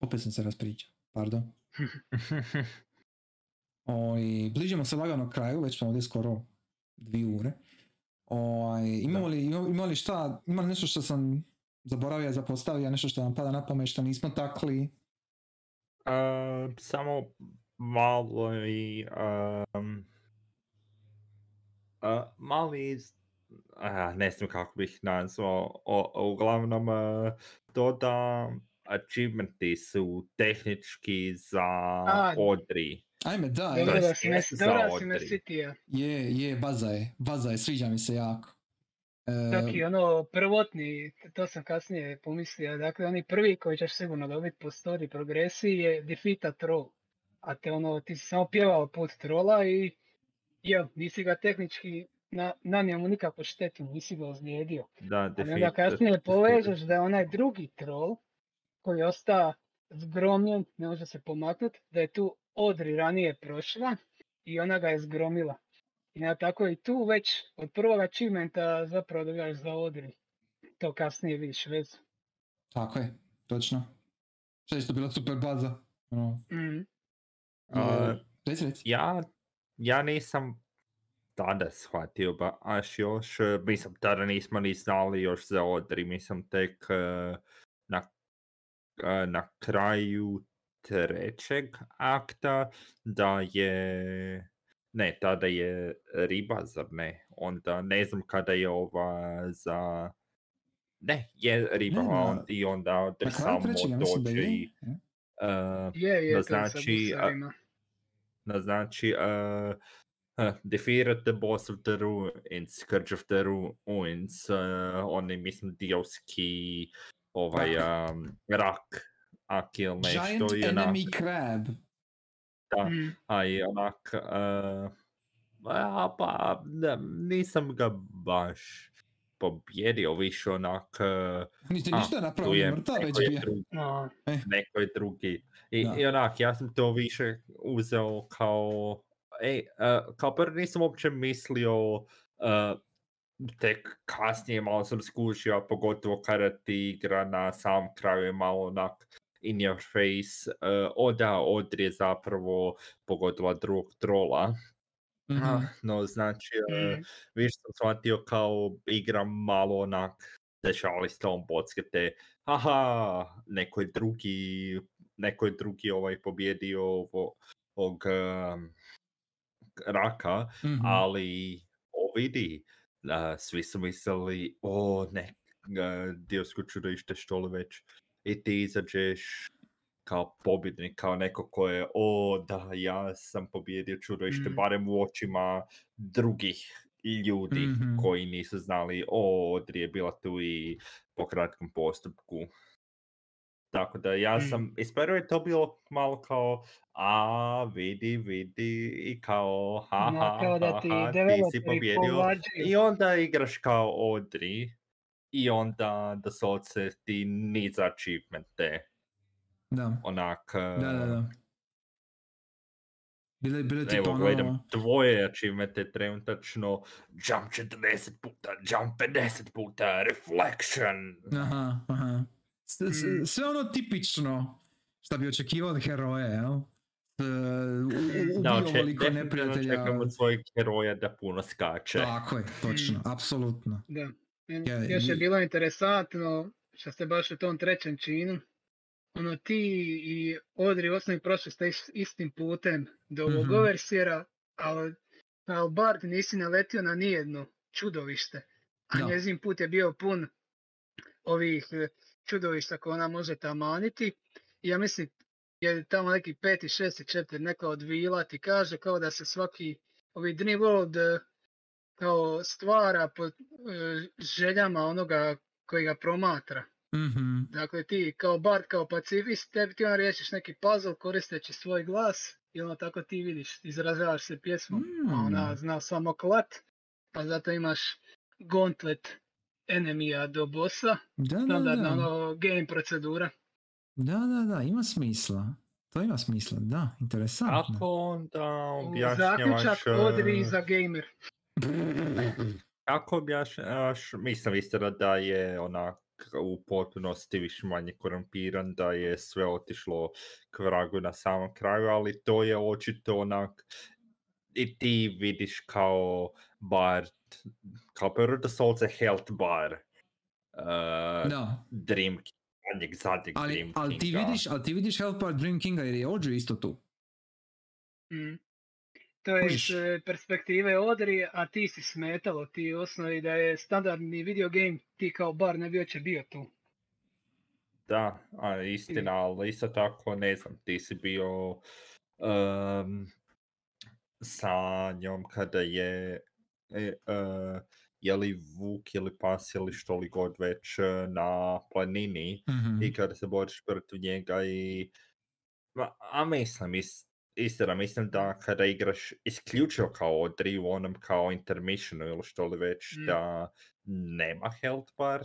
Opet sam se raspričao, pardon. <laughs> Oj, bližimo se lagano kraju, već smo ovdje skoro dvije ure. Oj, imamo, li, ima- ima li šta, ima li nešto što sam zaboravio, zapostavio, nešto što vam pada na pamet, što nismo takli? A, samo malo i um, a, mali a, ne znam kako bih nazvao o, uglavnom to da achievementi su tehnički za A, Odri. Ajme, da, Dobro je je, da si me, dobro me sitio. je, je, baza je, baza je, sviđa mi se jako. E, Čak i ono prvotni, to sam kasnije pomislio, dakle oni prvi koji ćeš sigurno dobiti po story progresiji je Defeata Troll. A te ono, ti si samo pjevao put trola i jel, nisi ga tehnički na, nanio mu nikakvu štetu, nisi ga ozlijedio. Da, Ali onda defeat- kasnije povežeš da je onaj drugi troll koji je ostao zgromljen, ne može se pomaknuti, da je tu Odri ranije prošla i ona ga je zgromila. I na tako i tu već od prvog achievementa zapravo dobivaš za Odri. To kasnije vidiš vezu. Tako je, točno. Što je isto bila super baza. Ono, Mm. Reci, reci. ja, ja nisam tada shvatio baš još, e, mislim tada nismo ni znali još za Odri, mislim tek e, na, na kraju trećeg akta da je, ne, tada je riba, zar ne? Onda ne znam kada je ova za, ne, je riba Ne, na- on- i onda Na samo trećeg, ja mislim da dođe je. i je. e, Je, je, Da to je sa znači, a- busarima. da znači uh, uh, defeated the boss of the ruins, Scourge of the ruins, uh, oni mislim diovski ovaj um, rak, ak ili nešto Giant i onak, enemy crab. da, Mm. a i onak, uh, a, pa ne, nisam ga baš pobjedio više onak, uh, Niste a, ništa napravili, je, mrtav već bio. drugi. No, neko je drugi. I, Da. i onak, ja sam to više uzeo kao, ej, uh, kao prvo nisam uopće mislio, uh, tek kasnije malo sam skužio, pogotovo kada ti igra na samom kraju je malo onak in your face, uh, o da, Audrey je zapravo pogodila drugog trola. Mhm. Ah, No, znači, uh, mm, više sam shvatio kao igram malo onak, dešavali s tom bockete, haha, neko je drugi, neko je drugi ovaj pobjedio ovo, ovog um, raka, Mhm. ali o vidi, a, svi su mislili, o ne, a, diosko čudovište što li već, i ti izađeš kao pobjednik, kao neko ko je, o da, ja sam pobjedio čudovište, Mm. barem u očima drugih ljudi Mhm. koji nisu znali, o, Odri je bila tu i po kratkom postupku. Tako da ja Mm. sam, ispravo je to bilo malo kao, a vidi, vidi, i kao, ha, ha, kao da ha, ti ha, ti si pobjedio. I onda igraš kao Odri, i onda doslovce ti niz achievemente, Da, onak, da, da, eh, da. Bile, bile tipa Evo, ono... gledam tvoje achievemente trenutačno, jump 40 puta, jump 50 puta, reflection. Aha, aha. Mm. Sve ono tipično što bi očekivao od heroje, jel? S- u- u- Da, Ubio oče, definitivno neprijatelja. čekam od svojeg heroja da puno skače. Tako je, točno, apsolutno. Da. Ja, još je bilo interesantno što ste baš u tom trećem činu. Ono ti i Odri osnovi prošli ste is- istim putem do ovog Mhm. oversjera, ali kao Bard nisi naletio na nijedno čudovište. A Da. njezin put je bio pun ovih čudovišta koje ona može tamaniti. Ja mislim je tamo neki peti, šesti chapter neka od vila ti kaže kao da se svaki ovi Dream World e, kao stvara po e, željama onoga koji ga promatra. Mhm. Dakle, ti kao bard, kao pacifist, tebi ti on riješiš neki puzzle koristeći svoj glas i ono tako ti vidiš, izražavaš se pjesmom. A ona Mm. zna samo klat, pa zato imaš gauntlet enemija do bossa, Da, da, standardna da. ono game procedura. Da, da, da, ima smisla. To ima smisla, da, interesantno. Kako onda objašnjavaš... Zaključak odri eh, za gamer. Kako objašnjavaš, mislim istina da je onak u potpunosti više manje korumpiran, da je sve otišlo k vragu na samom kraju, ali to je očito onak i ti vidiš kao bar, kao Souls je health bar, uh, Da, Dream King, zadnjeg, ali, Dream ali ti Kinga. vidiš, ali ti vidiš Health Bar Dream Kinga jer je Ođu isto tu. Mm. To je iz e, perspektive Odri, a ti si smetalo, ti osnovi da je standardni video game, ti kao bar ne bi uopće bio tu. Da, a, istina, ali isto tako, ne znam, ti si bio um, sa njom kada je, e, uh, je li vuk ili pas ili što li god već e, na planini Mhm. i kada se boriš protiv njega i ma, a mislim, is, istina, mislim da kada igraš isključivo kao Odri u onom kao intermissionu ili što li već, Mm. da nema health bar,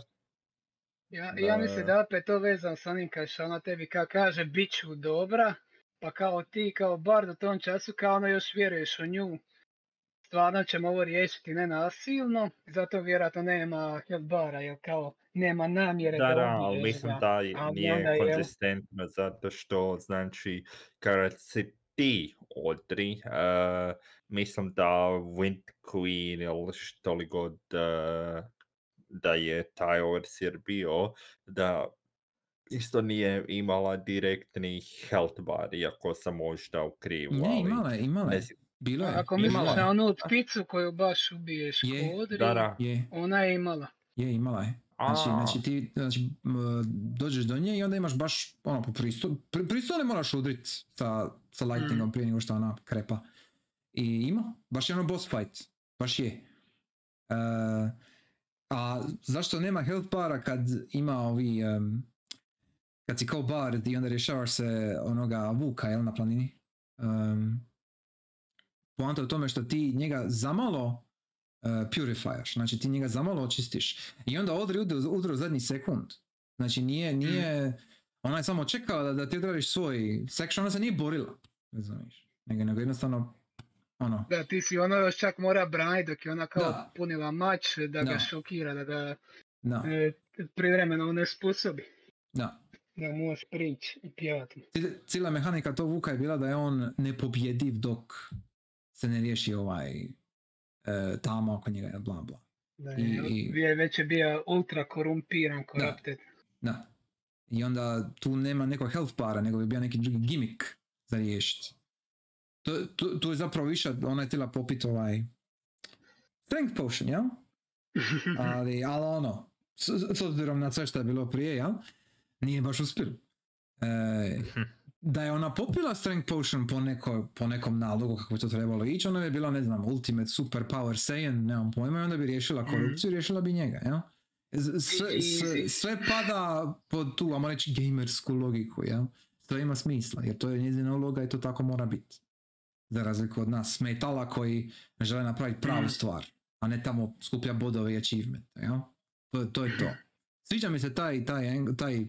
Ja, ja mislim Da. da opet to vezano sa onim kad što ona tebi kao kaže bit ću dobra, pa kao ti kao bard u tom času kao ono još vjeruješ u nju. Stvarno ćemo ovo riješiti nenasilno, zato vjerojatno nema health bara, jer kao nema namjere Da, da, da, ali mislim da nije onda je- konzistentno zato što znači kada si ti odri, uh, mislim da Wind Queen ili što li god uh, da je taj overseer bio, da isto nije imala direktni health bar, iako sam možda u krivu, Ne, imala je, imala je. Bilo je. Ako misliš na onu pticu koju baš ubiješ Je, kodri, Da, da. Je, ona je imala. je, imala je. Znači, znači ti znači, dođeš do nje i onda imaš baš ono po pristo, pri, pristo ne moraš udrit sa, sa lightningom Mm. prije nego što ona krepa. I ima, baš je ono boss fight, baš je. E, a zašto nema health bara kad ima ovi, em, kad si kao bard i onda rješavaš se onoga vuka, jel, na planini? Um, poanta je u tome što ti njega zamalo uh, purifijaš, znači ti njega zamalo očistiš i onda odri udru, udru zadnji sekund. Znači nije, nije, ona je samo čekala da, da ti odradiš svoj section, ona se nije borila, razumiješ, nego, nego jednostavno, ono, Da, ti si ono još čak mora braniti dok je ona kao Da. punila mač, da ga Da. šokira, da ga da, e, privremeno ne sposobi. da. Da možeš prići i pjevati. Cijel- Cijela mehanika tog vuka je bila da je on nepobjediv dok se ne riješi ovaj e, tamo oko njega, bla bla. Da I- i- je već je bio ultra korumpiran, corrupted. Da. I onda tu nema nekog health bara, nego bi bio neki drugi gimmick za riješiti. To, to, to je zapravo više, ona je htjela popit ovaj strength potion, jel? <laughs> Ali, ali ono, s, s obzirom na sve što je bilo prije, jel? Nije baš uspjelo. E, <laughs> da je ona popila strength potion po, neko, po nekom nalogu kako bi to trebalo ići, ona bi bila, ne znam, ultimate super power Saiyan, nemam pojma, i onda bi riješila korupciju i riješila bi njega, jel? Sve, sve, sve pada pod tu, ajmo reći, gamersku logiku, jel? Sve ima smisla, jer to je njezina uloga i to tako mora biti. Za razliku od nas, metala koji žele napraviti pravu Mm. stvar, a ne tamo skuplja bodove i achievement, jel? To, to je to. <laughs> Sviđa mi se taj, taj, taj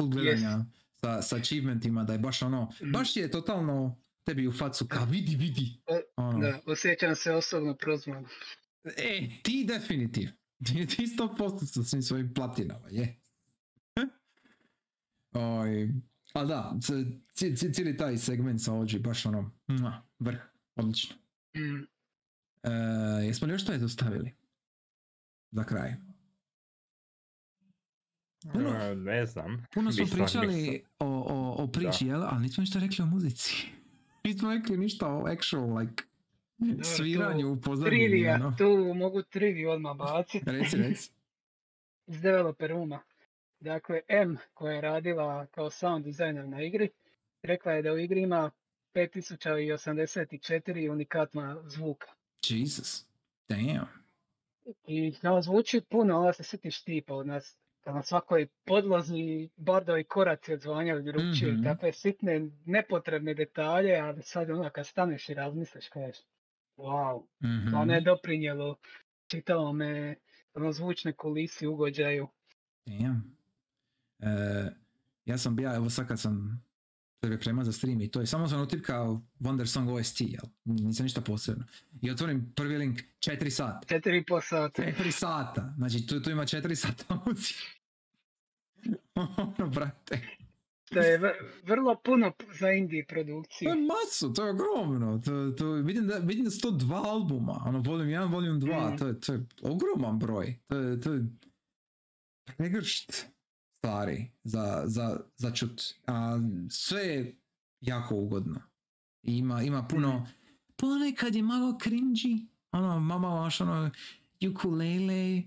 kut gledanja sa, sa achievementima, da je baš ono, Mm. baš je totalno tebi u facu ka vidi, vidi. O, Ono, Da, osjećam se osobno prozvan. E, ti definitiv. <laughs> Ti, ti 100% sa svim svojim platinama, je. <laughs> Oj, ali da, cijeli taj segment sa OG, baš ono, vrh, odlično. Mm. E, jesmo li još to izostavili? Za kraj. Puno- E, ne znam. Puno smo Nisam- pričali nisam. o, o, o priči, jel? Ali nismo ništa rekli o muzici. <laughs> Nismo rekli ništa o actual, like, sviranju u pozadini. Trivija, ono. tu mogu triviju odmah baciti. Reci, reci. <laughs> iz developer rooma. Dakle, M koja je radila kao sound designer na igri, rekla je da u igri ima 5084 unikatna zvuka. Jesus. Damn. I kao zvuči puno, onda se sjetiš tipa od nas, na svakoj podlozi bardovi koraci odzvanjaju drugčije Mhm. i takve sitne, nepotrebne detalje, ali sad ono kad staneš i razmisliš, kažeš, wow, Mhm. to ne je doprinjelo čitavome ono, zvučne kulisi, ugođaju. Damn. E, ja sam bija, evo sad kad sam se pripremao za stream i to je, samo sam utipkao Wonder Song OST, jel? Nisam ništa posebno. I otvorim prvi link, 4 sata. Četiri i pol sata. 4 sata. Znači tu, tu ima 4 sata <laughs> muzike. ono, brate. To je vrlo puno za indie To produkciju. je masu, to je ogromno. To, to, vidim, da, vidim da su to dva albuma. Ono, volim 1, volim 2. Mhm. To, je, to je ogroman broj. To je, to je pregršt stvari za, za, za čut. A sve je jako ugodno. I ima, ima puno, Mhm. ponekad je malo cringy. Ono, ma- malo baš ono, ukulele,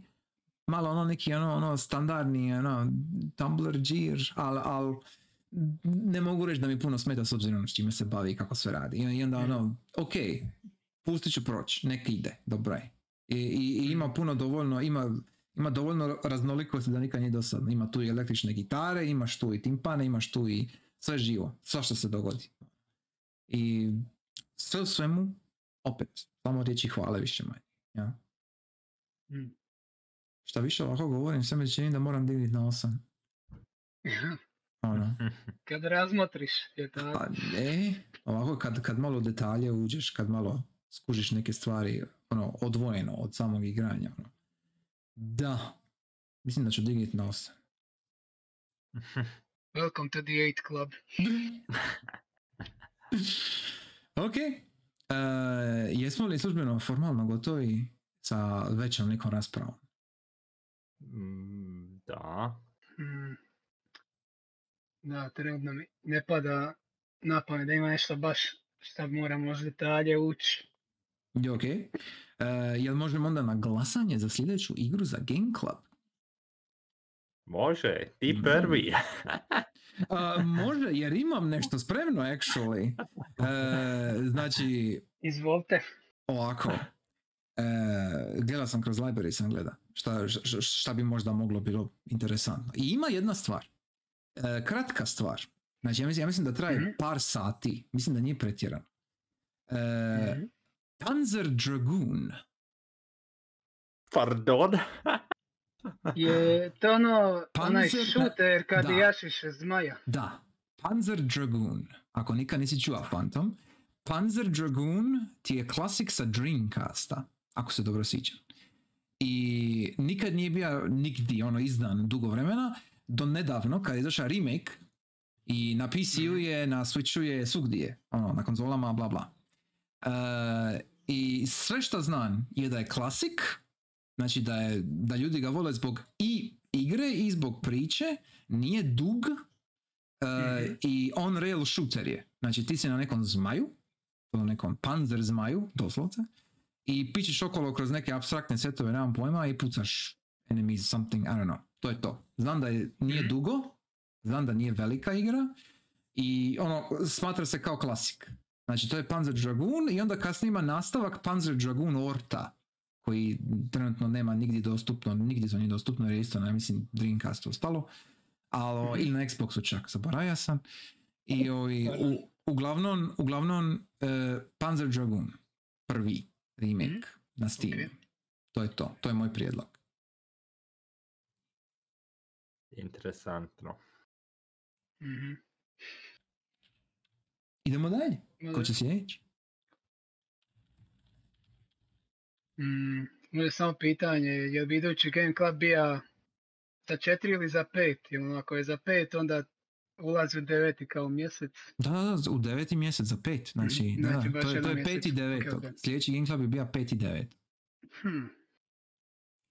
malo ono neki ono, ono standardni ono, Tumblr gear, ali al, ne mogu reći da mi puno smeta s obzirom s čime se bavi i kako sve radi. I, onda ono, ok, pustit ću proći, nek ide, dobro je. I, i, i ima puno dovoljno, ima, ima dovoljno raznolikosti da nikad nije dosadno. Ima tu i električne gitare, imaš tu i timpane, imaš tu i sve živo, sva što se dogodi. I sve u svemu, opet, samo riječi hvale više manje. Ja? Mm. Šta više ovako govorim, sve mi čini da moram dignuti na osam. Ono. <laughs> Kad razmotriš je tako. Pa ne, ovako kad, kad malo detalje uđeš, kad malo skužiš neke stvari ono, odvojeno od samog igranja. Ono. Da, mislim da ću dignuti na osam. <laughs> Welcome to the 8 club. <laughs> ok, e, jesmo li službeno formalno gotovi sa većom nekom raspravom? Mm, Da. Mm. Da, trenutno mi ne pada na pamet da ima nešto baš šta moram možda detalje ući. Je ok. E, jel možemo onda na glasanje za sljedeću igru za Game Club? Može, ti Mm. prvi. A, <laughs> <laughs> može, jer imam nešto spremno, actually. E, znači, Izvolite. Ovako. E, gleda sam kroz library sam gleda. Šta, šta bi možda moglo bilo interesantno. I ima jedna stvar. Kratka stvar. Znači ja mislim, ja mislim da traje Mhm. par sati. Mislim da nije pretjeran. E, Mhm. Panzer Dragoon. Pardon? <laughs> Je to ono, onaj Panzer- šuter kad da. jašiš zmaja. Da. Panzer Dragoon. Ako nikad nisi čuo Phantom. Panzer Dragoon ti je klasik sa Dreamcasta. Ako se dobro sjećam. I nikad nije bio nigdje ono izdan dugo vremena. Do nedavno kad je izašao remake i na PC-u je, na Switchu je svugdje. Ono, na konzolama, bla bla. E, I sve što znam je da je klasik. Znači da, je, da ljudi ga vole zbog i igre i zbog priče. Nije dug, E, Mhm. I on-rail shooter je. Znači ti si na nekom zmaju, na nekom panzer zmaju, doslovce, i pićeš okolo kroz neke abstraktne setove, nemam pojma, i pucaš enemies, something, I don't know. To je to. Znam da je, nije Mhm. dugo, znam da nije velika igra, i ono, smatra se kao klasik. Znači to je Panzer Dragoon i onda kasnije ima nastavak Panzer Dragoon Orta, koji trenutno nema nigdje dostupno, nigdje to nije dostupno jer je isto na, mislim, Dreamcastu ostalo, ali ili na Xboxu čak, zaboravio sam. I ovi, u, uglavnom, uglavnom e, Panzer Dragoon, prvi remake na Steam. Ok. To je to, to je moj prijedlog. Interesantno. Mhm. Idemo dalje. Ko će sljedeći? Mm, Može samo pitanje, je li idući Game Club bija za četiri ili za pet? Ili ako je za pet, onda ulazi u deveti kao mjesec. Da, da, u deveti mjesec za pet. Znači, da, Znači, da, baš to je, to je peti mjesec. devetog. Ok, ok. Sljedeći Game Club je bio peti devet. Hm.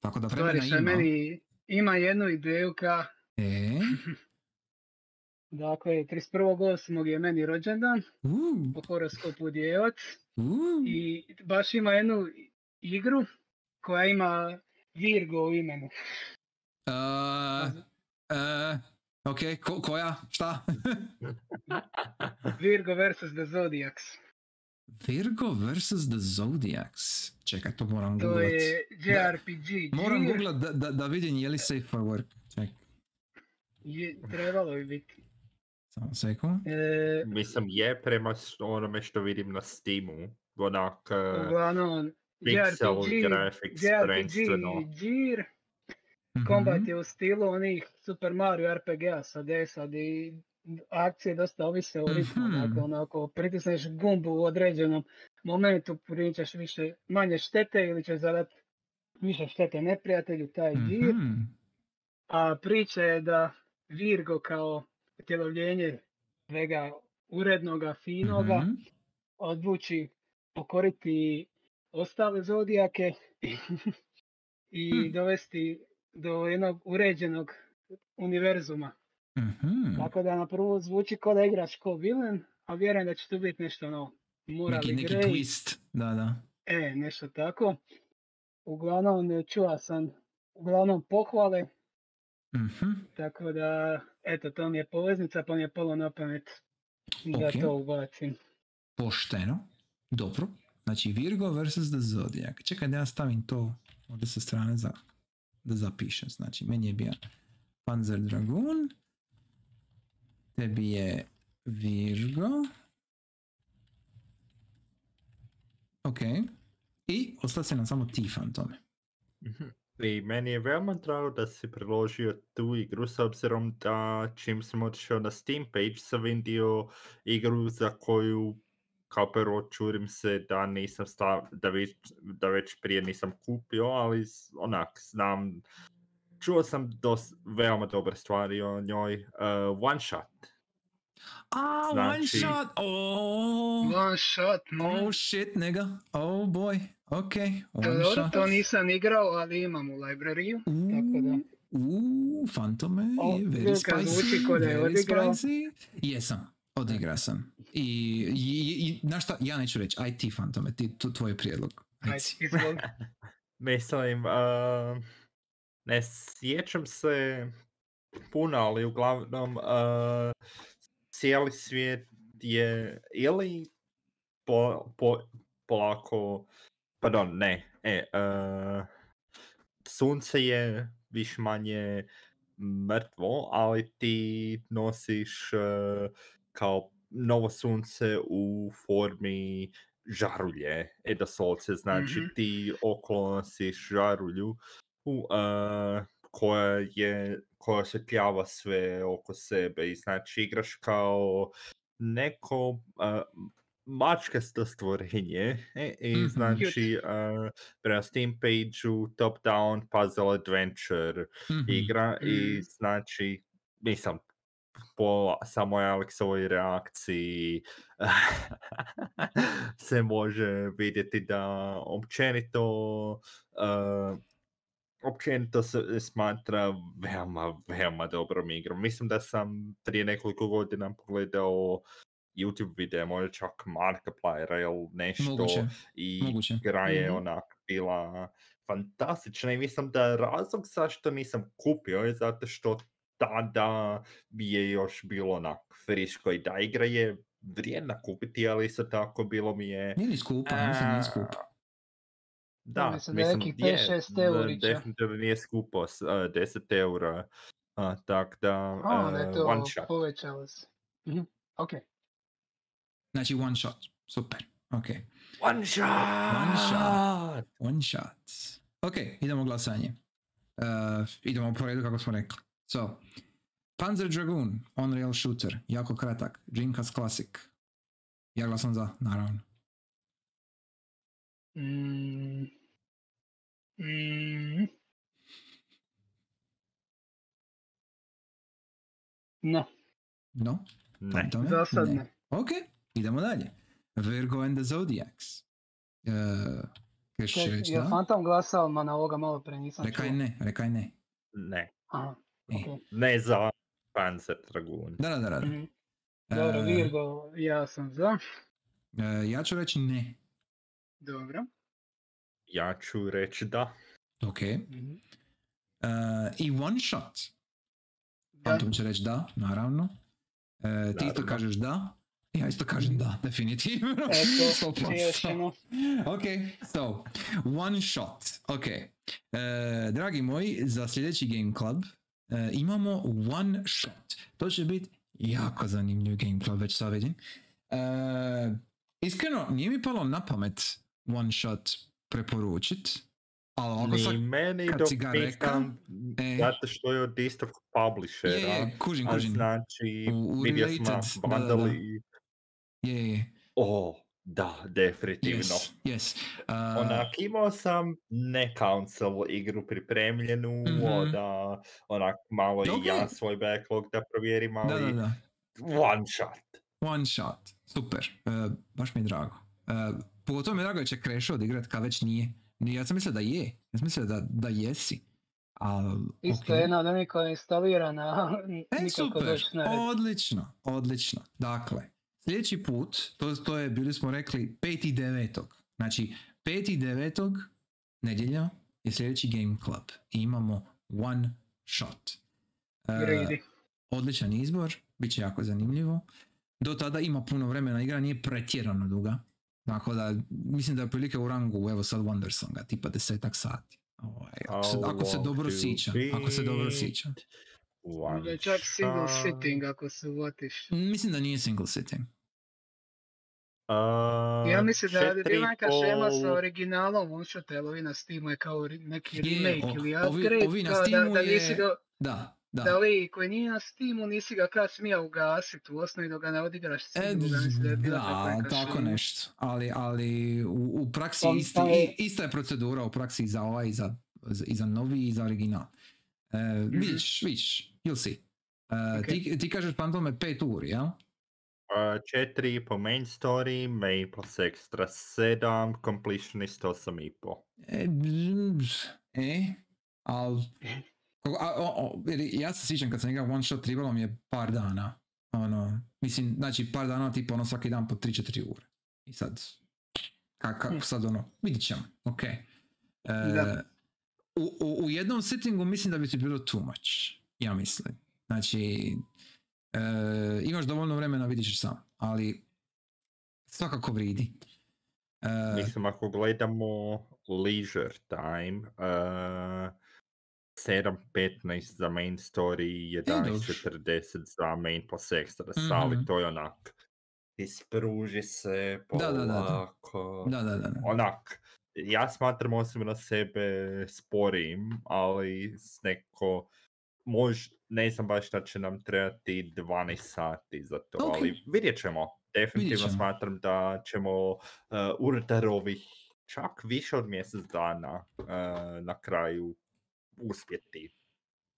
Tako da vremena ima. meni ima jednu ideju ka, E, <laughs> dakle, 31.8. je meni rođendan, u, po horoskopu djevac, i baš ima jednu igru koja ima Virgo u imenu. a, a, ok, ko, koja, šta? <laughs> Virgo vs. The Zodiacs. Virgo vs. The Zodiacs. Čekaj, to moram To googlat. je JRPG. Moram googlat da, da, da vidim je li safe for work. Ček, Je, trebalo bi biti. Samo sekund. E, Mislim, je prema s- onome što vidim na Steamu. Onak, uh, uglavnom, pixel JRPG, graphics JRPG prvenstveno. Gear, Mhm. kombat je u stilu onih Super Mario RPG-a sad je sad i akcije dosta ovise o ritmu, Mhm. dakle ono, ako pritisneš gumbu u određenom momentu pričaš više, manje štete ili ćeš zadat više štete neprijatelju, taj Gear. Mhm. A priča je da Virgo kao utjelovljenje svega urednoga, finoga, Mhm. odluči pokoriti ostale zodijake <laughs> i Hm. dovesti do jednog uređenog univerzuma. Mhm. Tako da na prvu zvuči kao da igraš ko vilen, a vjerujem da će tu biti nešto ono moral Neki, neki twist, da, da. e, nešto tako. Uglavnom čuva sam uglavnom pohvale, Mhm. tako da eto to mi je poveznica pa mi je palo na pamet da Ok. to ubacim. Pošteno. Dobro. Znači Virgo vs. The Zodiac. Čekaj da ja stavim to ovdje sa strane za, da zapišem. Znači meni je bio Panzer Dragoon. Tebi je Virgo. Ok. I ostalo se nam samo ti fantome. Mhm. I meni je veoma drago da si priložio tu igru s obzirom da čim sam otišao na Steam page sam vidio igru za koju kao prvo čurim se da nisam stav, da, već, da već prije nisam kupio, ali onak znam, čuo sam dos, veoma dobre stvari o njoj. Uh, one shot. A, one Znači- shot! Oh, One shot, mm. oh shit, nigga. Oh boy. Ok, To, one dobro, to nisam igrao, ali imam u librariju, tako da. Uuu, Fantome O, je very spicy, zvuči ko da je very odigrao. spicy. Jesam, odigrao sam. I, i, i znaš šta, ja neću reći, aj ti Fantome, ti, tu, tvoj prijedlog. Izvoli. <laughs> Mislim, uh, ne sjećam se puno, ali uglavnom uh, cijeli svijet je ili po, po, polako, pardon, ne, e, uh, sunce je više manje mrtvo, ali ti nosiš uh, kao novo sunce u formi žarulje, Edasolce, znači Mhm. ti okolo nosiš žarulju u, uh, koja je, koja osvjetljava sve oko sebe i znači igraš kao neko uh, mačkasto stvorenje e, i Mhm. znači uh, prema Steam page-u top down puzzle adventure Mhm. igra i Mm. znači nisam po samoj Alexovoj reakciji <laughs> se može vidjeti da općenito uh, općenito se smatra veoma, veoma dobrom igrom. Mislim da sam prije nekoliko godina pogledao YouTube video, možda čak Markipliera ili nešto Moguće, i moguće. igra je Mhm. onak bila fantastična i mislim da razlog zašto nisam kupio je zato što tada bi je još bilo onak friško i da igra je vrijedna kupiti, ali isto tako bilo mi je Nije ni skupa, mislim da nije skupa. da, mislim da je mislim, nekih je, 5-6 da, eurića. definitivno nije skupo, s- a, 10 eura, a, tak da, A, onda je a, to one shot. povećalo se. Mhm. Ok. Znači one shot, super, ok. One shot! One shot. One shot. Ok, idemo glasanje. Uh, idemo po redu kako smo rekli. So, Panzer Dragoon, Unreal Shooter, jako kratak, Dreamcast Classic. Ja glasam za, naravno. Mm. Mm. No, No? Ne. Za sad ne. Ok, idemo dalje. Virgo and the Zodiacs. Uh, će Ček, reći je da? Fantom glasao, ma na ovoga malo pre nisam Rekaj čuo. ne, rekaj ne. Ne. Aha, E. ok. Ne za Panzer Dragoon. Da, da, da, da. Mhm. Dobro, Virgo, ja sam za. e, ja ću reći ne. Dobro. Ja ću reći da. Ok. Mhm. E, I one shot. Da. Anton će reći da, naravno. E, ti isto kažeš da. Ja isto kažem da, definitivno. Eto, 100%. riješeno. ok, so, one shot. Ok. E, dragi moji, za sljedeći Game Club e, imamo one shot. To će biti jako zanimljiv Game Club, već sad vidim. E, iskreno, nije mi palo na pamet one shot preporučit, ali Ni sad meni kad si ga reka, nisam, e. zato što je od istog publishera. je, je, kužim, A kužim. znači, U- u vidio related, da, da, i... Je, je, O, da, definitivno. yes, yes. Uh, Onak, imao sam ne console igru pripremljenu, Mhm. da onak malo Ok. i ja svoj backlog da provjerim, ali da, da, da. one shot. One shot. Super. E, baš mi je drago. E, pogotovo mi je drago da će Crash odigrat kad već nije. Ni- Ja sam mislio da je. Ja sam mislio da, da jesi. Al, Isto ok. jedna od onih koja je instalirana, <laughs> E, nikako super. doći na red. Odlično. Odlično. Dakle, sljedeći put, to, to je, bili smo rekli, 5.9. Znači, 5.9. nedjelja je sljedeći Game Club. I imamo one shot. Greedy. odličan izbor, bit će jako zanimljivo. Do tada ima puno vremena, igra nije pretjerano duga. Tako da, mislim da je prilike u rangu, evo sad Wondersonga, tipa desetak sati. Ovaj, ako, se, ako se dobro sjećam, ako se dobro beat? sjećam. Čak single sitting ako se uvatiš. Mislim da nije single sitting. Uh, Ja mislim da je bila neka šema sa originalom one-shot, ali ovi na Steamu je kao neki Je, remake ili upgrade, ovi na kao da, Steamu da nisi je- do, Da, da. da li koji nije na Steamu nisi ga kad smija ugasit u osnovi dok ga ne odigraš E, singlu, da je da, tako nešto. Ali, ali u, u praksi Pa- isti, je- ista je procedura u praksi i za ovaj, i za, i za novi i za original. E, Vidiš, vidiš, you'll see. E, Ok. ti, ti kažeš Pantome pet uri, jel? Uh, četiri po main story, main plus extra sedam, completionist osam i po. E, bzz, e al, kako- a, o, o, ja se sjećam kad sam igrao one shot, trebalo mi je par dana. Ono, mislim, znači par dana tipa ono svaki dan po 3-4 ure. I sad, ka- kako Hm. sad ono, vidit ćemo, ok. E, Da. u, u, u jednom sittingu mislim da bi ti bilo too much, ja mislim. Znači, e, imaš dovoljno vremena, vidiš sam, ali svakako vridi. E, Mislim, ako gledamo leisure time, uh, 7.15 za main story, dobro. 11.40 za main plus extras, Mhm. ali to je onak, ispruži se Da, da, da, da. polako, da, da, da. da. onak, ja smatram osobno sebe sporijim, ali s neko, mož, ne znam baš šta će nam trebati 12 sati za to, Ok. ali vidjet ćemo. Definitivno ćemo. smatram da ćemo uh, unutar ovih čak više od mjesec dana uh, na kraju uspjeti.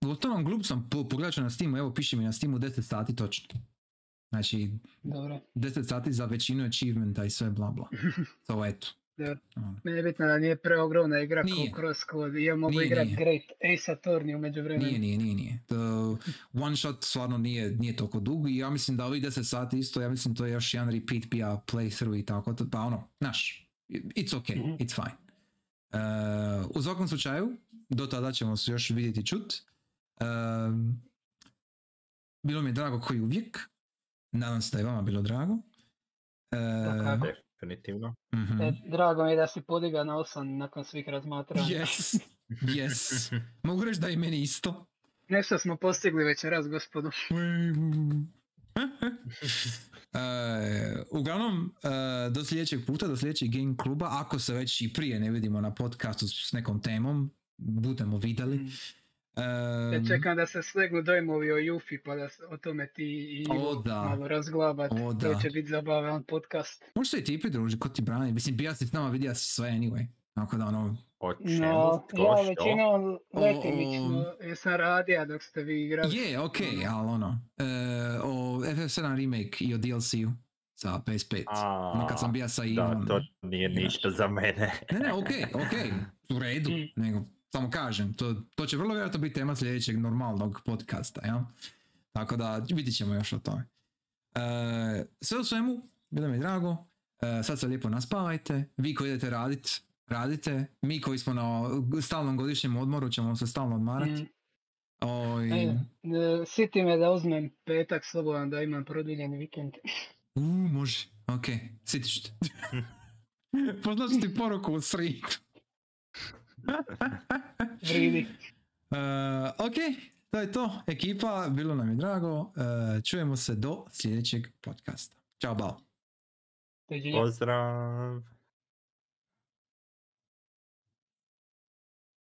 Uostalom, glup sam, po, pogledat ću na Steamu, evo piše mi na Steamu 10 sati točno. Znači, Dobro. 10 sati za većinu achievementa i sve bla bla. <laughs> So, eto. Da. Ono. Meni je bitno da nije preogromna igra Nije. kao Crosscode i ja mogu Nije, igrat nije. Great Ace Attorney u međuvremenu. Nije, nije, nije, nije. To, one shot stvarno nije, nije toliko dug i ja mislim da ovih 10 sati isto, ja mislim to je još jedan repeat bija playthrough i tako, pa ono, znaš, it's okay, Mhm. it's fine. Uh, u svakom slučaju, do tada ćemo se još vidjeti čut. Um, bilo mi je drago koji uvijek, nadam se da je vama bilo drago. Uh. Definitivno. mhm. E, drago mi je da si podigao na 8 nakon svih razmatranja. Yes, <laughs> yes. Mogu reći da je meni isto. Nešto smo postigli večeras, gospodu. E, uglavnom, e, do sljedećeg puta, do sljedećeg game kluba, ako se već i prije ne vidimo na podcastu s nekom temom, budemo vidjeli. Mm. E, Ja čekam da se slegnu dojmovi o Jufi pa da o tome ti i O, da. malo razglabat. O, To da. će biti zabavan podcast. Možeš se i ti pridružiti, ko ti brani. Mislim, bija si s nama, vidio si sve anyway. Tako da ono, O čemu? No, Tko, ja većinom letimično jesam radio dok ste vi igrali. je, ok, ali ono, e, o FF7 remake i o DLC-u za PS5. A, Ono kad sam bija sa Da, Ivom. to nije ništa za mene. Ne, ne, ok, ok, u redu, Mm. nego samo kažem, to, to će vrlo vjerojatno biti tema sljedećeg normalnog podcasta, ja? Tako da vidit ćemo još o tome. E, sve u svemu, bilo mi je drago, e, sad se lijepo naspavajte, vi koji idete radit, radite, mi koji smo na stalnom godišnjem odmoru ćemo se stalno odmarati. Mm. Oj, E, e, Siti me da uzmem petak slobodan da imam produljeni vikend. u, može, ok, sitiš te. <laughs> Poznaš ti poruku u sridu. Vridi. E, ok, to je to. Ekipa, bilo nam je drago. E, čujemo se do sljedećeg podcasta. Ćao, bao. Pozdrav!